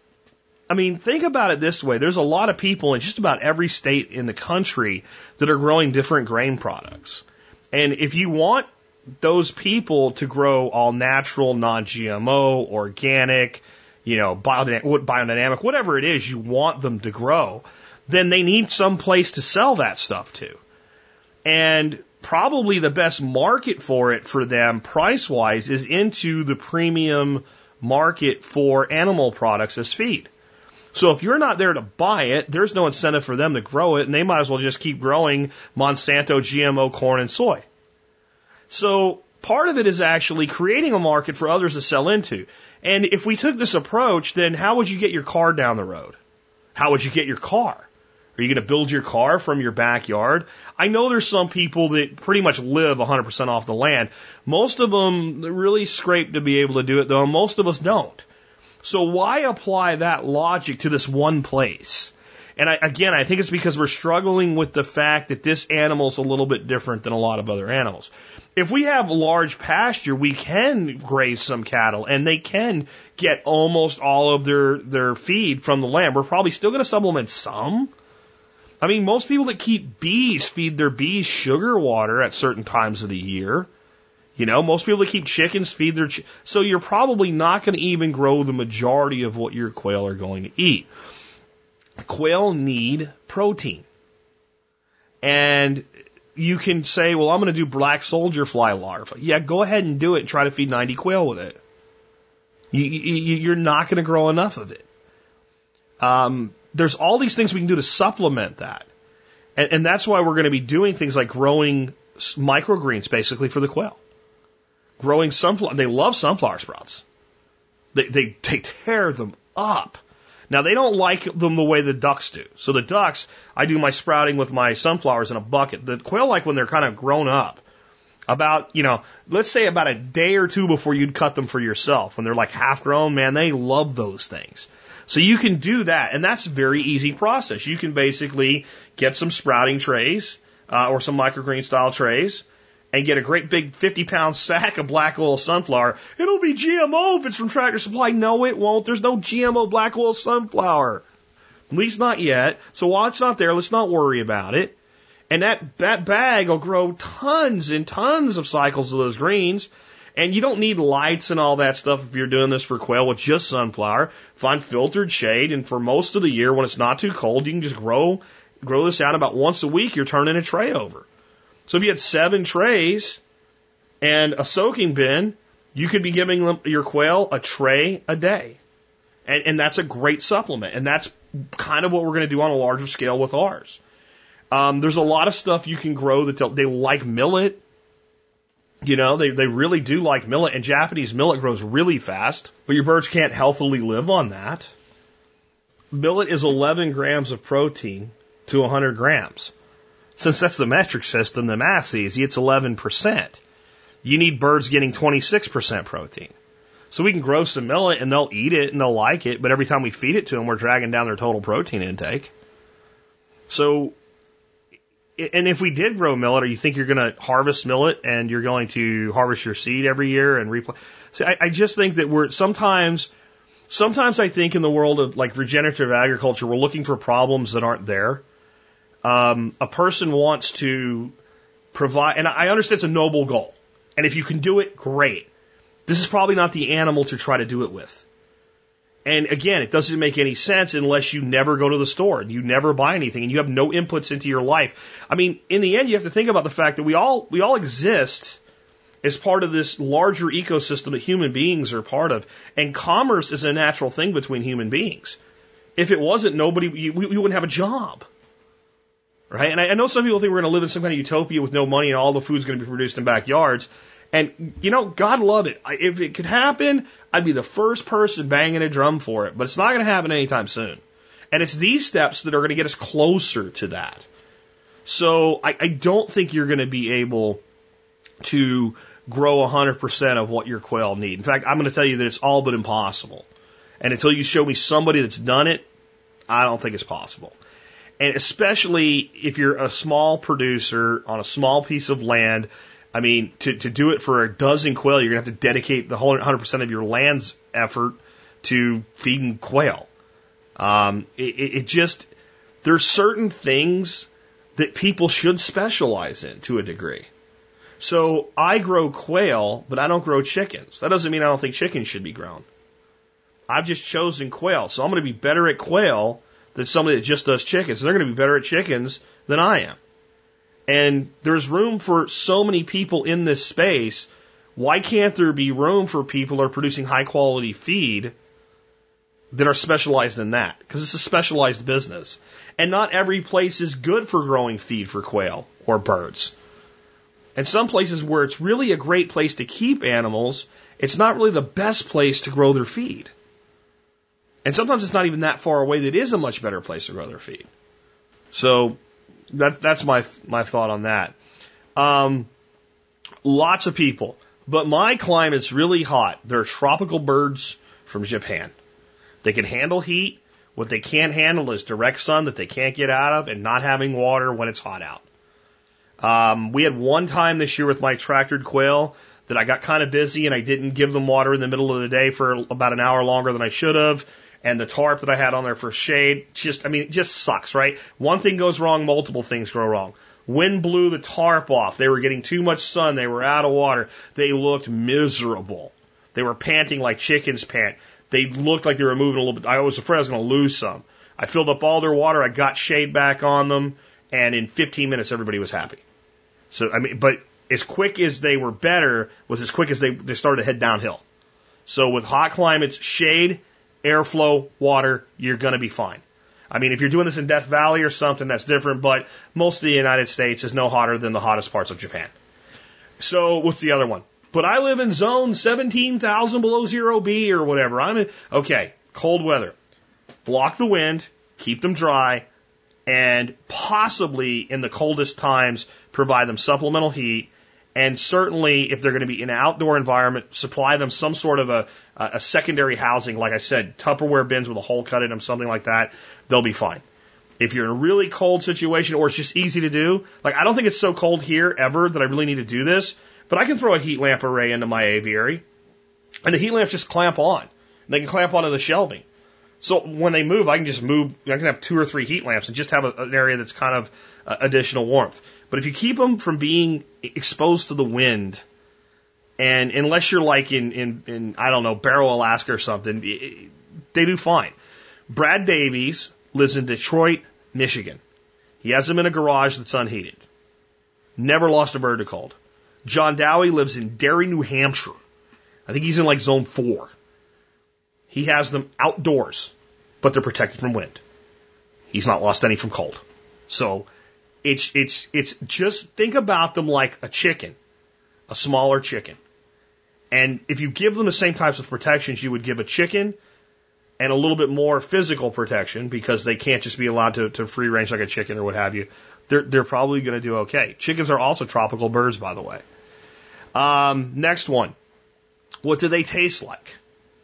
I mean, think about it this way. There's a lot of people in just about every state in the country that are growing different grain products. And if you want those people to grow all natural, non-GMO, organic, you know, biodynamic, whatever it is you want them to grow, then they need some place to sell that stuff to. And probably the best market for it for them price wise is into the premium market for animal products as feed. So if you're not there to buy it, there's no incentive for them to grow it, and they might as well just keep growing Monsanto GMO corn and soy. So part of it is actually creating a market for others to sell into. And if we took this approach, then how would you get your car down the road? How would you get your car? Are you going to build your car from your backyard? I know there's some people that pretty much live 100% off the land. Most of them really scrape to be able to do it, though. Most of us don't. So why apply that logic to this one place? And I, again, I think it's because we're struggling with the fact that this animal is a little bit different than a lot of other animals. If we have large pasture, we can graze some cattle and they can get almost all of their, their feed from the land. We're probably still going to supplement some. I mean, most people that keep bees feed their bees sugar water at certain times of the year. You know, most people that keep chickens feed their, ch- so you're probably not going to even grow the majority of what your quail are going to eat. Quail need protein. And you can say, well, I'm going to do black soldier fly larvae. Yeah, go ahead and do it and try to feed 90 quail with it. You, you, you're not going to grow enough of it. Um, there's all these things we can do to supplement that. And, and that's why we're going to be doing things like growing microgreens basically for the quail. Growing sunflower, they love sunflower sprouts. They, they, they tear them up. Now they don't like them the way the ducks do. So the ducks, I do my sprouting with my sunflowers in a bucket. The quail like when they're kind of grown up. About, you know, let's say about a day or two before you'd cut them for yourself. When they're like half grown, man, they love those things. So you can do that, and that's a very easy process. You can basically get some sprouting trays uh, or some microgreen style trays, and get a great big 50 pound sack of black oil sunflower. It'll be GMO if it's from Tractor Supply. No, it won't. There's no GMO black oil sunflower. At least not yet. So while it's not there, let's not worry about it. And that, that bag will grow tons and tons of cycles of those greens. And you don't need lights and all that stuff if you're doing this for quail with just sunflower. Find filtered shade, and for most of the year, when it's not too cold, you can just grow grow this out about once a week. You're turning a tray over. So if you had seven trays and a soaking bin, you could be giving your quail a tray a day. And, and that's a great supplement. And that's kind of what we're going to do on a larger scale with ours. Um, there's a lot of stuff you can grow that they like millet. You know, they, they really do like millet, and Japanese millet grows really fast, but your birds can't healthily live on that. Millet is 11 grams of protein to 100 grams. Since that's the metric system, the math's easy. It's 11%. You need birds getting 26% protein. So we can grow some millet and they'll eat it and they'll like it, but every time we feed it to them, we're dragging down their total protein intake. So, and if we did grow millet, or you think you're going to harvest millet and you're going to harvest your seed every year and replant? See, I, I just think that we're sometimes, sometimes I think in the world of like regenerative agriculture, we're looking for problems that aren't there um, a person wants to provide, and I understand it's a noble goal. And if you can do it, great. This is probably not the animal to try to do it with. And again, it doesn't make any sense unless you never go to the store and you never buy anything and you have no inputs into your life. I mean, in the end, you have to think about the fact that we all, we all exist as part of this larger ecosystem that human beings are part of. And commerce is a natural thing between human beings. If it wasn't, nobody, we wouldn't have a job right? And I, I know some people think we're going to live in some kind of utopia with no money and all the food's going to be produced in backyards. And you know, God love it. If it could happen, I'd be the first person banging a drum for it. But it's not going to happen anytime soon. And it's these steps that are going to get us closer to that. So I, I don't think you're going to be able to grow 100% of what your quail need. In fact, I'm going to tell you that it's all but impossible. And until you show me somebody that's done it, I don't think it's possible. And especially if you're a small producer on a small piece of land, I mean, to, to do it for a dozen quail, you're going to have to dedicate the whole 100% of your land's effort to feeding quail. Um, it, it just, there's certain things that people should specialize in to a degree. So I grow quail, but I don't grow chickens. That doesn't mean I don't think chickens should be grown. I've just chosen quail. So I'm going to be better at quail than somebody that just does chickens. And They're going to be better at chickens than I am. And there's room for so many people in this space. Why can't there be room for people that are producing high quality feed that are specialized in that? Because it's a specialized business. And not every place is good for growing feed for quail or birds. And some places where it's really a great place to keep animals, it's not really the best place to grow their feed. And sometimes it's not even that far away that is a much better place to grow their feed. So that, that's my, my thought on that. Um, lots of people, but my climate's really hot. They're tropical birds from Japan. They can handle heat. What they can't handle is direct sun that they can't get out of and not having water when it's hot out. Um, we had one time this year with my tractored quail that I got kind of busy and I didn't give them water in the middle of the day for about an hour longer than I should have. And the tarp that I had on there for shade, just, I mean, it just sucks, right? One thing goes wrong, multiple things go wrong. Wind blew the tarp off. They were getting too much sun. They were out of water. They looked miserable. They were panting like chickens pant. They looked like they were moving a little bit. I was afraid I was going to lose some. I filled up all their water. I got shade back on them. And in 15 minutes, everybody was happy. So, I mean, but as quick as they were better was as quick as they, they started to head downhill. So with hot climates, shade, airflow, water, you're going to be fine. I mean, if you're doing this in Death Valley or something, that's different, but most of the United States is no hotter than the hottest parts of Japan. So what's the other one? But I live in zone 17,000 below zero B or whatever. I'm in, okay, cold weather. Block the wind, keep them dry, and possibly in the coldest times provide them supplemental heat. And certainly, if they're going to be in an outdoor environment, supply them some sort of a, a secondary housing, like I said, Tupperware bins with a hole cut in them, something like that. They'll be fine. If you're in a really cold situation or it's just easy to do, like I don't think it's so cold here ever that I really need to do this, but I can throw a heat lamp array into my aviary and the heat lamps just clamp on. They can clamp onto the shelving. So when they move, I can just move. I can have two or three heat lamps and just have a, an area that's kind of uh, additional warmth. But if you keep them from being exposed to the wind, and unless you're like in in, in I don't know Barrow, Alaska or something, they do fine. Brad Davies lives in Detroit, Michigan. He has them in a garage that's unheated. Never lost a bird to cold. John Dowie lives in Derry, New Hampshire. I think he's in like zone four. He has them outdoors, but they're protected from wind. He's not lost any from cold. So it's, it's, it's just think about them like a chicken, a smaller chicken. And if you give them the same types of protections you would give a chicken and a little bit more physical protection because they can't just be allowed to, to free range like a chicken or what have you, they're, they're probably going to do okay. Chickens are also tropical birds, by the way. Um, next one. What do they taste like?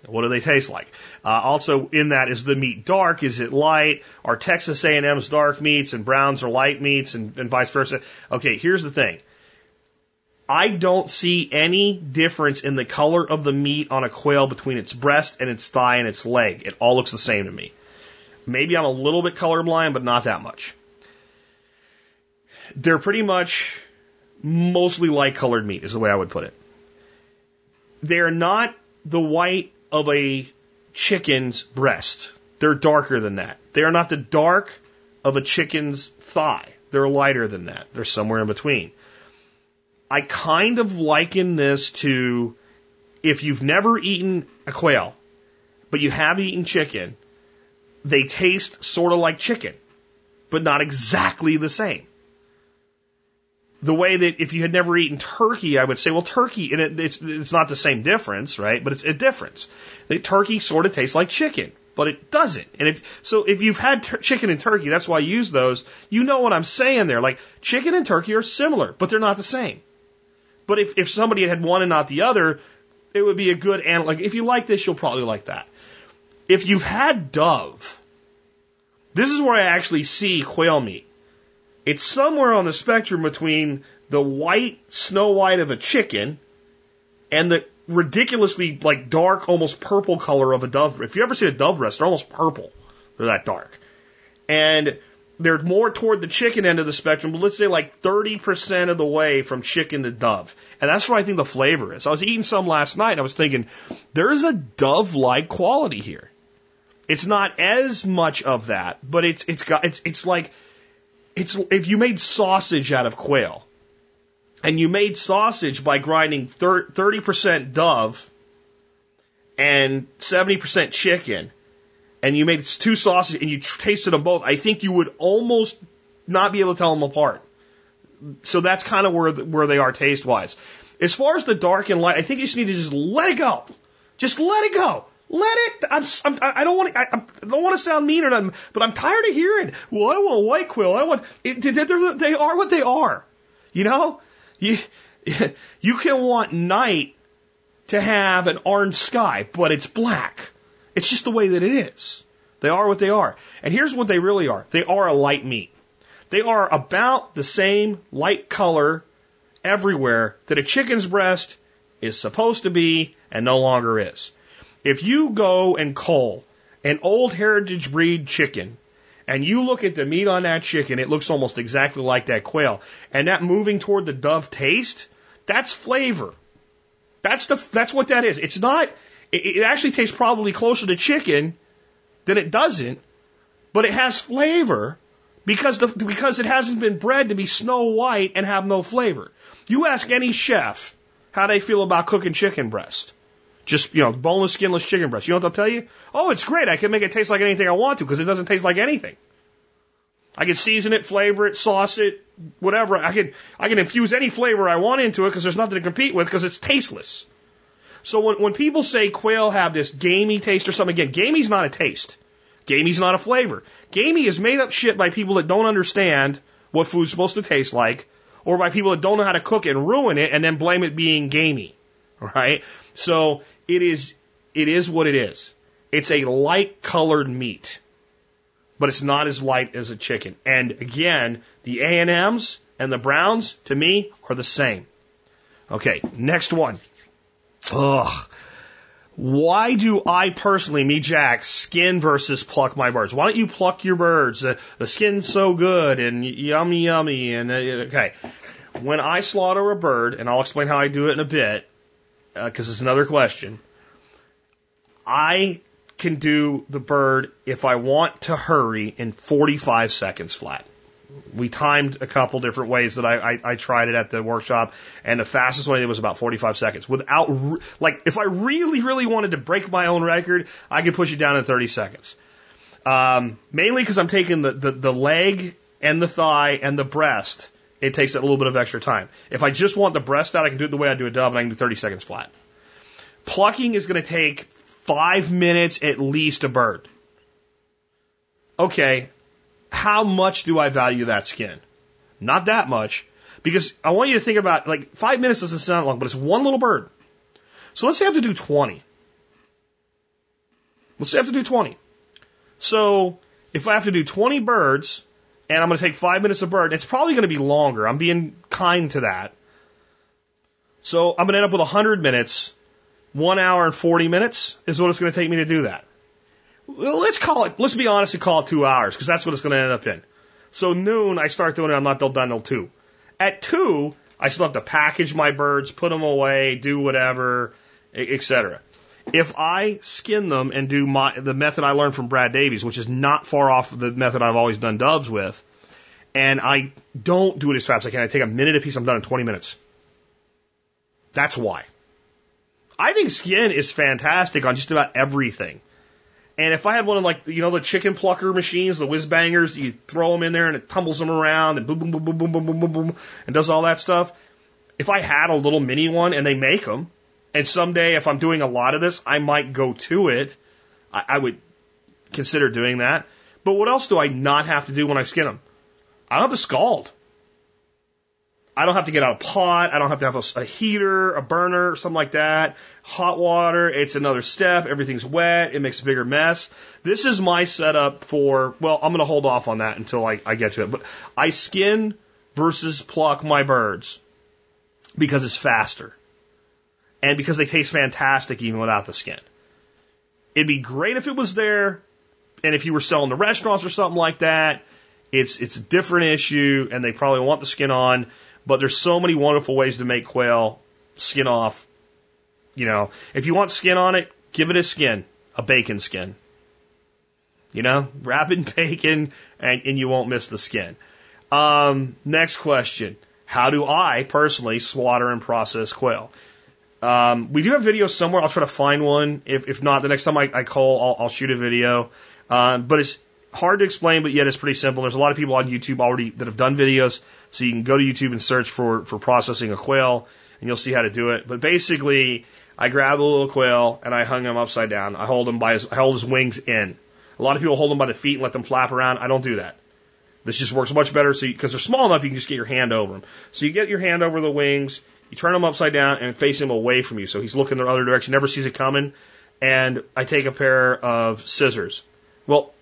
What do they taste like? Uh, also in that is the meat dark? Is it light? Are Texas A&M's dark meats and Browns are light meats and, and vice versa? Okay, here's the thing. I don't see any difference in the color of the meat on a quail between its breast and its thigh and its leg. It all looks the same to me. Maybe I'm a little bit colorblind, but not that much. They're pretty much mostly light colored meat, is the way I would put it. They're not the white of a chicken's breast. They're darker than that. They are not the dark of a chicken's thigh. They're lighter than that. They're somewhere in between. I kind of liken this to if you've never eaten a quail, but you have eaten chicken, they taste sort of like chicken. but not exactly the same. The way that if you had never eaten turkey, I would say, well, turkey, and it, it's, it's not the same difference, right? But it's a difference. The turkey sort of tastes like chicken, but it doesn't. And if, so if you've had chicken and turkey, that's why I use those, you know what I'm saying there. Like, chicken and turkey are similar, but they're not the same. But if, if somebody had one and not the other, it would be a good and like if you like this, you'll probably like that. If you've had dove, this is where I actually see quail meat. It's somewhere on the spectrum between the white, snow white of a chicken and the ridiculously like dark, almost purple color of a dove. If you ever see a dove breast, they're almost purple. They're that dark. And they're more toward the chicken end of the spectrum, but let's say like 30% of the way from chicken to dove. And that's where I think the flavor is. I was eating some last night and I was thinking, there's a dove like quality here. It's not as much of that, but it's, it's got, it's, it's like, it's, if you made sausage out of quail and you made sausage by grinding 30% dove and 70% chicken and you made two sausages and you tasted them both, I think you would almost not be able to tell them apart. So that's kind of where where they are taste wise. As far as the dark and light, I think you just need to just let it go. Just let it go. Let it. I'm. I'm I don't want. I, I don't want to sound mean or nothing, but I'm tired of hearing. Well, I want white quill. I want. It, they are what they are. You know. You you can want night to have an orange sky, but it's black. It's just the way that it is. They are what they are. And here's what they really are. They are a light meat. They are about the same light color everywhere that a chicken's breast is supposed to be and no longer is. If you go and cull an old heritage breed chicken and you look at the meat on that chicken, it looks almost exactly like that quail. And that moving toward the dove taste, that's flavor. That's the that's what that is. It's not it, it actually tastes probably closer to chicken than it doesn't, but it has flavor because the, because it hasn't been bred to be snow white and have no flavor. You ask any chef how they feel about cooking chicken breast. Just, you know, boneless, skinless chicken breast. You know what they'll tell you? Oh, it's great. I can make it taste like anything I want to because it doesn't taste like anything. I can season it, flavor it, sauce it, whatever. I can, I can infuse any flavor I want into it because there's nothing to compete with because it's tasteless. So when, when people say quail have this gamey taste or something, again, gamey's not a taste. Gamey's not a flavor. Gamey is made up shit by people that don't understand what food's supposed to taste like, or by people that don't know how to cook it and ruin it and then blame it being gamey. Right? So it is, it is what it is. It's a light colored meat, but it's not as light as a chicken. And again, the A&Ms and the browns, to me, are the same. Okay, next one. Ugh. Why do I personally, me Jack, skin versus pluck my birds? Why don't you pluck your birds? The, the skin's so good and yummy, yummy. And uh, okay, when I slaughter a bird, and I'll explain how I do it in a bit, because uh, it's another question. I can do the bird if I want to hurry in 45 seconds flat we timed a couple different ways that I, I, I, tried it at the workshop, and the fastest one I did was about 45 seconds. Without, like, if I really, really wanted to break my own record, I could push it down in 30 seconds. Um, mainly because I'm taking the, the, the leg and the thigh and the breast. It takes a little bit of extra time. If I just want the breast out, I can do it the way I do a dove, and I can do 30 seconds flat. Plucking is going to take five minutes at least a bird. Okay, how much do I value that skin? Not that much. Because I want you to think about, like, five minutes doesn't sound long, but it's one little bird. So let's say I have to do 20. Let's say I have to do 20. So if I have to do 20 birds, and I'm going to take five minutes a bird, it's probably going to be longer. I'm being kind to that. So I'm going to end up with 100 minutes. One hour and 40 minutes is what it's going to take me to do that let's call it, let's be honest and call it two hours, because that's what it's going to end up in. So noon, I start doing it, I'm not done until two. At two, I still have to package my birds, put them away, do whatever, etc. If I skin them and do my, the method I learned from Brad Davies, which is not far off the method I've always done doves with, and I don't do it as fast as I can, I take a minute a piece, I'm done in 20 minutes. That's why. I think skin is fantastic on just about everything. And if I had one of like, you know, the chicken plucker machines, the whiz bangers, you throw them in there and it tumbles them around and boom, boom, boom, boom, boom, boom, boom, boom, boom, and does all that stuff. If I had a little mini one and they make them, and someday if I'm doing a lot of this, I might go to it. I, I would consider doing that. But what else do I not have to do when I skin them? I don't have to scald. I don't have to get out a pot. I don't have to have a, a heater, a burner, something like that. Hot water. It's another step. Everything's wet. It makes a bigger mess. This is my setup for, well, I'm going to hold off on that until I, I get to it. But I skin versus pluck my birds because it's faster and because they taste fantastic even without the skin. It'd be great if it was there, and if you were selling to restaurants or something like that, it's it's a different issue, and they probably want the skin on. But there's so many wonderful ways to make quail skin off. You know, if you want skin on it, give it a skin, a bacon skin. You know, wrap it in bacon, and, and you won't miss the skin. Um, next question. How do I personally slaughter and process quail? Um, we do have videos somewhere. I'll try to find one. If, if not, the next time I, I call, I'll, I'll shoot a video. Um, but it's hard to explain, but yet it's pretty simple. There's a lot of people on YouTube already that have done videos, so you can go to YouTube and search for for processing a quail, and you'll see how to do it. But basically, I grab a little quail and I hung him upside down. I hold him by his, I hold his wings in. A lot of people hold them by the feet and let them flap around. I don't do that. This just works much better. So because they're small enough, you can just get your hand over them. So you get your hand over the wings. You turn him upside down and face him away from you. So he's looking the other direction, never sees it coming. And I take a pair of scissors. Well,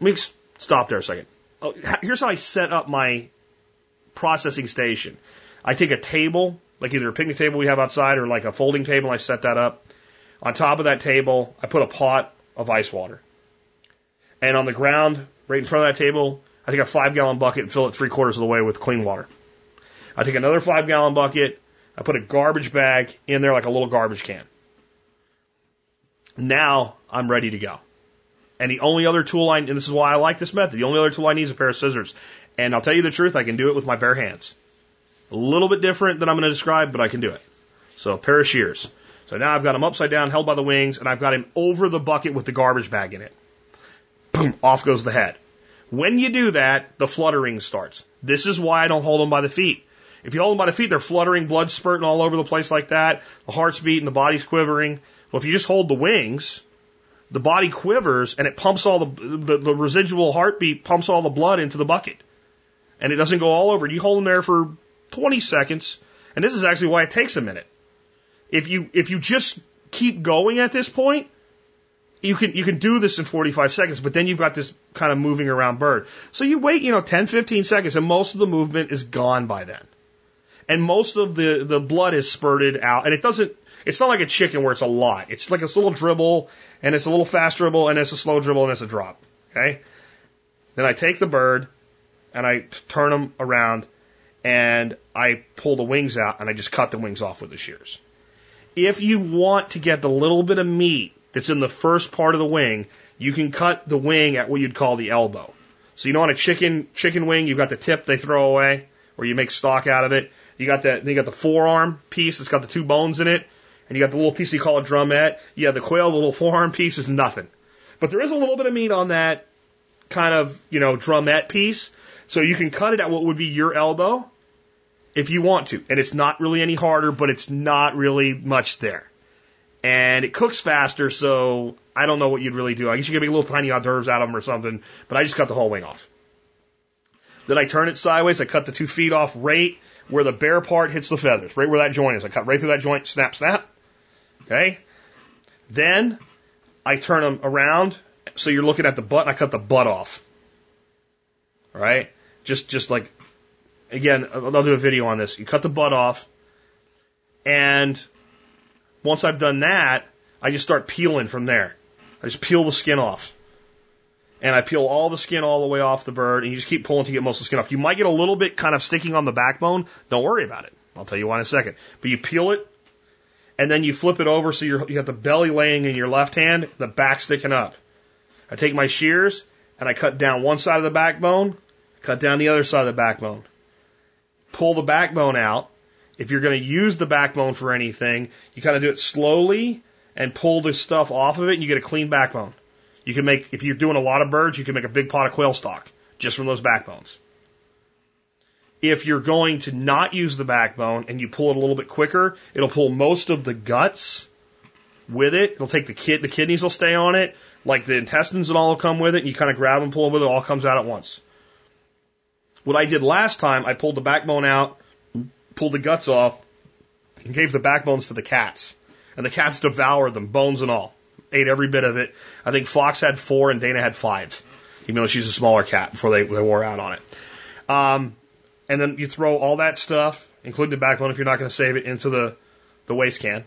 let me stop there a second. Oh, here's how I set up my processing station. I take a table, like either a picnic table we have outside or like a folding table, I set that up. On top of that table, I put a pot of ice water. And on the ground, right in front of that table, I take a five gallon bucket and fill it three quarters of the way with clean water. I take another five gallon bucket, I put a garbage bag in there like a little garbage can. Now I'm ready to go. And the only other tool I, need, and this is why I like this method, the only other tool I need is a pair of scissors. And I'll tell you the truth, I can do it with my bare hands. A little bit different than I'm going to describe, but I can do it. So a pair of shears. So now I've got him upside down, held by the wings, and I've got him over the bucket with the garbage bag in it. Boom, off goes the head. When you do that, the fluttering starts. This is why I don't hold him by the feet. If you hold them by the feet, they're fluttering, blood spurting all over the place like that. The heart's beating, the body's quivering. Well, if you just hold the wings, the body quivers and it pumps all the, the, the residual heartbeat pumps all the blood into the bucket. And it doesn't go all over. You hold them there for 20 seconds. And this is actually why it takes a minute. If you, if you just keep going at this point, you can, you can do this in 45 seconds, but then you've got this kind of moving around bird. So you wait, you know, 10, 15 seconds and most of the movement is gone by then. And most of the, the blood is spurted out and it doesn't, it's not like a chicken where it's a lot. It's like a little dribble and it's a little fast dribble and it's a slow dribble and it's a drop. Okay. Then I take the bird and I turn them around and I pull the wings out and I just cut the wings off with the shears. If you want to get the little bit of meat that's in the first part of the wing, you can cut the wing at what you'd call the elbow. So you know on a chicken chicken wing, you've got the tip they throw away, or you make stock out of it. You got that you got the forearm piece that's got the two bones in it, and you got the little piece you call a drumette. You have the quail, the little forearm piece is nothing. But there is a little bit of meat on that kind of, you know, drumette piece. So you can cut it at what would be your elbow if you want to. And it's not really any harder, but it's not really much there. And it cooks faster, so I don't know what you'd really do. I guess you could make little tiny hors d'oeuvres out of them or something, but I just cut the whole wing off. Then I turn it sideways. I cut the two feet off right where the bare part hits the feathers, right where that joint is. I cut right through that joint, snap, snap. Okay? Then I turn them around so you're looking at the butt and I cut the butt off. All right? Just just like again, I'll do a video on this. You cut the butt off and once I've done that, I just start peeling from there. I just peel the skin off. And I peel all the skin all the way off the bird, and you just keep pulling to get most of the skin off. You might get a little bit kind of sticking on the backbone. Don't worry about it. I'll tell you why in a second. But you peel it, and then you flip it over so you're, you got the belly laying in your left hand, the back sticking up. I take my shears and I cut down one side of the backbone, cut down the other side of the backbone. Pull the backbone out. If you're going to use the backbone for anything, you kind of do it slowly and pull the stuff off of it and you get a clean backbone. You can make, if you're doing a lot of birds, you can make a big pot of quail stock just from those backbones. If you're going to not use the backbone and you pull it a little bit quicker, it'll pull most of the guts with it. It'll take the kid, the kidneys will stay on it, like the intestines and all will come with it, and you kind of grab and pull them with it, it all comes out at once. What I did last time, I pulled the backbone out, pulled the guts off, and gave the backbones to the cats. And the cats devoured them, bones and all. Ate every bit of it. I think Fox had four and Dana had five, even though she's a smaller cat before they, they wore out on it. Um, and then you throw all that stuff, including the backbone if you're not going to save it, into the, the waste can.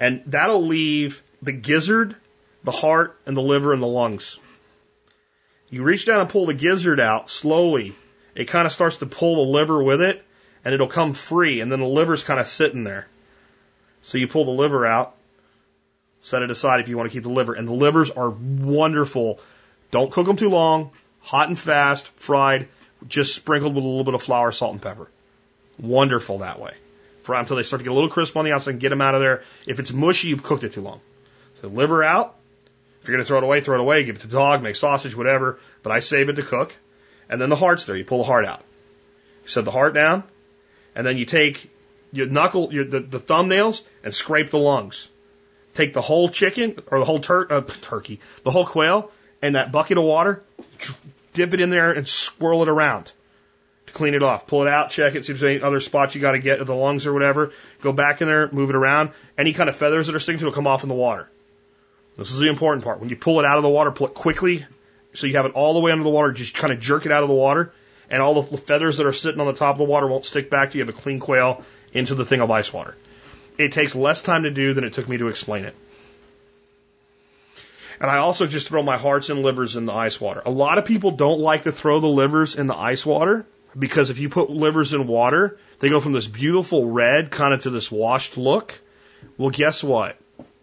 And that'll leave the gizzard, the heart, and the liver and the lungs. You reach down and pull the gizzard out slowly. It kind of starts to pull the liver with it, and it'll come free, and then the liver's kind of sitting there. So you pull the liver out, set it aside if you want to keep the liver, and the livers are wonderful. Don't cook them too long, hot and fast, fried, just sprinkled with a little bit of flour, salt, and pepper. Wonderful that way. Fry until they start to get a little crisp on the outside and get them out of there. If it's mushy, you've cooked it too long. So liver out. If you're going to throw it away, throw it away. Give it to the dog, make sausage, whatever. But I save it to cook. And then the heart's there. You pull the heart out. You set the heart down. And then you take your knuckle, your, the, the thumbnails, and scrape the lungs. Take the whole chicken or the whole tur- uh, turkey, the whole quail, and that bucket of water, dip it in there and swirl it around to clean it off. Pull it out, check it, see if there's any other spots you got to get the lungs or whatever. Go back in there, move it around. Any kind of feathers that are sticking to it will come off in the water. This is the important part. When you pull it out of the water, pull it quickly so you have it all the way under the water. Just kind of jerk it out of the water, and all the feathers that are sitting on the top of the water won't stick back. You have a clean quail into the thing of ice water. It takes less time to do than it took me to explain it. And I also just throw my hearts and livers in the ice water. A lot of people don't like to throw the livers in the ice water because if you put livers in water, they go from this beautiful red kind of to this washed look. Well, guess what?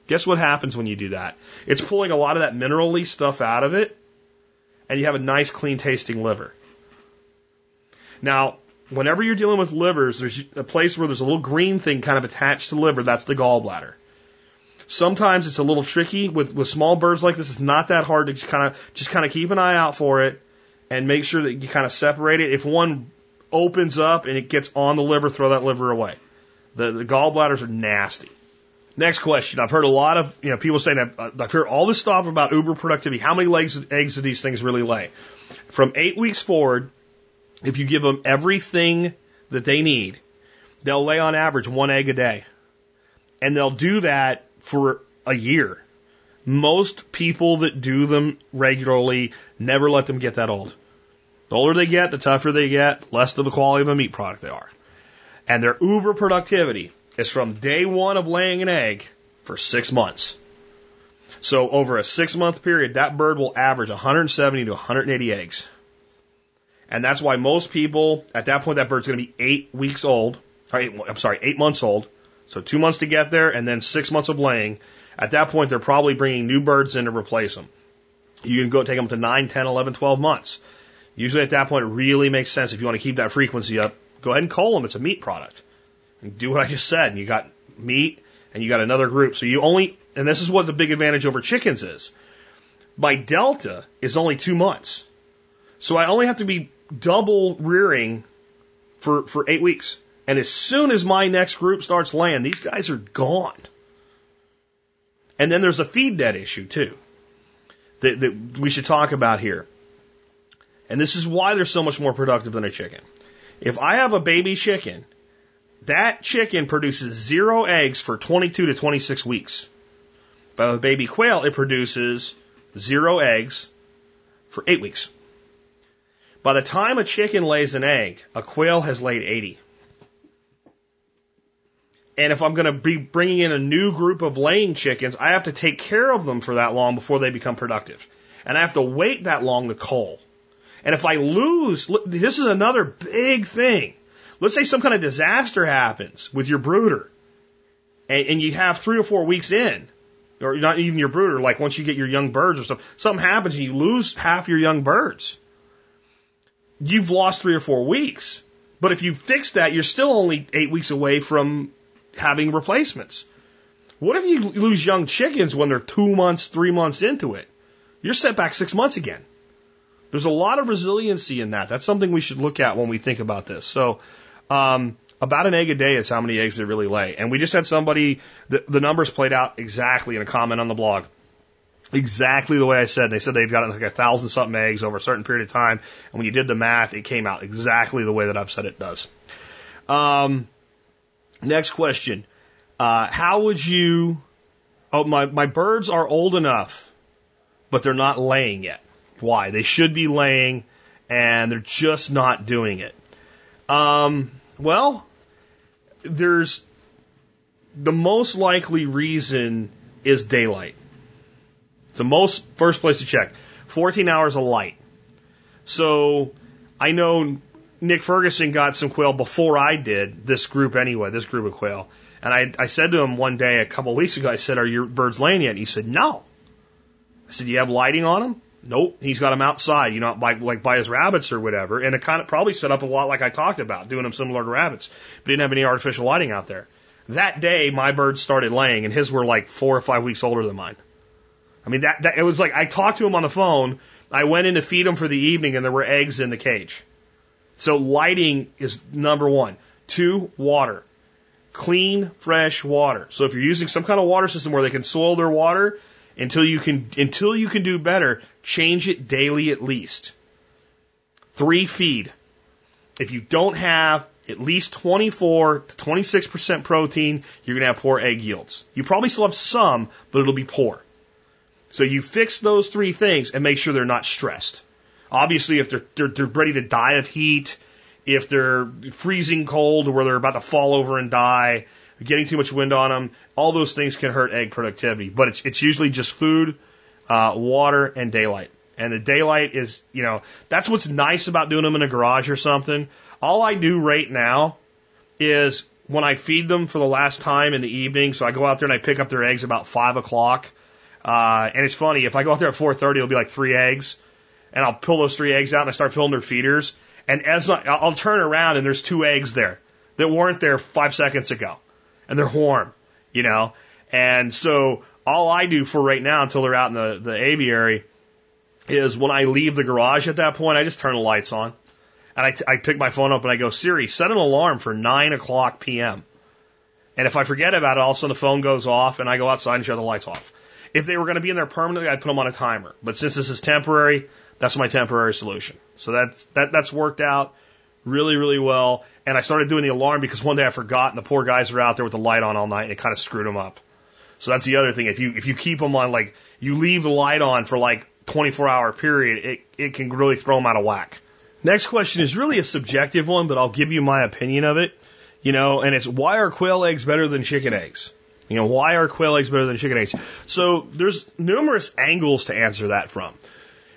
Guess what happens when you do that? It's pulling a lot of that minerally stuff out of it, and you have a nice, clean tasting liver. Now, whenever you're dealing with livers, there's a place where there's a little green thing kind of attached to the liver. That's the gallbladder. Sometimes it's a little tricky with, with small birds like this. It's not that hard to just kind of just kind of keep an eye out for it and make sure that you kind of separate it. If one opens up and it gets on the liver, throw that liver away. The, the gallbladders are nasty. Next question. I've heard a lot of you know people saying I've, uh, I've heard all this stuff about uber productivity. How many legs, eggs do these things really lay? From eight weeks forward, if you give them everything that they need, they'll lay on average one egg a day, and they'll do that for a year. Most people that do them regularly never let them get that old. The older they get, the tougher they get, less of the quality of a meat product they are. And their uber productivity is from day one of laying an egg for six months. So over a six month period, that bird will average 170 to 180 eggs. And that's why most people, at that point, that bird's going to be eight weeks old. Eight, I'm sorry, eight months old. So two months to get there and then six months of laying. At that point, they're probably bringing new birds in to replace them. You can go take them to 9, 10, 11, 12 months. Usually at that point, it really makes sense if you want to keep that frequency up. Go ahead and cull them. It's a meat product. And do what I just said. And you got meat and you got another group. So you only, and this is what the big advantage over chickens is. My delta is only two months. So I only have to be double rearing for, for eight weeks. And as soon as my next group starts laying, these guys are gone. And then there's a feed debt issue too that, that we should talk about here. And this is why they're so much more productive than a chicken. If I have a baby chicken, that chicken produces zero eggs for 22 to 26 weeks. But with a baby quail, it produces zero eggs for eight weeks. By the time a chicken lays an egg, a quail has laid 80. And if I'm going to be bringing in a new group of laying chickens, I have to take care of them for that long before they become productive. And I have to wait that long to cull. And if I lose, this is another big thing. Let's say some kind of disaster happens with your brooder and, and you have three or four weeks in, or not even your brooder, like once you get your young birds or something, something happens and you lose half your young birds. You've lost three or four weeks. But if you fix that, you're still only eight weeks away from having replacements. What if you lose young chickens when they're two months, three months into it? you're set back six months again. There's a lot of resiliency in that. That's something we should look at when we think about this. So, um, about an egg a day is how many eggs they really lay. And we just had somebody, the, the numbers played out exactly in a comment on the blog. Exactly the way I said. They said they'd got like a thousand something eggs over a certain period of time. And when you did the math, it came out exactly the way that I've said it does. Um, next question. Uh, how would you, oh, my, my birds are old enough, but they're not laying yet. Why? They should be laying and they're just not doing it. Um, well, there's the most likely reason is daylight. It's the most first place to check. 14 hours of light. So I know Nick Ferguson got some quail before I did, this group anyway, this group of quail. And I, I said to him one day a couple of weeks ago, I said, Are your birds laying yet? And he said, No. I said, Do you have lighting on them? Nope. He's got them outside, you know, by, like by his rabbits or whatever. And it kind of probably set up a lot like I talked about, doing them similar to rabbits, but didn't have any artificial lighting out there. That day, my birds started laying, and his were like four or five weeks older than mine. I mean, that, that it was like I talked to him on the phone. I went in to feed him for the evening, and there were eggs in the cage. So lighting is number one. Two, water. Clean, fresh water. So if you're using some kind of water system where they can soil their water, until you can until you can do better, change it daily at least. Three feed. If you don't have at least 24 to 26% protein, you're going to have poor egg yields. You probably still have some, but it'll be poor. So you fix those three things and make sure they're not stressed. Obviously, if they're, they're, they're ready to die of heat, if they're freezing cold or where they're about to fall over and die, getting too much wind on them, all those things can hurt egg productivity. But it's, it's usually just food, uh, water, and daylight. And the daylight is, you know, that's what's nice about doing them in a garage or something. All I do right now is when I feed them for the last time in the evening, so I go out there and I pick up their eggs about five o'clock. Uh, and it's funny, if I go out there at 4.30, it'll be like three eggs. And I'll pull those three eggs out and I start filling their feeders. And as I, I'll turn around and there's two eggs there that weren't there five seconds ago and they're warm, you know. And so all I do for right now until they're out in the, the aviary is when I leave the garage at that point, I just turn the lights on. And I, pick my phone up and I go, Siri, set an alarm for 9 o'clock p.m. And if I forget about it, all of a sudden the phone goes off and I go outside and shut the lights off. If they were going to be in there permanently, I'd put them on a timer. But since this is temporary, that's my temporary solution. So that's, that, that's worked out really, really well. And I started doing the alarm because one day I forgot, and the poor guys were out there with the light on all night, and it kind of screwed them up. So that's the other thing. If you if you keep them on like you leave the light on for like 24 hour period, it it can really throw them out of whack. Next question is really a subjective one, but I'll give you my opinion of it. You know, and it's why are quail eggs better than chicken eggs? You know, why are quail eggs better than chicken eggs? So there's numerous angles to answer that from.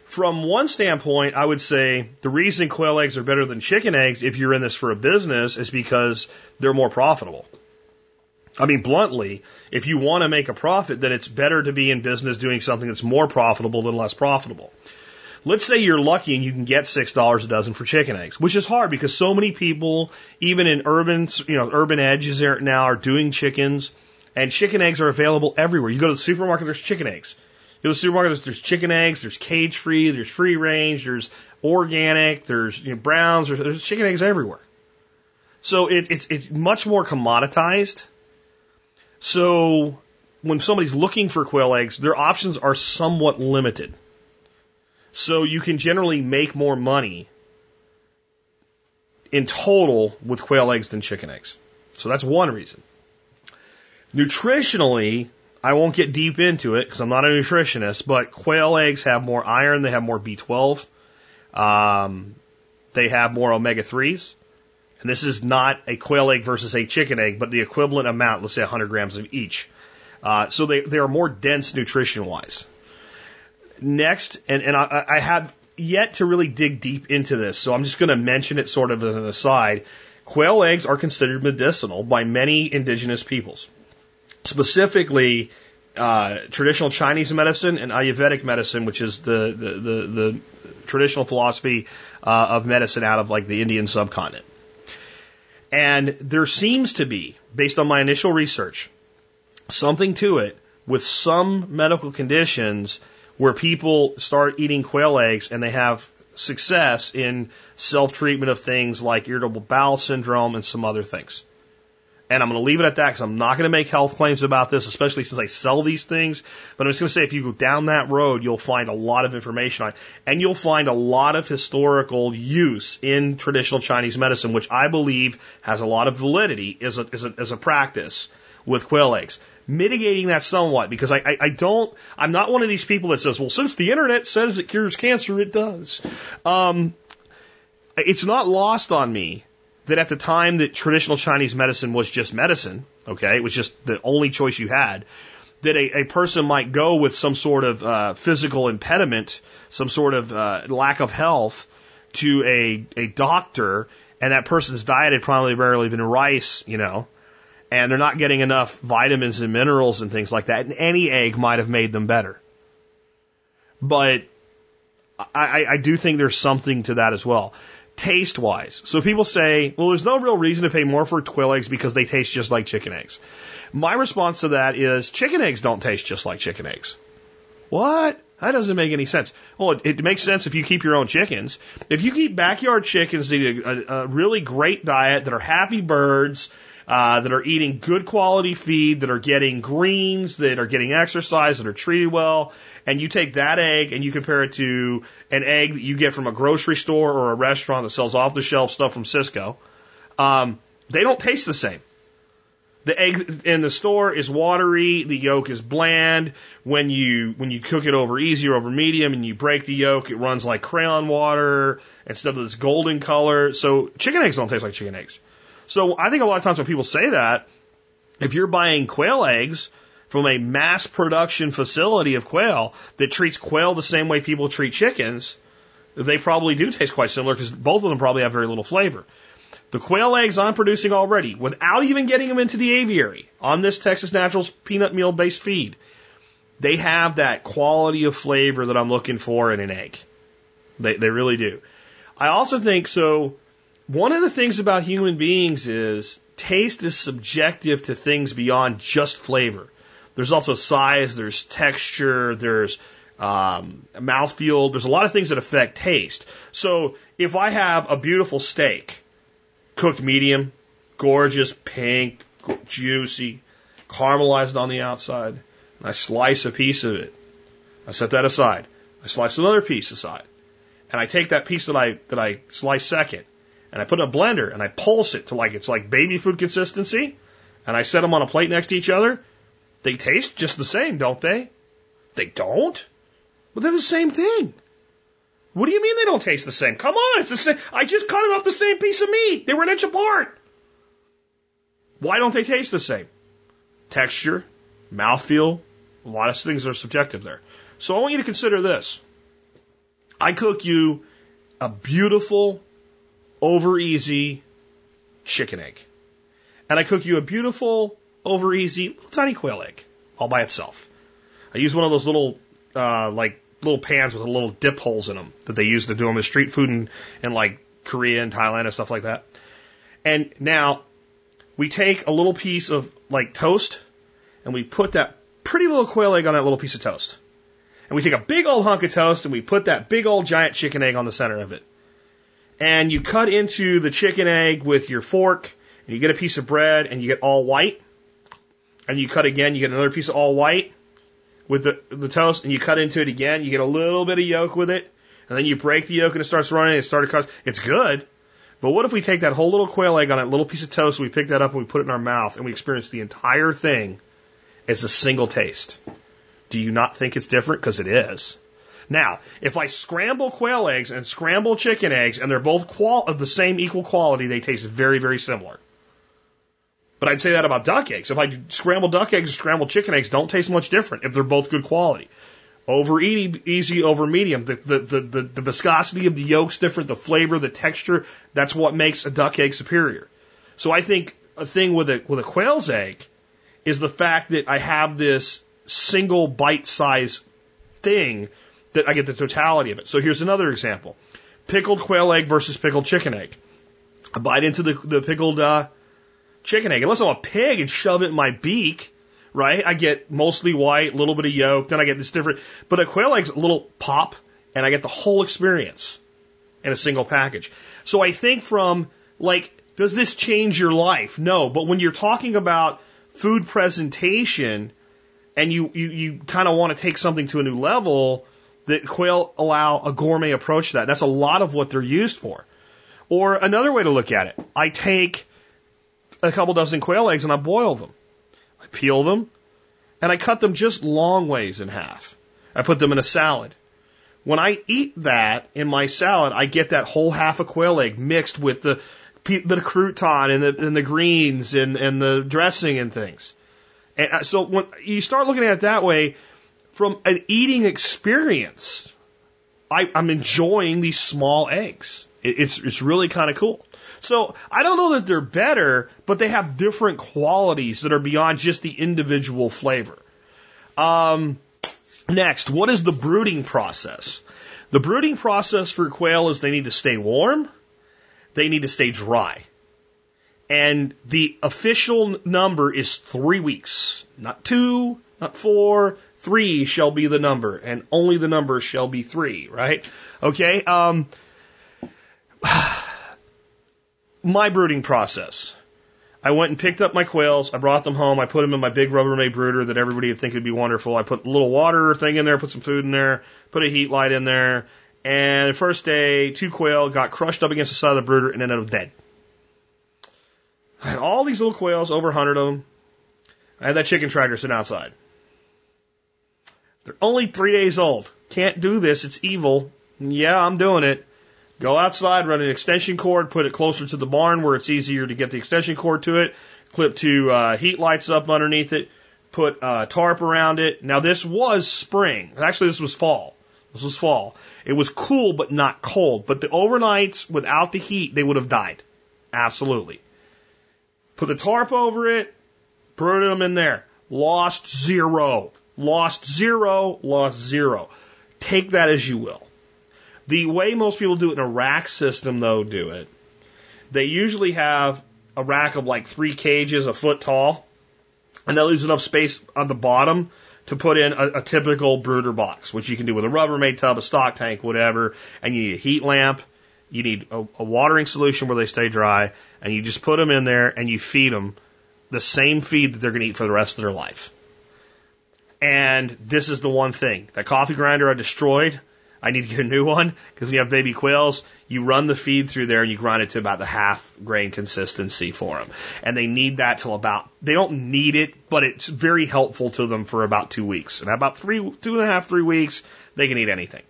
From one standpoint, I would say the reason quail eggs are better than chicken eggs, if you're in this for a business, is because they're more profitable. I mean, bluntly, if you want to make a profit, then it's better to be in business doing something that's more profitable than less profitable. Let's say you're lucky and you can get six dollars a dozen for chicken eggs, which is hard because so many people, even in urban, you know, urban edges now, are doing chickens, and chicken eggs are available everywhere. You go to the supermarket, there's chicken eggs. You go to the supermarkets, there's chicken eggs, there's cage free, there's free range, there's organic, there's you know, browns, there's, there's chicken eggs everywhere. So it, it's, it's much more commoditized. So when somebody's looking for quail eggs, their options are somewhat limited. So you can generally make more money in total with quail eggs than chicken eggs. So that's one reason. Nutritionally, I won't get deep into it because I'm not a nutritionist, but quail eggs have more iron, they have more B12, um, they have more omega 3s. And this is not a quail egg versus a chicken egg, but the equivalent amount, let's say 100 grams of each. Uh, so they, they are more dense nutrition wise. Next, and, and I, I have yet to really dig deep into this, so I'm just going to mention it sort of as an aside. Quail eggs are considered medicinal by many indigenous peoples specifically uh, traditional Chinese medicine and Ayurvedic medicine, which is the the, the, the traditional philosophy uh, of medicine out of like the Indian subcontinent. And there seems to be, based on my initial research, something to it with some medical conditions where people start eating quail eggs and they have success in self treatment of things like irritable bowel syndrome and some other things. And I'm going to leave it at that because I'm not going to make health claims about this, especially since I sell these things. But I'm just going to say if you go down that road, you'll find a lot of information on. And you'll find a lot of historical use in traditional Chinese medicine, which I believe has a lot of validity as a, as a, as a practice with quail eggs. Mitigating that somewhat because I, I, I don't, I'm not one of these people that says, well, since the internet says it cures cancer, it does. Um, it's not lost on me that at the time that traditional Chinese medicine was just medicine, okay, it was just the only choice you had, that a, a person might go with some sort of uh, physical impediment, some sort of uh, lack of health to a, a doctor, and that person's diet had probably barely been rice, you know, and they're not getting enough vitamins and minerals and things like that, and any egg might have made them better. But I, I do think there's something to that as well taste wise. So people say, well, there's no real reason to pay more for quail eggs because they taste just like chicken eggs. My response to that is chicken eggs don't taste just like chicken eggs. What? That doesn't make any sense. Well, it, it makes sense if you keep your own chickens. If you keep backyard chickens that eat a, a, really great diet, that are happy birds, uh, that are eating good quality feed, that are getting greens, that are getting exercise, that are treated well, and you take that egg and you compare it to an egg that you get from a grocery store or a restaurant that sells off the shelf stuff from Sysco, um, they don't taste the same. The egg in the store is watery, the yolk is bland. When you when you cook it over easy or over medium and you break the yolk, it runs like crayon water instead of this golden color. So chicken eggs don't taste like chicken eggs. So I think a lot of times when people say that, if you're buying quail eggs from a mass production facility of quail that treats quail the same way people treat chickens, they probably do taste quite similar because both of them probably have very little flavor. The quail eggs I'm producing already, without even getting them into the aviary on this Texas Naturals peanut meal based feed, they have that quality of flavor that I'm looking for in an egg. They, they really do. I also think so. One of the things about human beings is taste is subjective to things beyond just flavor. There's also size, there's texture, there's um, mouthfeel. There's a lot of things that affect taste. So if I have a beautiful steak, cooked medium, gorgeous, pink, juicy, caramelized on the outside, and I slice a piece of it, I set that aside. I slice another piece aside, and I take that piece that I that I slice second, and I put in a blender and I pulse it to like it's like baby food consistency, and I set them on a plate next to each other. They taste just the same, don't they? They don't? But they're the same thing. What do you mean they don't taste the same? Come on, it's the same. I just cut it off the same piece of meat. They were an inch apart. Why don't they taste the same? Texture, mouthfeel, a lot of things are subjective there. So I want you to consider this. I cook you a beautiful, over easy chicken egg. And I cook you a beautiful, over easy, tiny quail egg all by itself. I use one of those little, uh, like little pans with little dip holes in them that they use to do them as street food in, in like Korea and Thailand and stuff like that. And now we take a little piece of like toast and we put that pretty little quail egg on that little piece of toast. And we take a big old hunk of toast and we put that big old giant chicken egg on the center of it. And you cut into the chicken egg with your fork and you get a piece of bread and you get all white and you cut again, you get another piece of all white with the, the toast, and you cut into it again, you get a little bit of yolk with it, and then you break the yolk and it starts running, it started cut. It's good. But what if we take that whole little quail egg on that little piece of toast, and we pick that up and we put it in our mouth, and we experience the entire thing as a single taste? Do you not think it's different? Because it is. Now, if I scramble quail eggs and scramble chicken eggs, and they're both qual- of the same equal quality, they taste very, very similar. But I'd say that about duck eggs. If I scramble duck eggs and scramble chicken eggs, don't taste much different if they're both good quality. Over easy, over medium. The, the, the, the, the viscosity of the yolk's different, the flavor, the texture. That's what makes a duck egg superior. So I think a thing with a, with a quail's egg is the fact that I have this single bite size thing that I get the totality of it. So here's another example. Pickled quail egg versus pickled chicken egg. I bite into the, the pickled, uh, chicken egg. Unless I'm a pig and shove it in my beak, right? I get mostly white, a little bit of yolk, then I get this different, but a quail egg's a little pop, and I get the whole experience in a single package. So I think from like, does this change your life? No, but when you're talking about food presentation and you, you, you kind of want to take something to a new level, that quail allow a gourmet approach to that. That's a lot of what they're used for. Or another way to look at it, I take a couple dozen quail eggs and I boil them. I peel them and I cut them just long ways in half. I put them in a salad. When I eat that in my salad, I get that whole half a quail egg mixed with the of crouton and the, and the greens and, and the dressing and things. And uh, so when you start looking at it that way, from an eating experience, I, I'm enjoying these small eggs. It, it's it's really kind of cool. So I don't know that they're better, but they have different qualities that are beyond just the individual flavor. Um, next, what is the brooding process? The brooding process for quail is they need to stay warm, they need to stay dry. And the official number is three weeks, not two, not four, three shall be the number, and only the number shall be three, right? Okay, um, my brooding process. I went and picked up my quails. I brought them home. I put them in my big Rubbermaid brooder that everybody would think would be wonderful. I put a little water thing in there, put some food in there, put a heat light in there. And the first day, two quail got crushed up against the side of the brooder and ended up dead. I had all these little quails, over a 100 of them. I had that chicken tractor sitting outside. They're only three days old. Can't do this. It's evil. Yeah, I'm doing it. Go outside, run an extension cord, put it closer to the barn where it's easier to get the extension cord to it. Clip two uh, heat lights up underneath it. Put uh, tarp around it. Now this was spring. Actually, this was fall. This was fall. It was cool but not cold. But the overnights without the heat, they would have died. Absolutely. Put the tarp over it. Put them in there. Lost zero. Lost zero, lost zero. Take that as you will. The way most people do it in a rack system, though, do it, they usually have a rack of like three cages a foot tall, and that leaves enough space on the bottom to put in a, a typical brooder box, which you can do with a Rubbermaid tub, a stock tank, whatever, and you need a heat lamp, you need a, a watering solution where they stay dry, and you just put them in there and you feed them the same feed that they're going to eat for the rest of their life. And this is the one thing. That coffee grinder I destroyed, I need to get a new one because you have baby quails, you run the feed through there and you grind it to about the half grain consistency for them. And they need that till about, they don't need it, but it's very helpful to them for about two weeks. And about three, two and a half, three weeks, they can eat anything.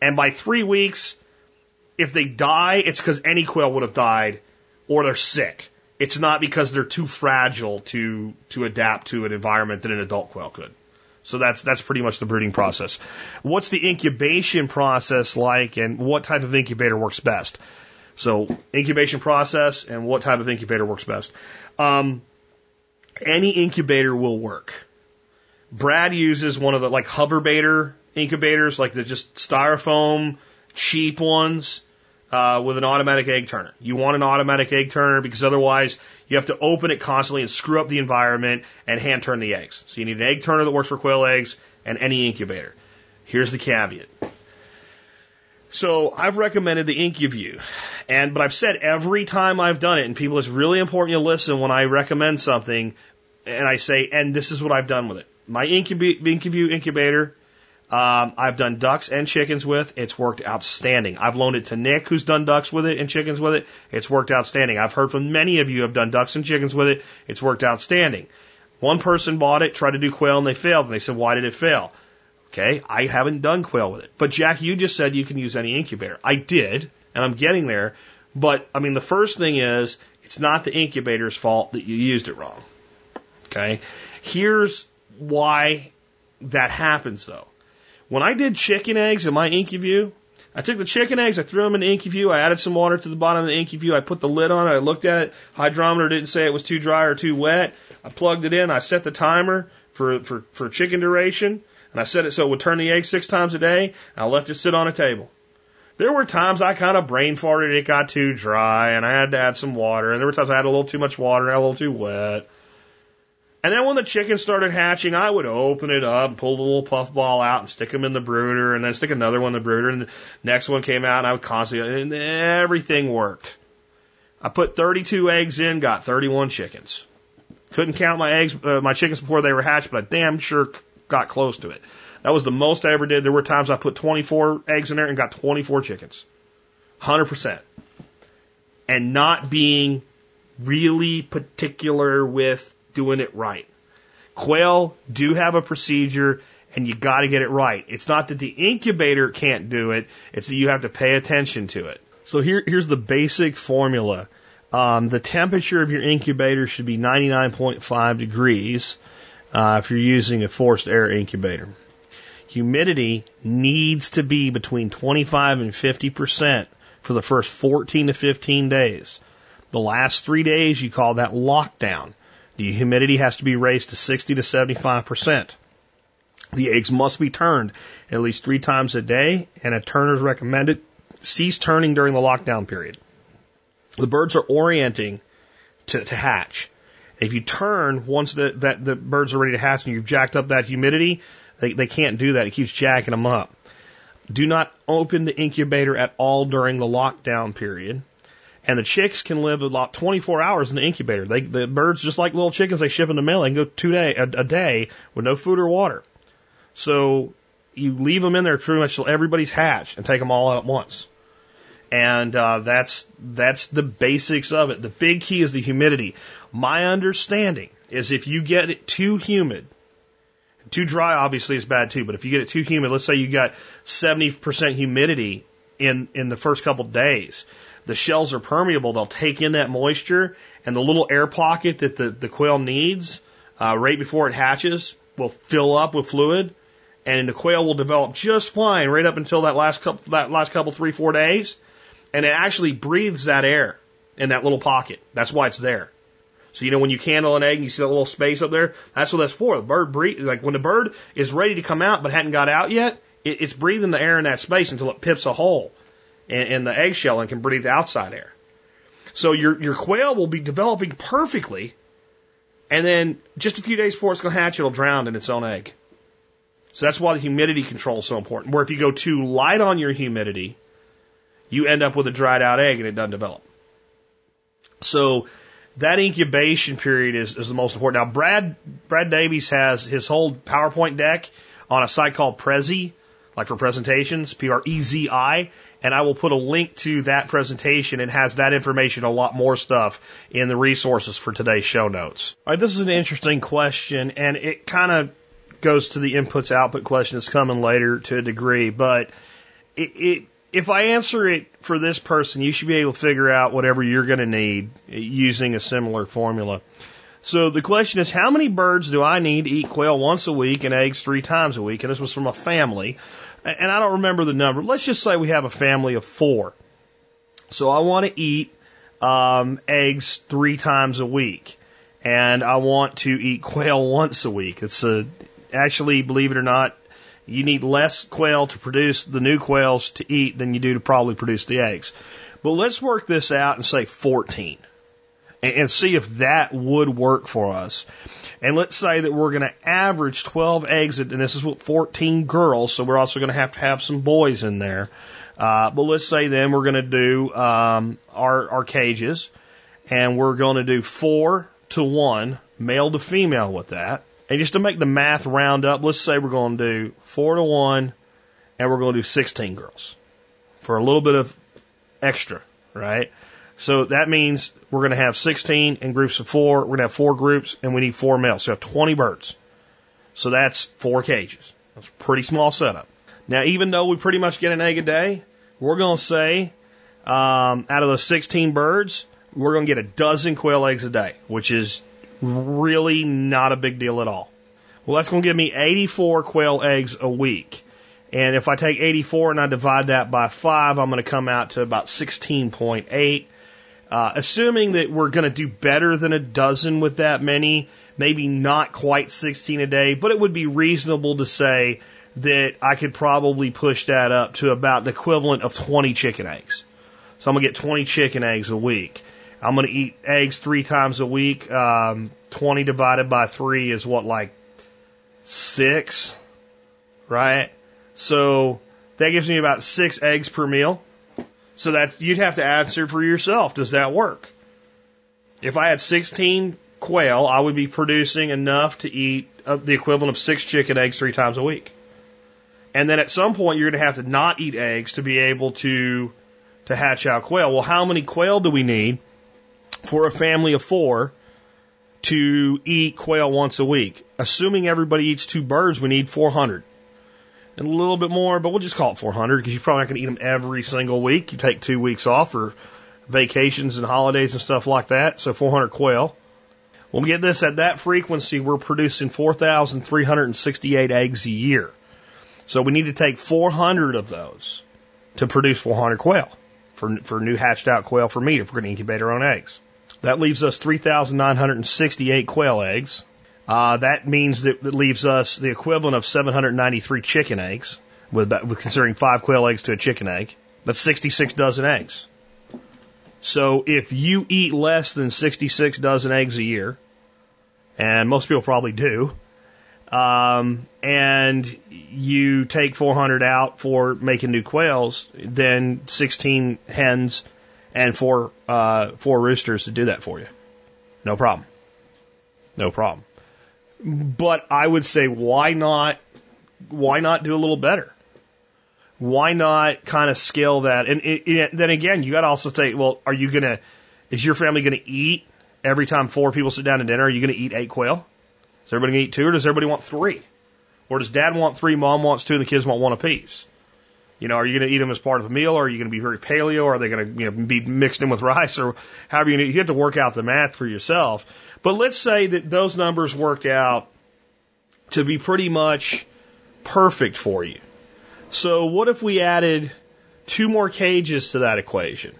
And by three weeks, if they die, it's because any quail would have died or they're sick. It's not because they're too fragile to, to adapt to an environment that an adult quail could. So that's that's pretty much the brooding process. What's the incubation process like, and what type of incubator works best? So incubation process and what type of incubator works best. Um, any incubator will work. Brad uses one of the like Hova-Bator incubators, like the just styrofoam cheap ones uh, with an automatic egg turner. You want an automatic egg turner because otherwise you have to open it constantly and screw up the environment and hand turn the eggs. So you need an egg turner that works for quail eggs and any incubator. Here's the caveat. So I've recommended the IncuView, and but I've said every time I've done it, and people, it's really important you listen when I recommend something, and I say, and this is what I've done with it. My IncuView incubator um, I've done ducks and chickens with. It's worked outstanding. I've loaned it to Nick, who's done ducks with it and chickens with it. It's worked outstanding. I've heard from many of you have done ducks and chickens with it. It's worked outstanding. One person bought it, tried to do quail, and they failed. And they said, why did it fail? Okay, I haven't done quail with it. But Jack, you just said you can use any incubator. I did, and I'm getting there. But I mean, the first thing is, it's not the incubator's fault that you used it wrong. Okay, here's why that happens though. When I did chicken eggs in my IncuView, I took the chicken eggs, I threw them in the IncuView, I added some water to the bottom of the IncuView, I put the lid on it, I looked at it, hydrometer didn't say it was too dry or too wet. I plugged it in, I set the timer for, for, for chicken duration, and I set it so it would turn the egg six times a day, and I left it sit on a table. There were times I kind of brain farted, it got too dry, and I had to add some water, and there were times I had a little too much water and a little too wet. And then when the chickens started hatching, I would open it up, pull the little puff ball out, and stick them in the brooder, and then stick another one in the brooder, and the next one came out, and I would constantly, and everything worked. I put 32 eggs in, got 31 chickens. Couldn't count my eggs, uh, my chickens before they were hatched, but I damn sure got close to it. That was the most I ever did. There were times I put 24 eggs in there and got 24 chickens. 100%. And not being really particular with doing it right. Quail do have a procedure and you got to get it right. It's not that the incubator can't do it, it's that you have to pay attention to it. So here, here's the basic formula. Um, the temperature of your incubator should be 99.5 degrees uh, if you're using a forced air incubator. Humidity needs to be between 25 and 50 percent for the first 14 to 15 days. The last three days, you call that lockdown. The humidity has to be raised to 60 to 75 percent. The eggs must be turned at least three times a day, and a turner is recommended. Cease turning during the lockdown period. The birds are orienting to, to hatch. If you turn once the, that the birds are ready to hatch and you've jacked up that humidity, they, they can't do that. It keeps jacking them up. Do not open the incubator at all during the lockdown period. And the chicks can live about 24 hours in the incubator. They, the birds, just like little chickens, they ship in the mail. They can go two day a, a day with no food or water. So you leave them in there pretty much till everybody's hatched and take them all out at once. And uh, that's that's the basics of it. The big key is the humidity. My understanding is if you get it too humid, too dry obviously is bad too. But if you get it too humid, let's say you got 70% humidity in in the first couple days, the shells are permeable. They'll take in that moisture, and the little air pocket that the the quail needs uh, right before it hatches will fill up with fluid, and the quail will develop just fine right up until that last couple that last couple three four days and it actually breathes that air in that little pocket. That's why it's there. So you know when you candle an egg and you see that little space up there, that's what that's for. The bird breathe like when the bird is ready to come out but hadn't got out yet, it, it's breathing the air in that space until it pips a hole in, in the eggshell and can breathe the outside air. So your your quail will be developing perfectly, and then just a few days before it's going to hatch, it'll drown in its own egg. So that's why the humidity control is so important. Where if you go too light on your humidity, you end up with a dried out egg and it doesn't develop. So that incubation period is, is the most important. Now, Brad, Brad Davies has his whole PowerPoint deck on a site called Prezi, like for presentations, P-R-E-Z-I, and I will put a link to that presentation and has that information, a lot more stuff in the resources for today's show notes. All right, this is an interesting question, and it kind of goes to the inputs output question that's coming later to a degree, but it, it if I answer it for this person, you should be able to figure out whatever you're going to need using a similar formula. So the question is, how many birds do I need to eat quail once a week and eggs three times a week? And this was from a family, and I don't remember the number. Let's just say we have a family of four. So I want to eat um, eggs three times a week, and I want to eat quail once a week. It's a actually, believe it or not, you need less quail to produce the new quails to eat than you do to probably produce the eggs. But let's work this out and say 14 and, see if that would work for us. And let's say that we're going to average 12 eggs, and this is what 14 girls, so we're also going to have to have some boys in there. Uh, but let's say then we're going to do um, our, our cages, and we're going to do four to one, male to female with that. And just to make the math round up, let's say we're going to do four to one and we're going to do 16 girls for a little bit of extra, right? So that means we're going to have 16 in groups of four. We're going to have four groups and we need four males. So we have 20 birds. So that's four cages. That's a pretty small setup. Now, even though we pretty much get an egg a day, we're going to say um, out of the 16 birds, we're going to get a dozen quail eggs a day, which is really not a big deal at all. Well, that's going to give me 84 quail eggs a week. And if I take 84 and I divide that by 5, I'm going to come out to about 16.8. Uh, assuming that we're going to do better than a dozen with that many, maybe not quite 16 a day, but it would be reasonable to say that I could probably push that up to about the equivalent of 20 chicken eggs. So I'm going to get 20 chicken eggs a week. I'm going to eat eggs three times a week. Um, 20 divided by three is what, like six, right? So that gives me about six eggs per meal. So that you'd have to answer for yourself. Does that work? If I had 16 quail, I would be producing enough to eat uh, the equivalent of six chicken eggs three times a week. And then at some point, you're going to have to not eat eggs to be able to to hatch out quail. Well, how many quail do we need for a family of four to eat quail once a week? Assuming everybody eats two birds, we need 400 and a little bit more, but we'll just call it 400 because you're probably not going to eat them every single week. You take two weeks off for vacations and holidays and stuff like that. So 400 quail. When we get this at that frequency, we're producing 4,368 eggs a year. So we need to take 400 of those to produce 400 quail for, for new hatched out quail for meat if we're going to incubate our own eggs. That leaves us 3,968 quail eggs. Uh, that means that it leaves us the equivalent of 793 chicken eggs, with, with considering five quail eggs to a chicken egg. That's 66 dozen eggs. So if you eat less than 66 dozen eggs a year, and most people probably do, um, and you take 400 out for making new quails, then 16 hens and four uh, four roosters to do that for you. No problem. No problem. But I would say, why not? Why not do a little better? Why not kind of scale that? And it, it, then again, you got to also say, well, are you gonna? Is your family gonna eat every time four people sit down to dinner? Are you gonna eat eight quail? Is everybody gonna eat two, or does everybody want three? Or does dad want three, mom wants two, and the kids want one apiece? You know, are you going to eat them as part of a meal, or are you going to be very paleo, or are they going to you know, be mixed in with rice, or however you, you have to work out the math for yourself. But let's say that those numbers worked out to be pretty much perfect for you. So what if we added two more cages to that equation?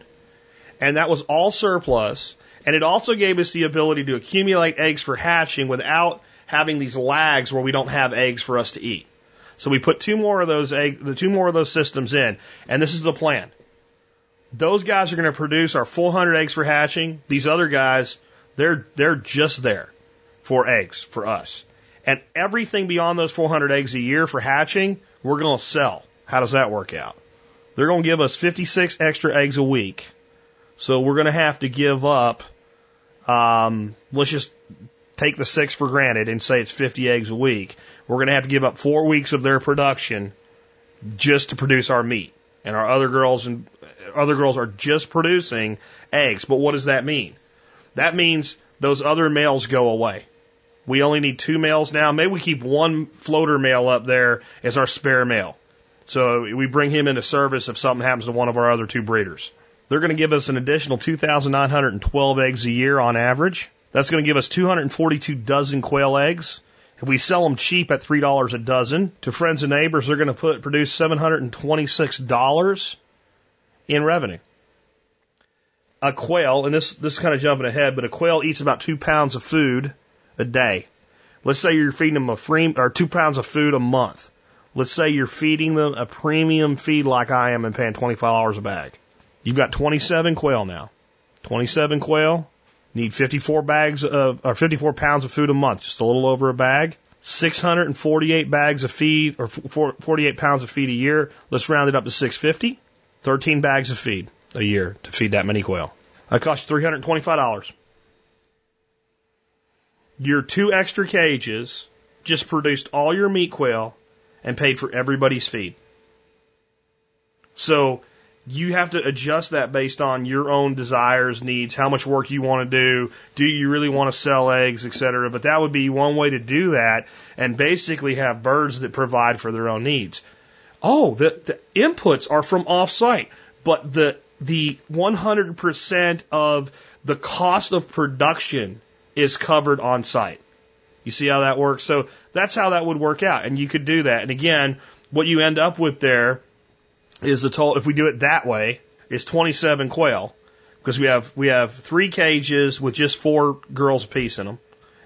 And that was all surplus, and it also gave us the ability to accumulate eggs for hatching without having these lags where we don't have eggs for us to eat. So we put two more of those egg, the two more of those systems in, and this is the plan. Those guys are going to produce our 400 eggs for hatching. These other guys, they're they're just there for eggs for us. And everything beyond those 400 eggs a year for hatching, we're going to sell. How does that work out? They're going to give us 56 extra eggs a week. So we're going to have to give up, um, let's just take the six for granted and say it's 50 eggs a week. We're going to have to give up four weeks of their production just to produce our meat. And our other girls and other girls are just producing eggs. But what does that mean? That means those other males go away. We only need two males now. Maybe we keep one floater male up there as our spare male. So we bring him into service if something happens to one of our other two breeders. They're going to give us an additional 2,912 eggs a year on average. That's going to give us 242 dozen quail eggs. If we sell them cheap at $3 a dozen to friends and neighbors, they're going to put, produce $726 in revenue. A quail, and this, this is kind of jumping ahead, but a quail eats about two pounds of food a day. Let's say you're feeding them a free, or two pounds of food a month. Let's say you're feeding them a premium feed like I am and paying $25 a bag. You've got 27 quail now. 27 quail, need 54 bags of, or 54 pounds of food a month, just a little over a bag. 648 bags of feed, or 48 pounds of feed a year. Let's round it up to 650. 13 bags of feed a year to feed that many quail. That costs $325. Your two extra cages just produced all your meat quail and paid for everybody's feed. So you have to adjust that based on your own desires, needs, how much work you want to do, do you really want to sell eggs, etc. But that would be one way to do that and basically have birds that provide for their own needs. Oh, the, the inputs are from offsite, but the the 100% of the cost of production is covered on site. You see how that works? So that's how that would work out. And you could do that. And again, what you end up with there is the total, if we do it that way, is 27 quail. Because we have, we have three cages with just four girls apiece in them.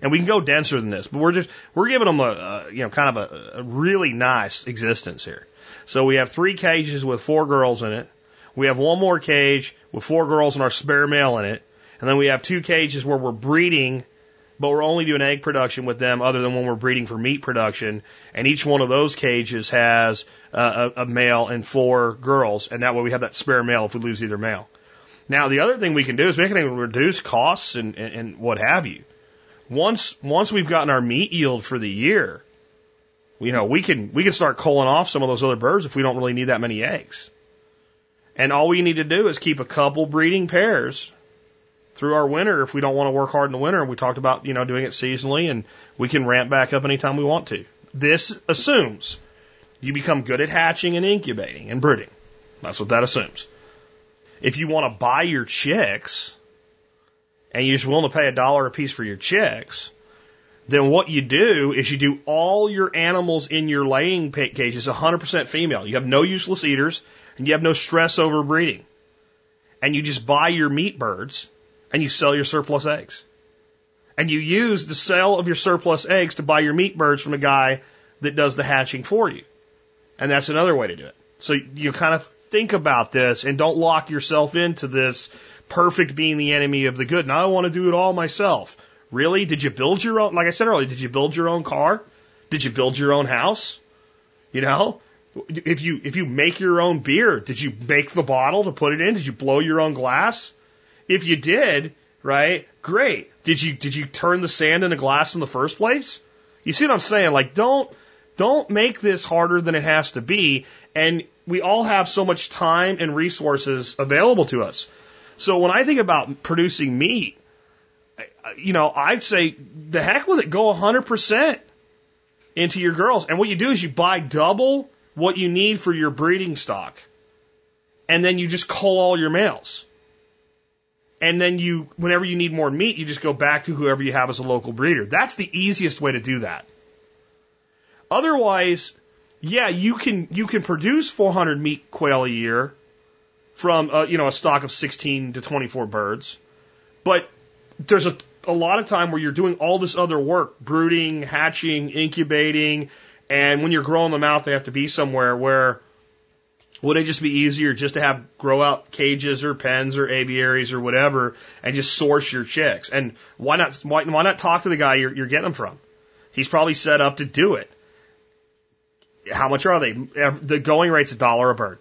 And we can go denser than this, but we're just, we're giving them a, a you know, kind of a, a really nice existence here. So we have three cages with four girls in it. We have one more cage with four girls and our spare male in it. And then we have two cages where we're breeding, but we're only doing egg production with them other than when we're breeding for meat production. And each one of those cages has a, a male and four girls. And that way we have that spare male if we lose either male. Now, the other thing we can do is we can reduce costs and, and, and what have you. Once, once we've gotten our meat yield for the year, you know, we can, we can start culling off some of those other birds if we don't really need that many eggs. And all we need to do is keep a couple breeding pairs through our winter if we don't want to work hard in the winter. And we talked about, you know, doing it seasonally and we can ramp back up anytime we want to. This assumes you become good at hatching and incubating and brooding. That's what that assumes. If you want to buy your chicks and you're just willing to pay a dollar a piece for your chicks, then what you do is you do all your animals in your laying pit cages 100% female. You have no useless eaters and you have no stress over breeding. And you just buy your meat birds and you sell your surplus eggs. And you use the sale of your surplus eggs to buy your meat birds from a guy that does the hatching for you. And that's another way to do it. So you kind of think about this and don't lock yourself into this perfect being the enemy of the good. Now I want to do it all myself. Really? Did you build your own, like I said earlier, did you build your own car? Did you build your own house? You know? If you, if you make your own beer, did you make the bottle to put it in? Did you blow your own glass? If you did, right? Great. Did you, did you turn the sand into glass in the first place? You see what I'm saying? Like, don't, don't make this harder than it has to be. And we all have so much time and resources available to us. So when I think about producing meat, you know, I'd say the heck with it, go 100% into your girls. And what you do is you buy double what you need for your breeding stock. And then you just cull all your males. And then you, whenever you need more meat, you just go back to whoever you have as a local breeder. That's the easiest way to do that. Otherwise, yeah, you can you can produce 400 meat quail a year from uh, you know a stock of 16 to 24 birds, but there's a a lot of time where you're doing all this other work, brooding, hatching, incubating, and when you're growing them out, they have to be somewhere where would it just be easier just to have grow out cages or pens or aviaries or whatever and just source your chicks? And why not why, why not talk to the guy you're, you're getting them from? He's probably set up to do it. How much are they? The going rate's a dollar a bird.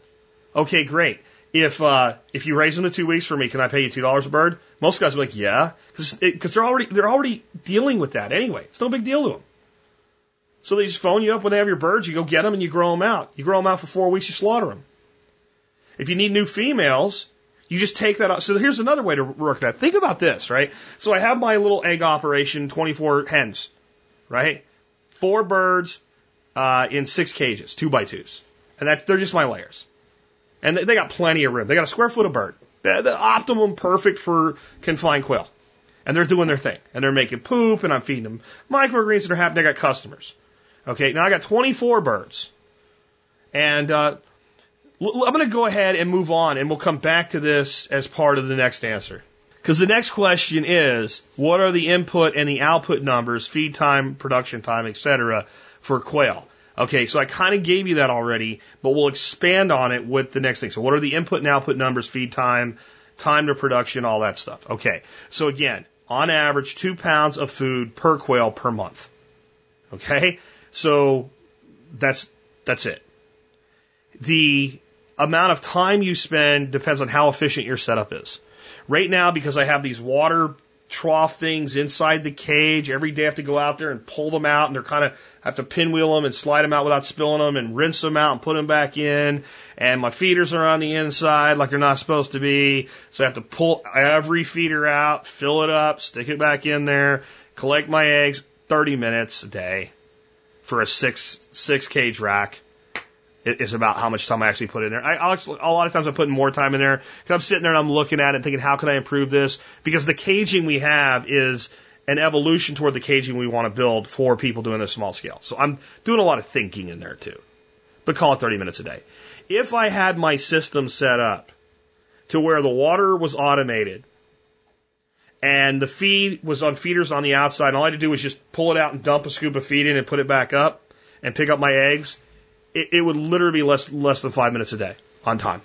Okay, great. If uh, if you raise them to two weeks for me, can I pay you two dollars a bird? Most guys are like, yeah, because they're already they're already dealing with that anyway. It's no big deal to them. So they just phone you up when they have your birds. You go get them and you grow them out. You grow them out for four weeks. You slaughter them. If you need new females, you just take that out. So here's another way to work that. Think about this, right? So I have my little egg operation, 24 hens, right? Four birds, uh, in six cages, two by twos. And that's, they're just my layers. And they got plenty of room. They got a square foot of bird. The, the optimum perfect for confined quail. And they're doing their thing. And they're making poop and I'm feeding them microgreens and they're happy. They got customers. Okay. Now I got 24 birds. And, uh, I'm going to go ahead and move on and we'll come back to this as part of the next answer. Because the next question is, what are the input and the output numbers, feed time, production time, etc., for quail. Okay, so I kind of gave you that already, but we'll expand on it with the next thing. So what are the input and output numbers, feed time, time to production, all that stuff. Okay, so again, on average, two pounds of food per quail per month. Okay, so that's, that's it. The amount of time you spend depends on how efficient your setup is. Right now, because I have these water trough things inside the cage. Every day I have to go out there and pull them out and they're kind of, I have to pinwheel them and slide them out without spilling them and rinse them out and put them back in. And my feeders are on the inside like they're not supposed to be. So I have to pull every feeder out, fill it up, stick it back in there, collect my eggs 30 minutes a day for a six, six cage rack is about how much time I actually put in there. I, I'll actually, a lot of times I'm putting more time in there because I'm sitting there and I'm looking at it thinking, how can I improve this? Because the caging we have is an evolution toward the caging we want to build for people doing this small scale. So I'm doing a lot of thinking in there too. But call it 30 minutes a day. If I had my system set up to where the water was automated and the feed was on feeders on the outside, and all I had to do was just pull it out and dump a scoop of feed in and put it back up and pick up my eggs it, it would literally be less less than five minutes a day on time.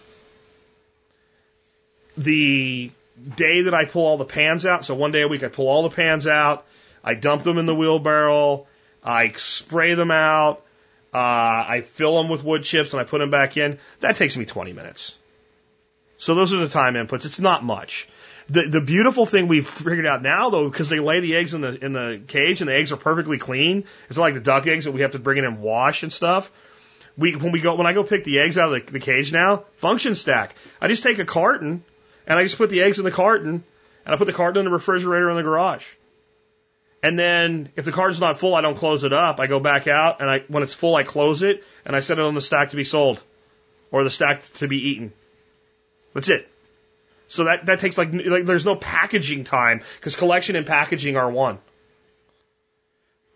The day that I pull all the pans out. So one day a week I pull all the pans out, I dump them in the wheelbarrow, I spray them out, uh, I fill them with wood chips, and I put them back in. That takes me 20 minutes. So those are the time inputs. It's not much. The the beautiful thing we've figured out now though, because they lay the eggs in the in the cage and the eggs are perfectly clean. It's like the duck eggs that we have to bring in and wash and stuff. We when we go when I go pick the eggs out of the, the cage now, function stack. I just take a carton and I just put the eggs in the carton and I put the carton in the refrigerator in the garage. And then if the carton's not full, I don't close it up. I go back out and I when it's full, I close it and I set it on the stack to be sold or the stack to be eaten. That's it. So that, that takes like, like there's no packaging time because collection and packaging are one.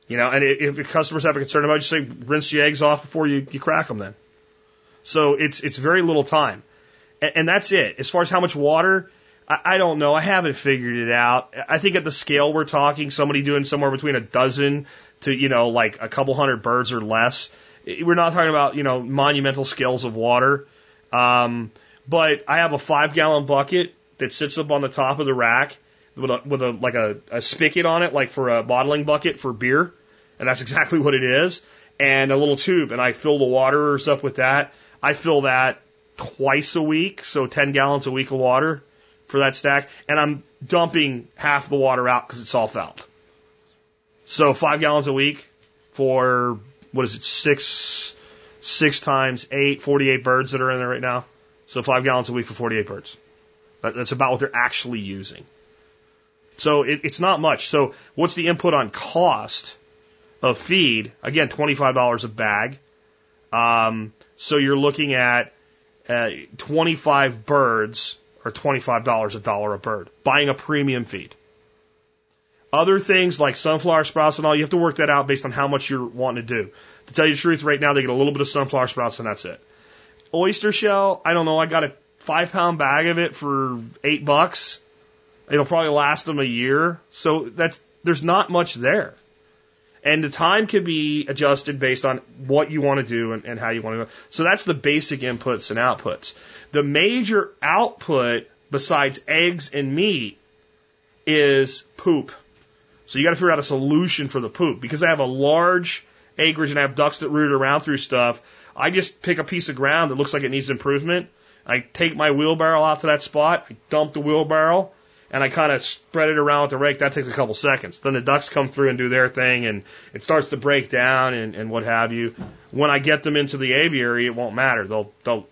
You know, and if, customers have a concern about it, just say rinse the eggs off before you, you crack them then. So it's, it's very little time. And, and that's it. As far as how much water, I, I don't know. I haven't figured it out. I think at the scale we're talking, somebody doing somewhere between a dozen to, you know, like a couple hundred birds or less. We're not talking about, you know, monumental scales of water. Um, but I have a five gallon bucket that sits up on the top of the rack with a, with a, like a, a spigot on it, like for a bottling bucket for beer. And that's exactly what it is. And a little tube. And I fill the waterers up with that. I fill that twice a week. So 10 gallons a week of water for that stack. And I'm dumping half the water out because it's all fouled. So five gallons a week for, what is it, six, six times eight, 48 birds that are in there right now. So five gallons a week for 48 birds. That's about what they're actually using. So it, it's not much. So what's the input on cost of feed? Again, $25 a bag. Um, so you're looking at uh, 25 birds or $25 a dollar a bird, buying a premium feed. Other things like sunflower sprouts and all, you have to work that out based on how much you're wanting to do. To tell you the truth, right now they get a little bit of sunflower sprouts and that's it oyster shell, I don't know, I got a five pound bag of it for eight bucks. It'll probably last them a year. So that's, there's not much there. And the time can be adjusted based on what you want to do and, and how you want to go. So that's the basic inputs and outputs. The major output besides eggs and meat is poop. So you got to figure out a solution for the poop because I have a large acreage and I have ducks that root around through stuff. I just pick a piece of ground that looks like it needs improvement. I take my wheelbarrow out to that spot. I dump the wheelbarrow and I kind of spread it around with the rake. That takes a couple seconds. Then the ducks come through and do their thing and it starts to break down and, and what have you. When I get them into the aviary, it won't matter. They'll, they'll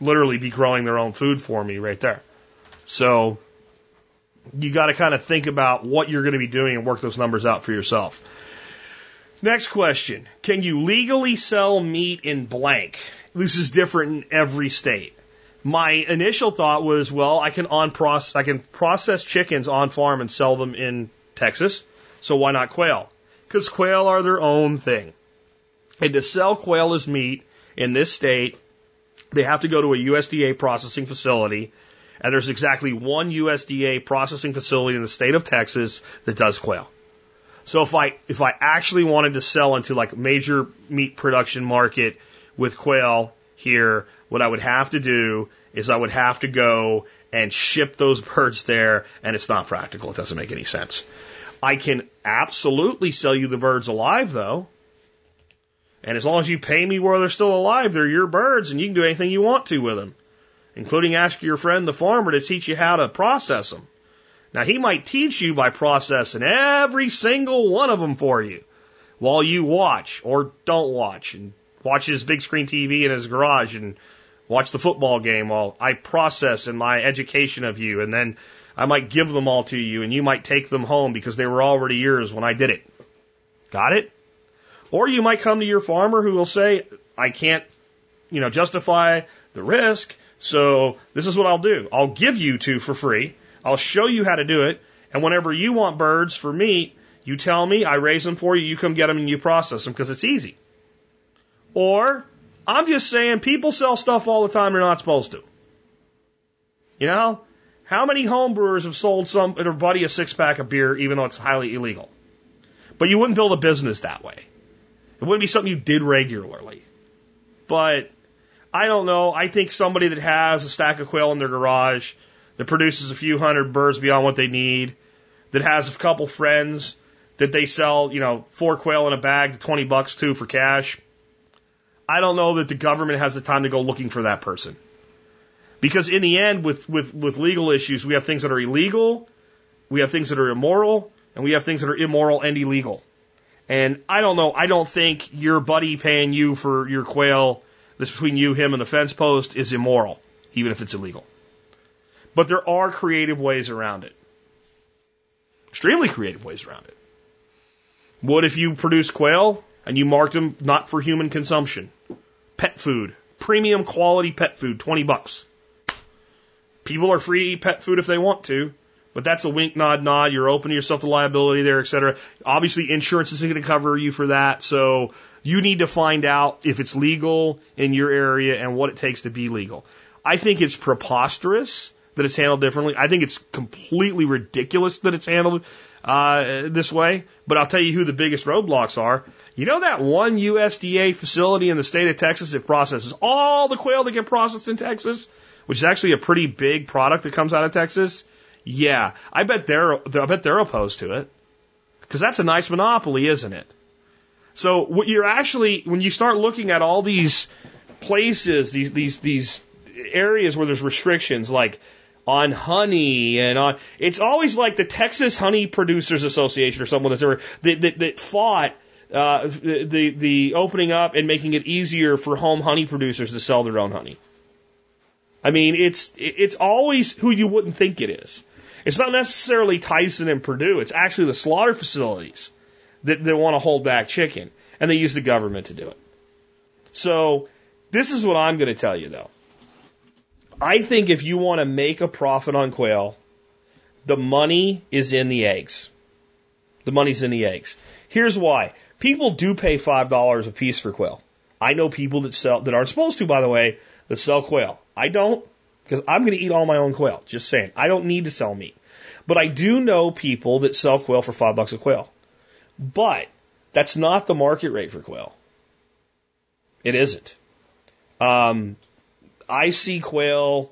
literally be growing their own food for me right there. So you got to kind of think about what you're going to be doing and work those numbers out for yourself. Next question. Can you legally sell meat in blank? This is different in every state. My initial thought was, well, I can on process, I can process chickens on farm and sell them in Texas. So why not quail? Because quail are their own thing. And to sell quail as meat in this state, they have to go to a USDA processing facility. And there's exactly one USDA processing facility in the state of Texas that does quail. So if I if I actually wanted to sell into like major meat production market with quail here, what I would have to do is I would have to go and ship those birds there, and it's not practical. It doesn't make any sense. I can absolutely sell you the birds alive though. And as long as you pay me while they're still alive, they're your birds and you can do anything you want to with them, including ask your friend the farmer to teach you how to process them. Now, he might teach you by processing every single one of them for you while you watch or don't watch and watch his big screen TV in his garage and watch the football game while I process in my education of you. And then I might give them all to you and you might take them home because they were already yours when I did it. Got it? Or you might come to your farmer who will say, I can't, you know, justify the risk. So this is what I'll do. I'll give you two for free I'll show you how to do it. And whenever you want birds for meat, you tell me, I raise them for you, you come get them and you process them because it's easy. Or I'm just saying people sell stuff all the time they're not supposed to. You know? How many homebrewers have sold some buddy a six pack of beer even though it's highly illegal? But you wouldn't build a business that way. It wouldn't be something you did regularly. But I don't know. I think somebody that has a stack of quail in their garage that produces a few hundred birds beyond what they need, that has a couple friends that they sell, you know, four quail in a bag to 20 bucks to for cash. I don't know that the government has the time to go looking for that person. Because in the end, with, with, with legal issues, we have things that are illegal, we have things that are immoral, and we have things that are immoral and illegal. And I don't know, I don't think your buddy paying you for your quail that's between you, him, and the fence post is immoral, even if it's illegal. But there are creative ways around it. Extremely creative ways around it. What if you produce quail and you marked them not for human consumption? Pet food, premium quality pet food, 20 bucks. People are free to eat pet food if they want to, but that's a wink, nod, nod. You're opening yourself to liability there, et cetera. Obviously, insurance isn't going to cover you for that, so you need to find out if it's legal in your area and what it takes to be legal. I think it's preposterous that it's handled differently. I think it's completely ridiculous that it's handled uh, this way. But I'll tell you who the biggest roadblocks are. You know that one USDA facility in the state of Texas that processes all the quail that get processed in Texas, which is actually a pretty big product that comes out of Texas. Yeah, I bet they're I bet they're opposed to it because that's a nice monopoly, isn't it? So what you're actually when you start looking at all these places, these these these areas where there's restrictions like on honey and on. It's always like the Texas Honey Producers Association or someone that's ever that, that, that fought uh, the the opening up and making it easier for home honey producers to sell their own honey. I mean, it's it's always who you wouldn't think it is. It's not necessarily Tyson and Perdue. It's actually the slaughter facilities that, that want to hold back chicken, and they use the government to do it. So this is what I'm going to tell you, though. I think if you want to make a profit on quail, the money is in the eggs. The money's in the eggs. Here's why. People do pay five dollars a piece for quail. I know people that sell that aren't supposed to, by the way, that sell quail. I don't, because I'm going to eat all my own quail. Just saying. I don't need to sell meat. But I do know people that sell quail for five bucks a quail. But that's not the market rate for quail. It isn't. Um, I see quail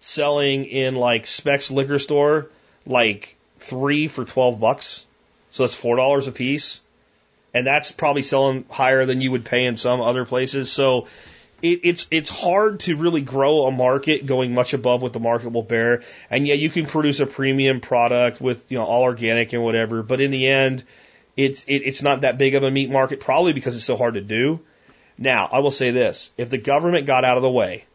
selling in like Specs liquor store like three for 12 bucks. So that's $4 a piece. And that's probably selling higher than you would pay in some other places. So it, it's, it's hard to really grow a market going much above what the market will bear. And yet you can produce a premium product with, you know, all organic and whatever. But in the end, it's, it, it's not that big of a meat market, probably because it's so hard to do. Now, I will say this. If the government got out of the way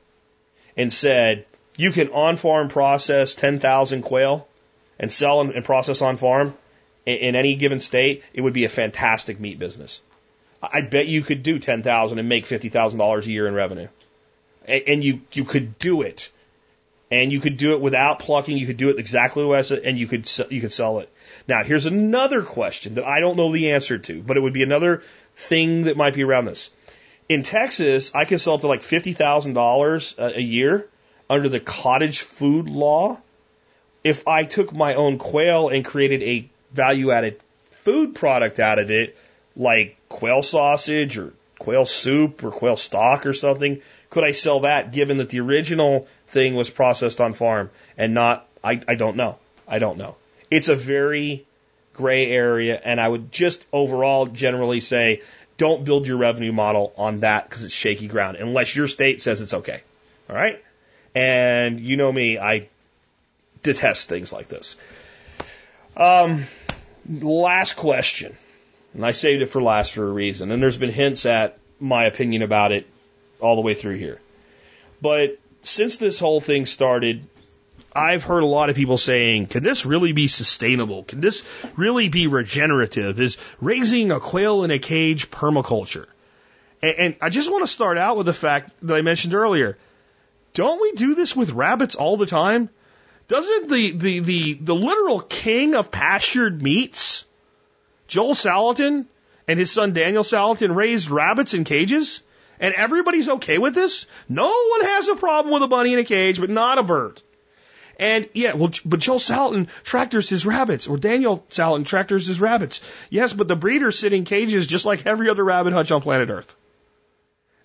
and said, you can on farm process 10,000 quail and sell and process on farm in, in any given state, it would be a fantastic meat business. I bet you could do 10,000 and make $50,000 a year in revenue. And, you, you could do it. And you could do it without plucking. You could do it exactly the way I said, and you could, you could sell it. Now, here's another question that I don't know the answer to, but it would be another thing that might be around this. In Texas, I can sell up to like $50,000 uh, a year under the cottage food law. If I took my own quail and created a value added food product out of it, like quail sausage or quail soup or quail stock or something, could I sell that given that the original thing was processed on farm and not, I, I don't know. I don't know. It's a very gray area and I would just overall generally say don't build your revenue model on that because it's shaky ground unless your state says it's okay. All right? And you know me, I detest things like this. Um, last question. And I saved it for last for a reason. And there's been hints at my opinion about it all the way through here. But since this whole thing started, I've heard a lot of people saying, can this really be sustainable? Can this really be regenerative? Is raising a quail in a cage permaculture? And, and I just want to start out with the fact that I mentioned earlier. Don't we do this with rabbits all the time? Doesn't the, the, the, the literal king of pastured meats, Joel Salatin, and his son Daniel Salatin raised rabbits in cages? And everybody's okay with this? No one has a problem with a bunny in a cage, but not a bird. And yeah, well, but Joel Salatin tractors his rabbits, or Daniel Salatin tractors his rabbits. Yes, but the breeders sit in cages just like every other rabbit hutch on planet Earth.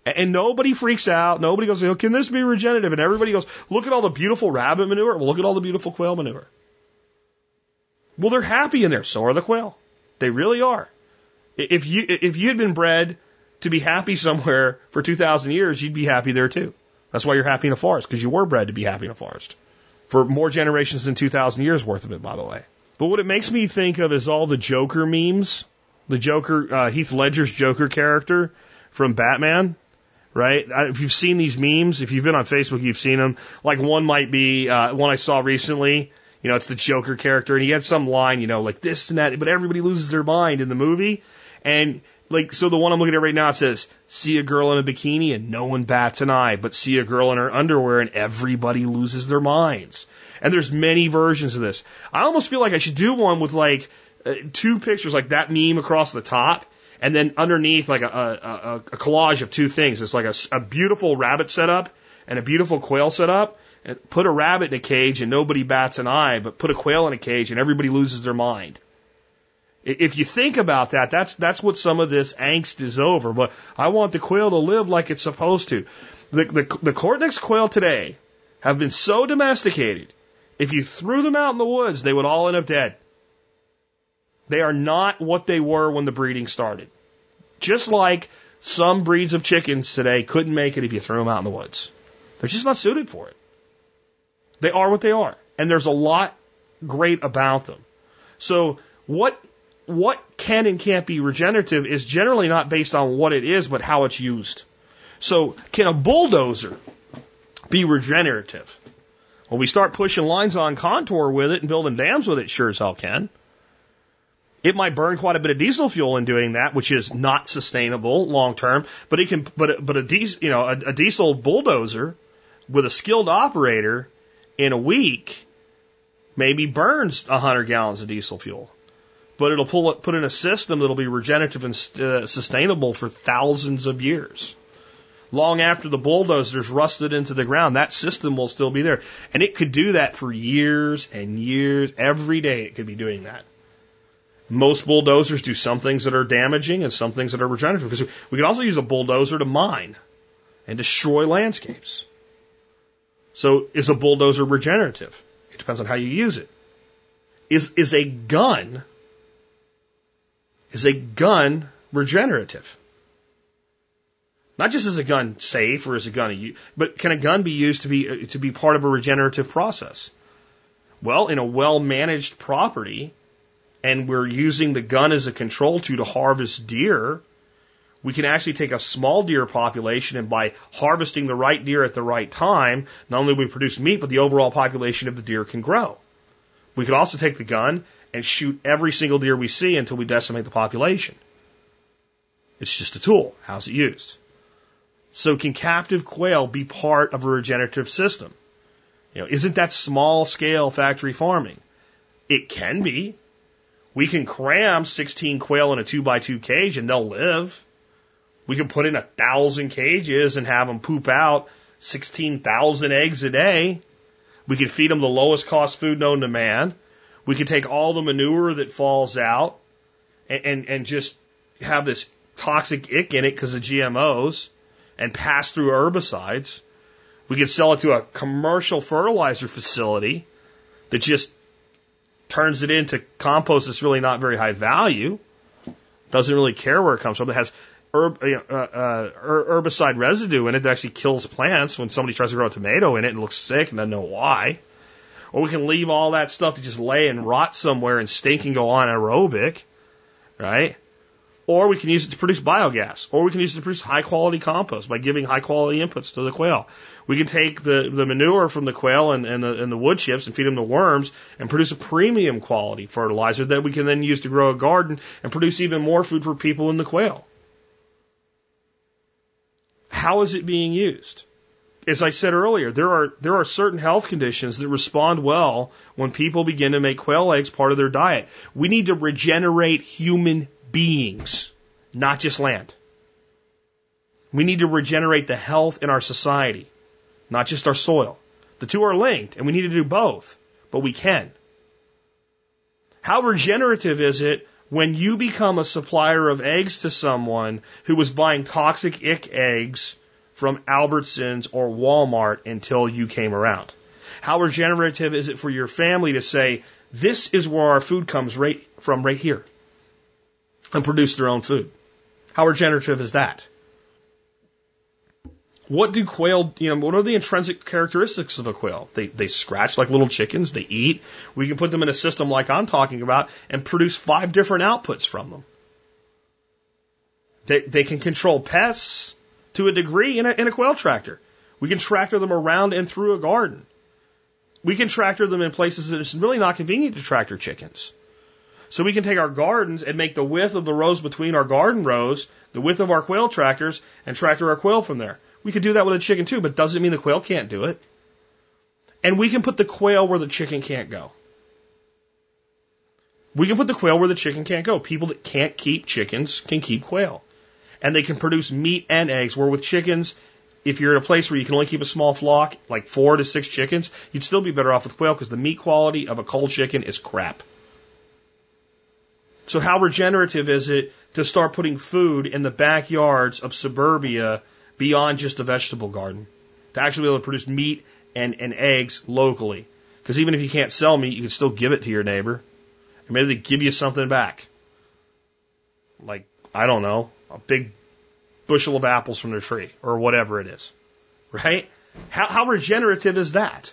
And nobody freaks out. Nobody goes, oh, can this be regenerative? And everybody goes, look at all the beautiful rabbit manure. Well, look at all the beautiful quail manure. Well, they're happy in there. So are the quail. They really are. If you, if you had been bred to be happy somewhere for 2,000 years, you'd be happy there too. That's why you're happy in a forest, because you were bred to be happy in a forest. For more generations than 2,000 years worth of it, by the way. But what it makes me think of is all the Joker memes. The Joker, uh, Heath Ledger's Joker character from Batman right? I, If you've seen these memes, if you've been on Facebook, you've seen them. Like one might be uh, one I saw recently. You know, it's the Joker character, and he had some line, you know, like this and that, but everybody loses their mind in the movie. And like, so the one I'm looking at right now, says, see a girl in a bikini and no one bats an eye, but see a girl in her underwear and everybody loses their minds. And there's many versions of this. I almost feel like I should do one with like uh, two pictures, like that meme across the top, and then underneath like a, a, a, collage of two things. It's like a, a beautiful rabbit setup and a beautiful quail setup. And put a rabbit in a cage and nobody bats an eye, but put a quail in a cage and everybody loses their mind. If you think about that, that's that's what some of this angst is over. But I want the quail to live like it's supposed to. The the, the Coturnix quail today have been so domesticated. If you threw them out in the woods, they would all end up dead. They are not what they were when the breeding started. Just like some breeds of chickens today couldn't make it if you threw them out in the woods. They're just not suited for it. They are what they are. And there's a lot great about them. So what what can and can't be regenerative is generally not based on what it is, but how it's used. So can a bulldozer be regenerative? Well, we start pushing lines on contour with it and building dams with it, sure as hell can. It might burn quite a bit of diesel fuel in doing that, which is not sustainable long term. But it can, but but a diesel, you know, a, a diesel bulldozer with a skilled operator in a week maybe burns a hundred gallons of diesel fuel. But it'll pull it, put in a system that'll be regenerative and uh, sustainable for thousands of years. Long after the bulldozers rusted into the ground, that system will still be there. And it could do that for years and years. Every day it could be doing that. Most bulldozers do some things that are damaging and some things that are regenerative because we can also use a bulldozer to mine and destroy landscapes. So is a bulldozer regenerative? It depends on how you use it. Is, is a gun, is a gun regenerative? Not just as a gun safe or as a gun, but can a gun be used to be, to be part of a regenerative process? Well, in a well managed property, and we're using the gun as a control tool to harvest deer, we can actually take a small deer population and by harvesting the right deer at the right time, not only we produce meat, but the overall population of the deer can grow. We could also take the gun and shoot every single deer we see until we decimate the population. It's just a tool. How's it used? So can captive quail be part of a regenerative system? You know, isn't that small scale factory farming? It can be. We can cram 16 quail in a 2 by 2 cage and they'll live. We can put in a thousand cages and have them poop out 16,000 eggs a day. We can feed them the lowest cost food known to man. We could take all the manure that falls out and, and, and just have this toxic ick in it because of GMOs and pass through herbicides. We could sell it to a commercial fertilizer facility that just turns it into compost that's really not very high value, doesn't really care where it comes from. It has herb, uh, uh, herbicide residue in it that actually kills plants. When somebody tries to grow a tomato in it and looks sick and doesn't know why. Or we can leave all that stuff to just lay and rot somewhere and stink and go anaerobic, right? Or we can use it to produce biogas. Or we can use it to produce high quality compost by giving high quality inputs to the quail. We can take the, the manure from the quail and, and, the, and the wood chips and feed them to worms and produce a premium quality fertilizer that we can then use to grow a garden and produce even more food for people in the quail. How is it being used? As I said earlier, there are, there are certain health conditions that respond well when people begin to make quail eggs part of their diet. We need to regenerate human beings, not just land. We need to regenerate the health in our society not just our soil. The two are linked, and we need to do both, but we can. How regenerative is it when you become a supplier of eggs to someone who was buying toxic ick eggs from Albertsons or Walmart until you came around? How regenerative is it for your family to say, this is where our food comes right from right here and produce their own food? How regenerative is that? What do quail, you know, what are the intrinsic characteristics of a quail? They, they scratch like little chickens, they eat. We can put them in a system like I'm talking about and produce five different outputs from them. They, they can control pests to a degree in a, in a quail tractor. We can tractor them around and through a garden. We can tractor them in places that it's really not convenient to tractor chickens. So we can take our gardens and make the width of the rows between our garden rows the width of our quail tractors and tractor our quail from there. We could do that with a chicken too, but doesn't mean the quail can't do it. And we can put the quail where the chicken can't go. We can put the quail where the chicken can't go. People that can't keep chickens can keep quail. And they can produce meat and eggs, where with chickens, if you're in a place where you can only keep a small flock, like four to six chickens, you'd still be better off with quail because the meat quality of a cold chicken is crap. So how regenerative is it to start putting food in the backyards of suburbia beyond just a vegetable garden, to actually be able to produce meat and, and eggs locally. Because even if you can't sell meat, you can still give it to your neighbor. And maybe they give you something back. Like, I don't know, a big bushel of apples from their tree or whatever it is. Right? How, how regenerative is that?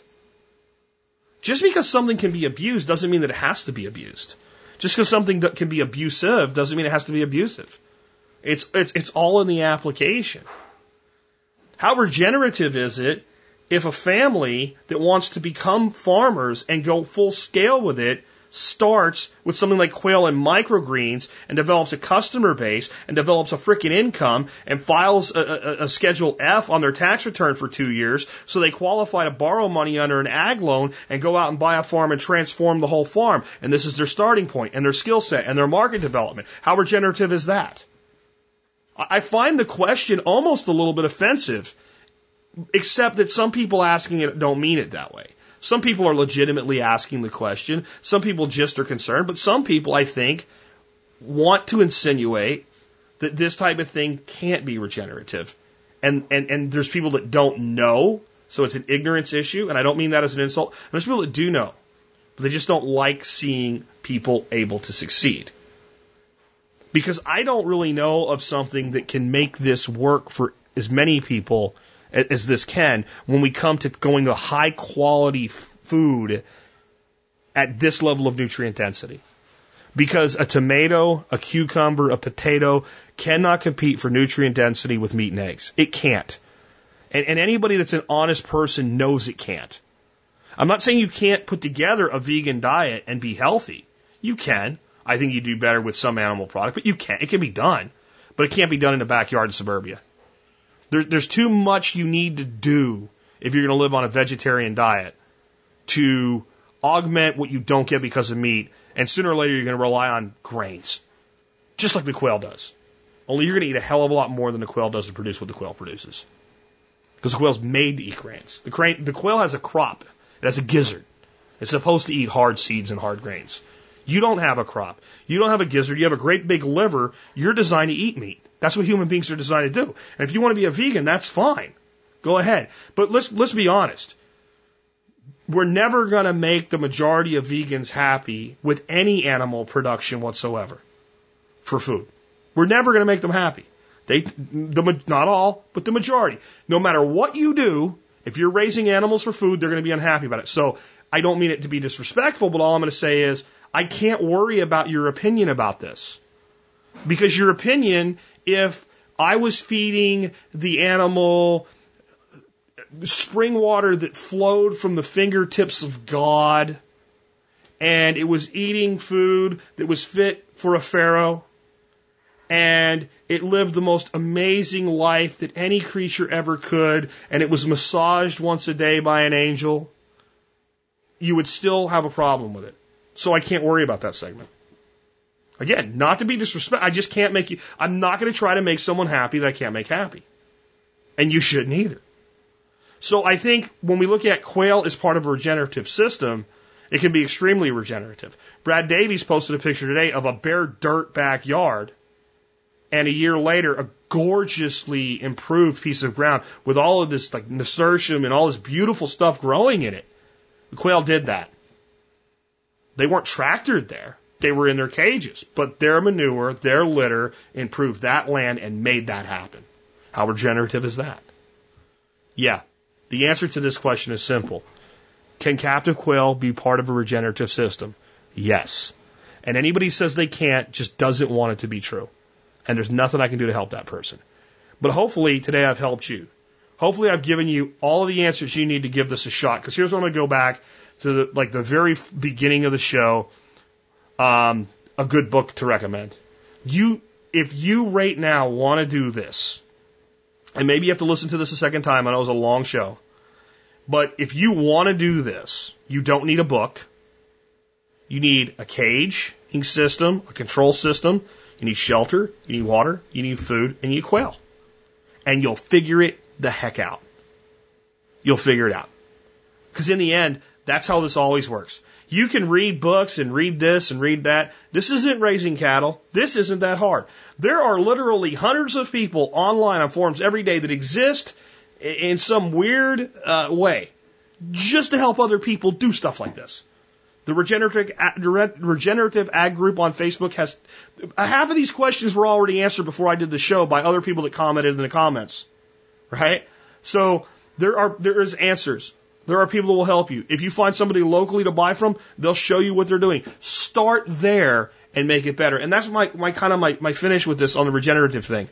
Just because something can be abused doesn't mean that it has to be abused. Just because something can be abusive doesn't mean it has to be abusive. It's, it's, it's all in the application. How regenerative is it if a family that wants to become farmers and go full scale with it starts with something like quail and microgreens and develops a customer base and develops a freaking income and files a, a, a, Schedule F on their tax return for two years so they qualify to borrow money under an ag loan and go out and buy a farm and transform the whole farm. And this is their starting point and their skill set and their market development. How regenerative is that? I find the question almost a little bit offensive, except that some people asking it don't mean it that way. Some people are legitimately asking the question. Some people just are concerned, but some people, I think, want to insinuate that this type of thing can't be regenerative. And, and, and there's people that don't know, so it's an ignorance issue, and I don't mean that as an insult. There's people that do know, but they just don't like seeing people able to succeed because I don't really know of something that can make this work for as many people as this can when we come to going to high quality food at this level of nutrient density. Because a tomato, a cucumber, a potato cannot compete for nutrient density with meat and eggs. It can't. And, and anybody that's an honest person knows it can't. I'm not saying you can't put together a vegan diet and be healthy. You can. I think you do better with some animal product, but you can. It can be done, but it can't be done in the backyard in suburbia. There, there's too much you need to do if you're going to live on a vegetarian diet to augment what you don't get because of meat, and sooner or later you're going to rely on grains, just like the quail does. Only you're going to eat a hell of a lot more than the quail does to produce what the quail produces. Because the quail's made to eat grains. The, crane, the quail has a crop. It has a gizzard. It's supposed to eat hard seeds and hard grains. You don't have a crop. You don't have a gizzard. You have a great big liver. You're designed to eat meat. That's what human beings are designed to do. And if you want to be a vegan, that's fine. Go ahead. But let's, let's be honest. We're never going to make the majority of vegans happy with any animal production whatsoever for food. We're never going to make them happy. They, the, not all, but the majority. No matter what you do, if you're raising animals for food, they're going to be unhappy about it. So I don't mean it to be disrespectful, but all I'm going to say is I can't worry about your opinion about this. Because your opinion, if I was feeding the animal spring water that flowed from the fingertips of God, and it was eating food that was fit for a pharaoh, and it lived the most amazing life that any creature ever could, and it was massaged once a day by an angel, you would still have a problem with it. So I can't worry about that segment. Again, not to be disrespectful, I just can't make you, I'm not going to try to make someone happy that I can't make happy. And you shouldn't either. So I think when we look at quail as part of a regenerative system, It can be extremely regenerative. Brad Davies posted a picture today of a bare dirt backyard and a year later a gorgeously improved piece of ground with all of this like nasturtium and all this beautiful stuff growing in it. The quail did that. They weren't tractored there. They were in their cages, but their manure, their litter improved that land and made that happen. How regenerative is that? Yeah. The answer to this question is simple. Can captive quail be part of a regenerative system? Yes. And anybody says they can't just doesn't want it to be true and there's nothing I can do to help that person. But hopefully today I've helped you. Hopefully I've given you all of the answers you need to give this a shot. Because here's what I'm going to go back to the, like the very beginning of the show. Um, a good book to recommend. You, if you right now want to do this, and maybe you have to listen to this a second time. I know it was a long show. But if you want to do this, you don't need a book. You need a caging system, a control system. You need shelter, you need water, you need food, and you need quail. And you'll figure it the heck out. You'll figure it out. Because in the end, that's how this always works. You can read books and read this and read that. This isn't raising cattle. This isn't that hard. There are literally hundreds of people online on forums every day that exist in some weird uh, way just to help other people do stuff like this. The regenerative, regenerative ag group on Facebook has half of these questions were already answered before I did the show by other people that commented in the comments, right? So there are there is answers. There are people that will help you. If you find somebody locally to buy from, they'll show you what they're doing. Start there and make it better. And that's my, my kind of my, my finish with this on the regenerative thing.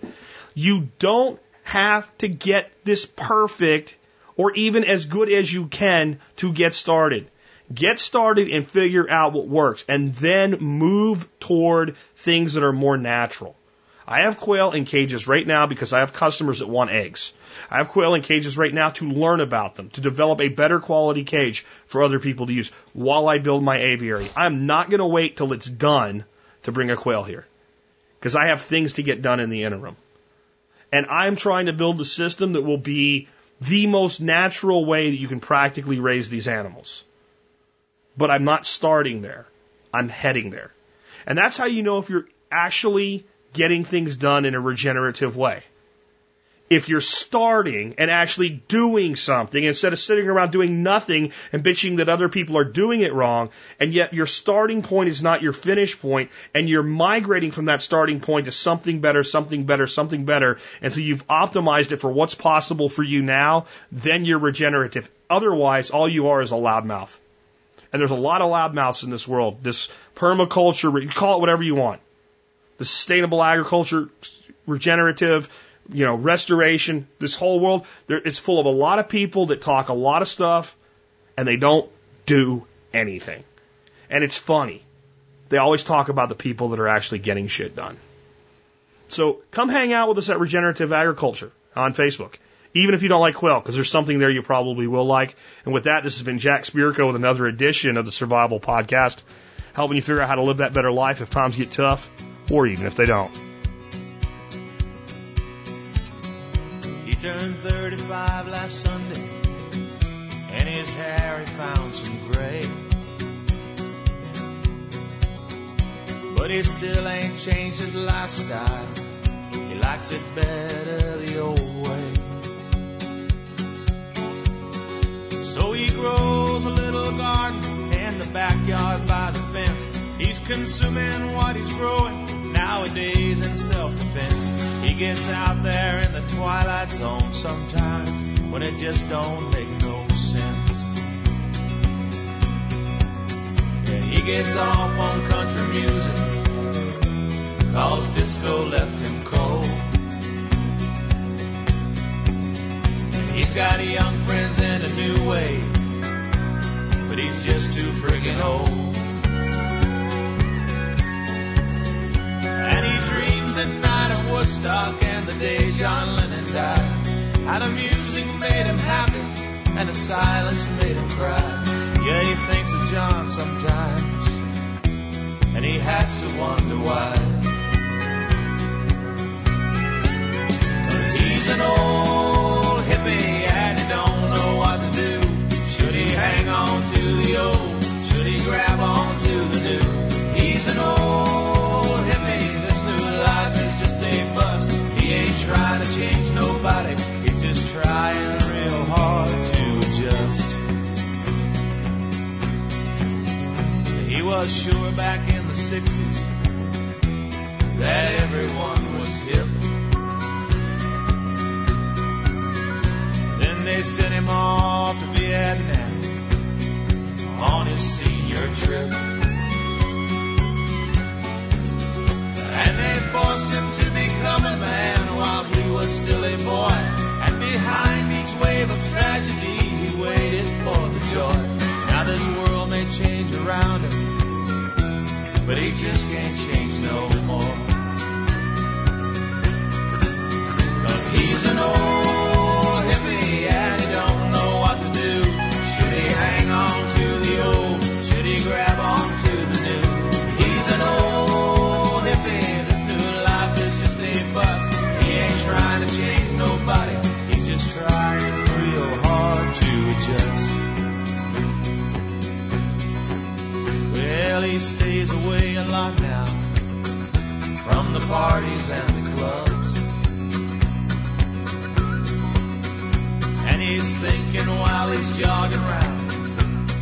You don't have to get this perfect or even as good as you can to get started. Get started and figure out what works and then move toward things that are more natural. I have quail in cages right now because I have customers that want eggs. I have quail in cages right now to learn about them, to develop a better quality cage for other people to use while I build my aviary. I'm not going to wait till it's done to bring a quail here because I have things to get done in the interim. And I'm trying to build a system that will be the most natural way that you can practically raise these animals. But I'm not starting there. I'm heading there. And that's how you know if you're actually getting things done in a regenerative way. If you're starting and actually doing something instead of sitting around doing nothing and bitching that other people are doing it wrong, and yet your starting point is not your finish point, and you're migrating from that starting point to something better, something better, something better, until you've optimized it for what's possible for you now, then you're regenerative. Otherwise, all you are is a loudmouth. And there's a lot of loudmouths in this world. This permaculture, you call it whatever you want. The sustainable agriculture, regenerative, you know, restoration, this whole world, it's full of a lot of people that talk a lot of stuff and they don't do anything. And it's funny. They always talk about the people that are actually getting shit done. So come hang out with us at Regenerative Agriculture on Facebook even if you don't like quail, because there's something there you probably will like. And with that, this has been Jack Spirko with another edition of the Survival Podcast, helping you figure out how to live that better life if times get tough, or even if they don't. He turned 35 last Sunday, and his hair he found some gray. But he still ain't changed his lifestyle. He likes it better the old way. So he grows a little garden in the backyard by the fence. He's consuming what he's growing nowadays in self-defense. He gets out there in the twilight zone sometimes when it just don't make no sense. Yeah, he gets off on country music cause disco left him cold. He's got young friends in a new way, but he's just too friggin' old. Woodstock and the day John Lennon died. How the music made him happy and the silence made him cry. Yeah, he thinks of John sometimes, and he has to wonder why. Cause he's an old was sure back in the 60s that everyone was hip. Then they sent him off to Vietnam on his senior trip. And they forced him to become a man while he was still a boy. And behind each wave of tragedy, he waited for the joy. Now this world may change around him, but he just can't change no more. Cause he's an old stays away a lot now from the parties and the clubs. And he's thinking while he's jogging around,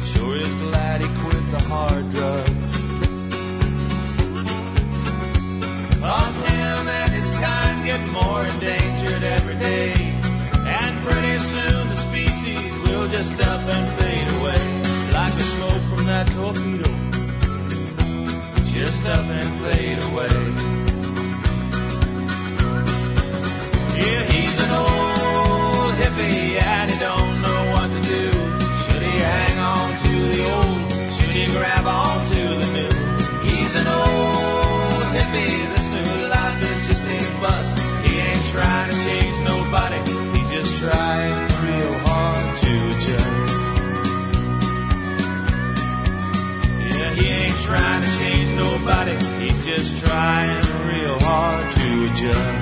sure is glad he quit the hard drugs. Cause him and his kind get more endangered every day. And pretty soon the species will just up and fade away. Like the smoke from that torpedo. Just up and fade away. Yeah, he's an old hippie and he don't know what to do. Should he hang on to the old? Should he grab on to the new? He's an old hippie. This new life is just a bust. He ain't trying to change nobody. He's just trying trying to change nobody. He's just trying real hard to adjust.